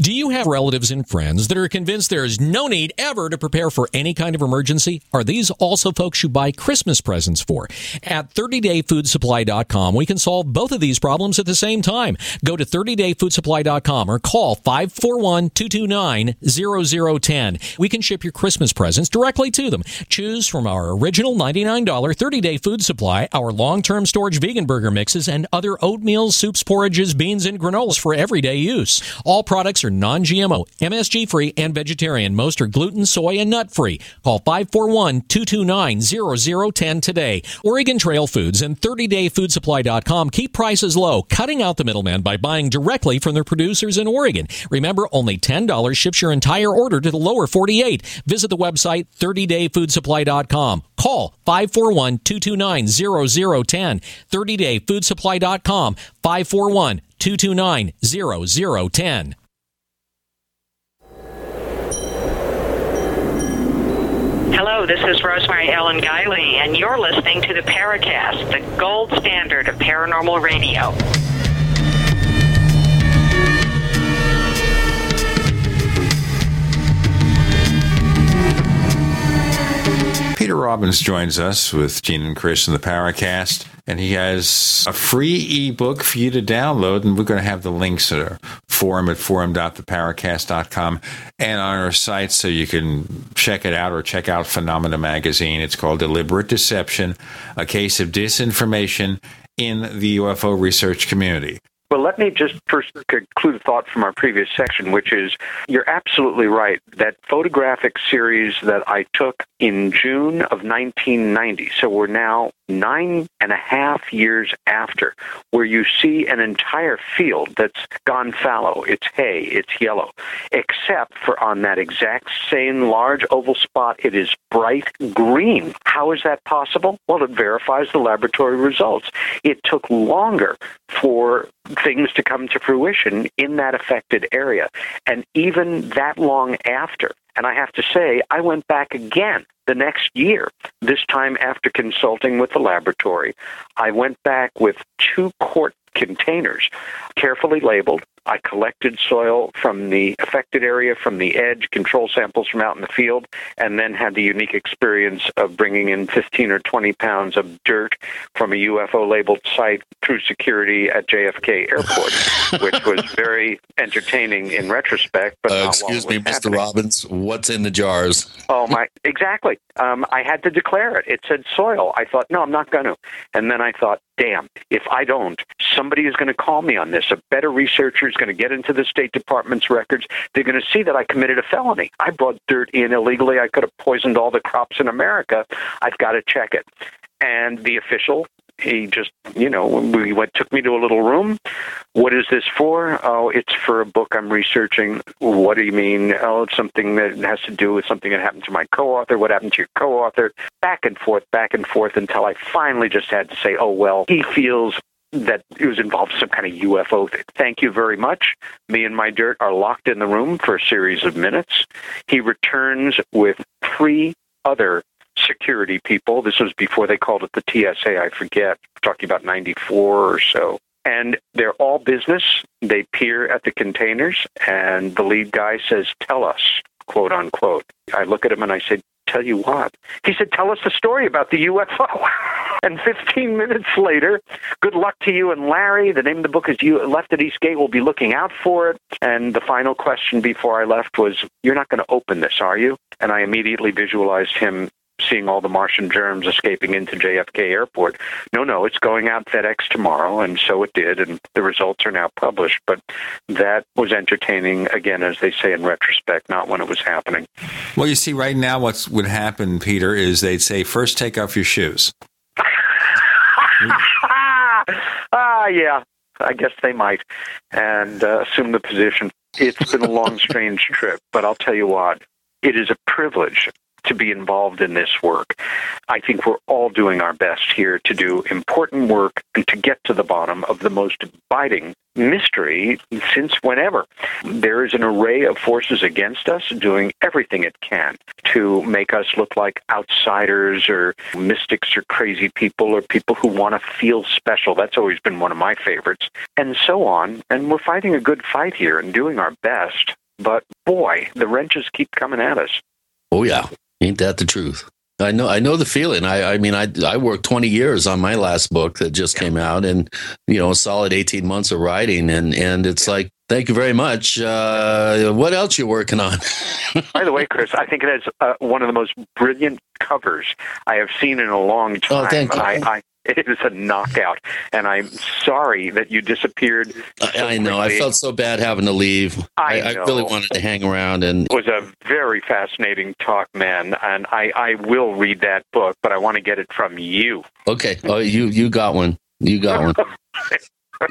Do you have relatives and friends that are convinced there is no need ever to prepare for any kind of emergency? Are these also folks you buy Christmas presents for? At 30dayfoodsupply.com, we can solve both of these problems at the same time. Go to 30dayfoodsupply.com or call 541-229-0010. We can ship your Christmas presents directly to them. Choose from our original $99 30-day food supply, our long-term storage vegan burger mixes, and other oatmeal, soups, porridges, beans, and granolas for everyday use. All products are non-GMO, MSG-free, and vegetarian. Most are gluten, soy, and nut-free. Call 541-229-0010 today. Oregon Trail Foods and 30dayfoodsupply.com keep prices low, cutting out the middleman by buying directly from their producers in Oregon. Remember, only $10 ships your entire order to the lower 48. Visit the website 30dayfoodsupply.com. Call 541-229-0010. 30dayfoodsupply.com. 541-229-0010. Hello, this is Rosemary Ellen Guiley, and you're listening to the Paracast, the gold standard of paranormal radio. Peter Robbins joins us with Gene and Chris in the Paracast, and he has a free ebook for you to download. And we're going to have the links at our forum at forum.theparacast.com and on our site so you can check it out or check out Phenomena Magazine. It's called Deliberate Deception A Case of Disinformation in the UFO Research Community. Well, let me just first conclude a thought from our previous section, which is you're absolutely right. That photographic series that I took in June of 1990, so we're now nine and a half years after, where you see an entire field that's gone fallow. It's hay, it's yellow, except for on that exact same large oval spot, it is bright green. How is that possible? Well, it verifies the laboratory results. It took longer for things to come to fruition in that affected area. And even that long after, and I have to say, I went back again the next year, this time after consulting with the laboratory. I went back with two quart containers, carefully labeled. I collected soil from the affected area, from the edge, control samples from out in the field, and then had the unique experience of bringing in 15 or 20 pounds of dirt from a UFO labeled site through security at JFK Airport, *laughs* which was very entertaining in retrospect. But Uh, excuse me, Mr. happening. Robbins. What's in the jars? Oh my! Exactly. Um, I had to declare it. It said soil. I thought, no, I'm not going to. And then I thought, damn, if I don't, somebody is going to call me on this. A better researcher is going to get into the State Department's records. They're going to see that I committed a felony. I brought dirt in illegally. I could have poisoned all the crops in America. I've got to check it. And the official, he just, you know, we went, took me to a little room. What is this for? Oh, it's for a book I'm researching. What do you mean? Oh, it's something that has to do with something that happened to my co-author. What happened to your co-author? Back and forth, back and forth until I finally just had to say, oh, well, he feels that it was involved in some kind of UFO. Thank you very much. Me and my dirt are locked in the room for a series of minutes. He returns with three other security people. This was before they called it the TSA, I forget, talking about 94 or so. And they're all business. They peer at the containers, and the lead guy says, Tell us, quote unquote. I look at him and I say, Tell you what? He said, Tell us the story about the UFO. *laughs* and 15 minutes later, good luck to you and Larry. The name of the book is You Left at East Gate. We'll be looking out for it. And the final question before I left was, You're not going to open this, are you? And I immediately visualized him seeing all the Martian germs escaping into JFK Airport. No, no, it's going out FedEx tomorrow, and so it did, and the results are now published. But that was entertaining, again, as they say in retrospect, not when it was happening. Well, you see, right now, what would happen, Peter, is they'd say, first take off your shoes. *laughs* ah, yeah, I guess they might, and uh, assume the position. It's been a long, *laughs* strange trip, but I'll tell you what, it is a privilege to be involved in this work. I think we're all doing our best here to do important work and to get to the bottom of the most biting mystery since whenever. There is an array of forces against us doing everything it can to make us look like outsiders or mystics or crazy people or people who want to feel special. That's always been one of my favorites. And so on. And we're fighting a good fight here and doing our best. But boy, the wrenches keep coming at us. Oh, yeah. Ain't that the truth? I know, I know the feeling. I, I mean, I, I worked 20 years on my last book that just came out, and you know, a solid 18 months of writing, and and it's like, thank you very much. Uh, what else you working on? *laughs* By the way, Chris, I think it has uh, one of the most brilliant covers I have seen in a long time. Oh, thank you. I, I, it is a knockout, and I'm sorry that you disappeared. So I, I know. quickly. I felt so bad having to leave. I I, know. really wanted to hang around, and It was a very fascinating talk, man, and I, I will read that book, but I want to get it from you. okay. Oh, you you got one. You got one. *laughs*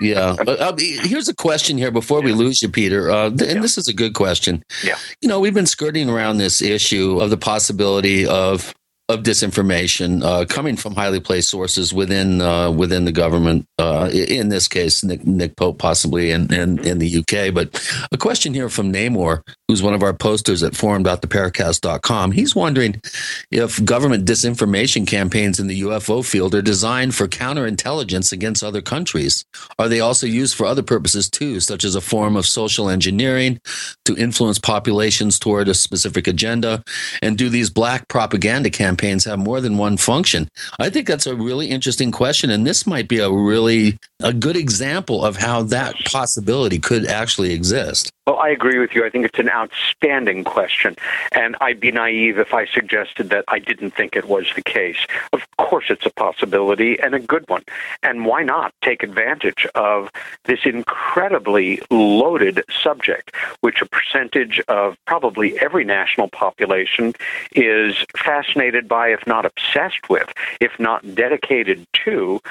Yeah. But, uh, here's a question here before we lose you, Peter. Uh, th- and this is a good question. Yeah. You know, we've been skirting around this issue of the possibility of of disinformation uh, coming from highly placed sources within uh, within the government. Uh, in this case, Nick, Nick Pope possibly in, in in the UK. But a question here from Namor, who's one of our posters at forum.theparacast.com. He's wondering if government disinformation campaigns in the UFO field are designed for counterintelligence against other countries. Are they also used for other purposes too, such as a form of social engineering to influence populations toward a specific agenda? And do these black propaganda campaigns have more than one function? I think that's a really interesting question, and this might be a really a good example of how that possibility could actually exist. Well, I agree with you. I think it's an outstanding question. And I'd be naive if I suggested that I didn't think it was the case. Of course, it's a possibility and a good one. And why not take advantage of this incredibly loaded subject, which a percentage of probably every national population is fascinated by, if not obsessed with, if not dedicated to,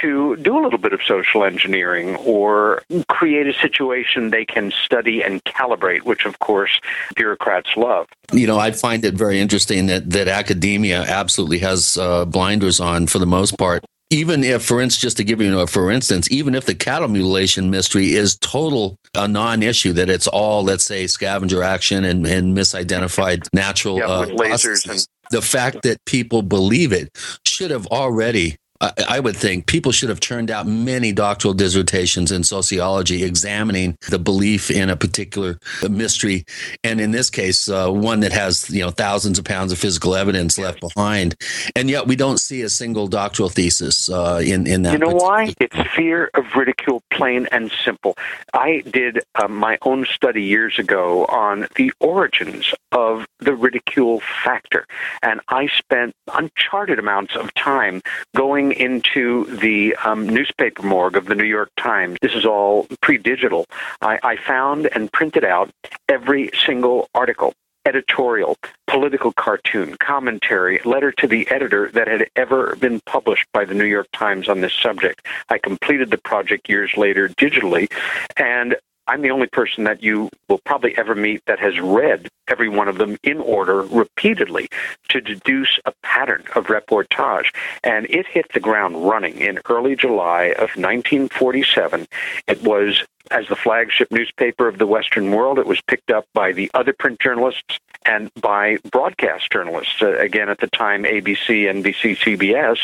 to do a little bit of social engineering or create a situation they can study and calibrate, which of course bureaucrats love. you know, I find it very interesting that that academia absolutely has uh, blinders on for the most part. Even if, for instance, just to give you a for instance, even if the cattle mutilation mystery is total a non-issue, that it's all, let's say, scavenger action and, and misidentified natural Yeah, uh, lasers processes, the fact that people believe it should have already I I would think people should have turned out many doctoral dissertations in sociology examining the belief in a particular mystery, and in this case, uh, one that has you know thousands of pounds of physical evidence left behind, and yet we don't see a single doctoral thesis uh, in in that. You know particular- why? It's fear of ridicule, plain and simple. I did uh, my own study years ago on the origins of the ridicule factor, and I spent uncharted amounts of time going into the um, newspaper morgue of the New York Times. This is all pre digital. I, I found and printed out every single article editorial, political cartoon, commentary, letter to the editor that had ever been published by the New York Times on this subject. I completed the project years later digitally, and I'm the only person that you will probably ever meet that has read every one of them in order repeatedly to deduce a pattern of reportage. And it hit the ground running in early July of 1947. It was as the flagship newspaper of the Western world. It was picked up by the other print journalists and by broadcast journalists, uh, again at the time, ABC, NBC, CBS.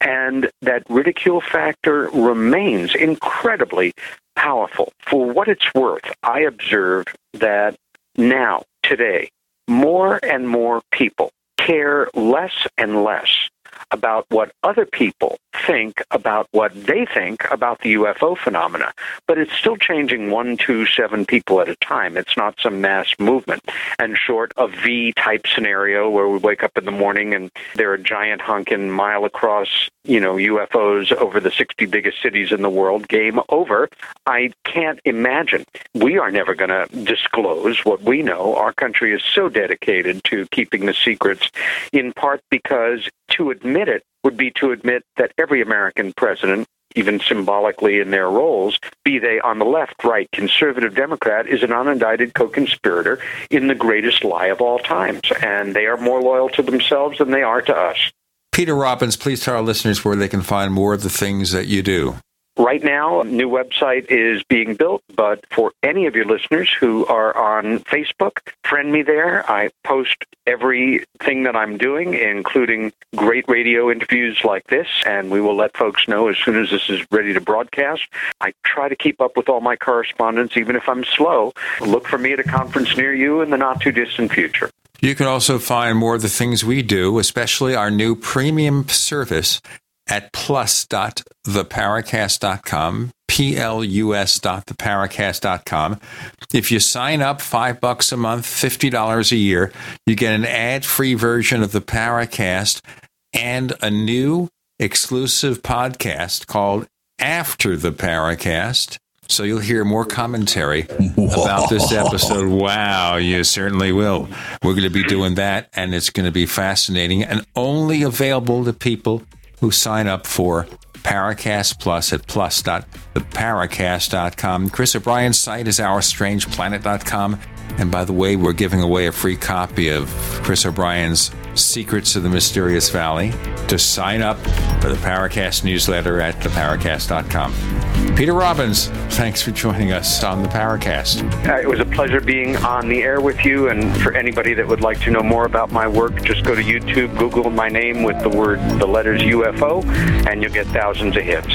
And that ridicule factor remains incredibly powerful. For what it's worth, I observe that now, today, more and more people care less and less about what other people think about what they think about the UFO phenomena. But it's still changing one, two, seven people at a time. It's not some mass movement. And short of V type scenario where we wake up in the morning and there are giant honking mile across, you know, UFOs over the 60 biggest cities in the world, game over. I can't imagine. We are never going to disclose what we know. Our country is so dedicated to keeping the secrets, in part because to admit it would be to admit that every American president, even symbolically in their roles, be they on the left, right, conservative, Democrat, is an unindicted co conspirator in the greatest lie of all times. And they are more loyal to themselves than they are to us. Peter Robbins, please tell our listeners where they can find more of the things that you do. Right now, a new website is being built, but for any of your listeners who are on Facebook, friend me there. I post everything that I'm doing, including great radio interviews like this, and we will let folks know as soon as this is ready to broadcast. I try to keep up with all my correspondence, even if I'm slow. Look for me at a conference near you in the not too distant future. You can also find more of the things we do, especially our new premium service at plus.theparacast.com, P-L-U-S.theparacast.com. If you sign up five bucks a month, $50 a year, you get an ad-free version of the Paracast and a new exclusive podcast called After the Paracast. So you'll hear more commentary about this *laughs* episode. Wow, you certainly will. We're going to be doing that, and it's going to be fascinating and only available to people who sign up for Paracast Plus at plus.theparacast.com. Chris O'Brien's site is ourstrangeplanet.com. And by the way, we're giving away a free copy of Chris O'Brien's Secrets of the Mysterious Valley to sign up for the Paracast newsletter at theparacast.com. Peter Robbins, thanks for joining us on the Paracast. Uh, it was a pleasure being on the air with you. And for anybody that would like to know more about my work, just go to YouTube, Google my name with the word, the letters UFO, and you'll get thousands of hits.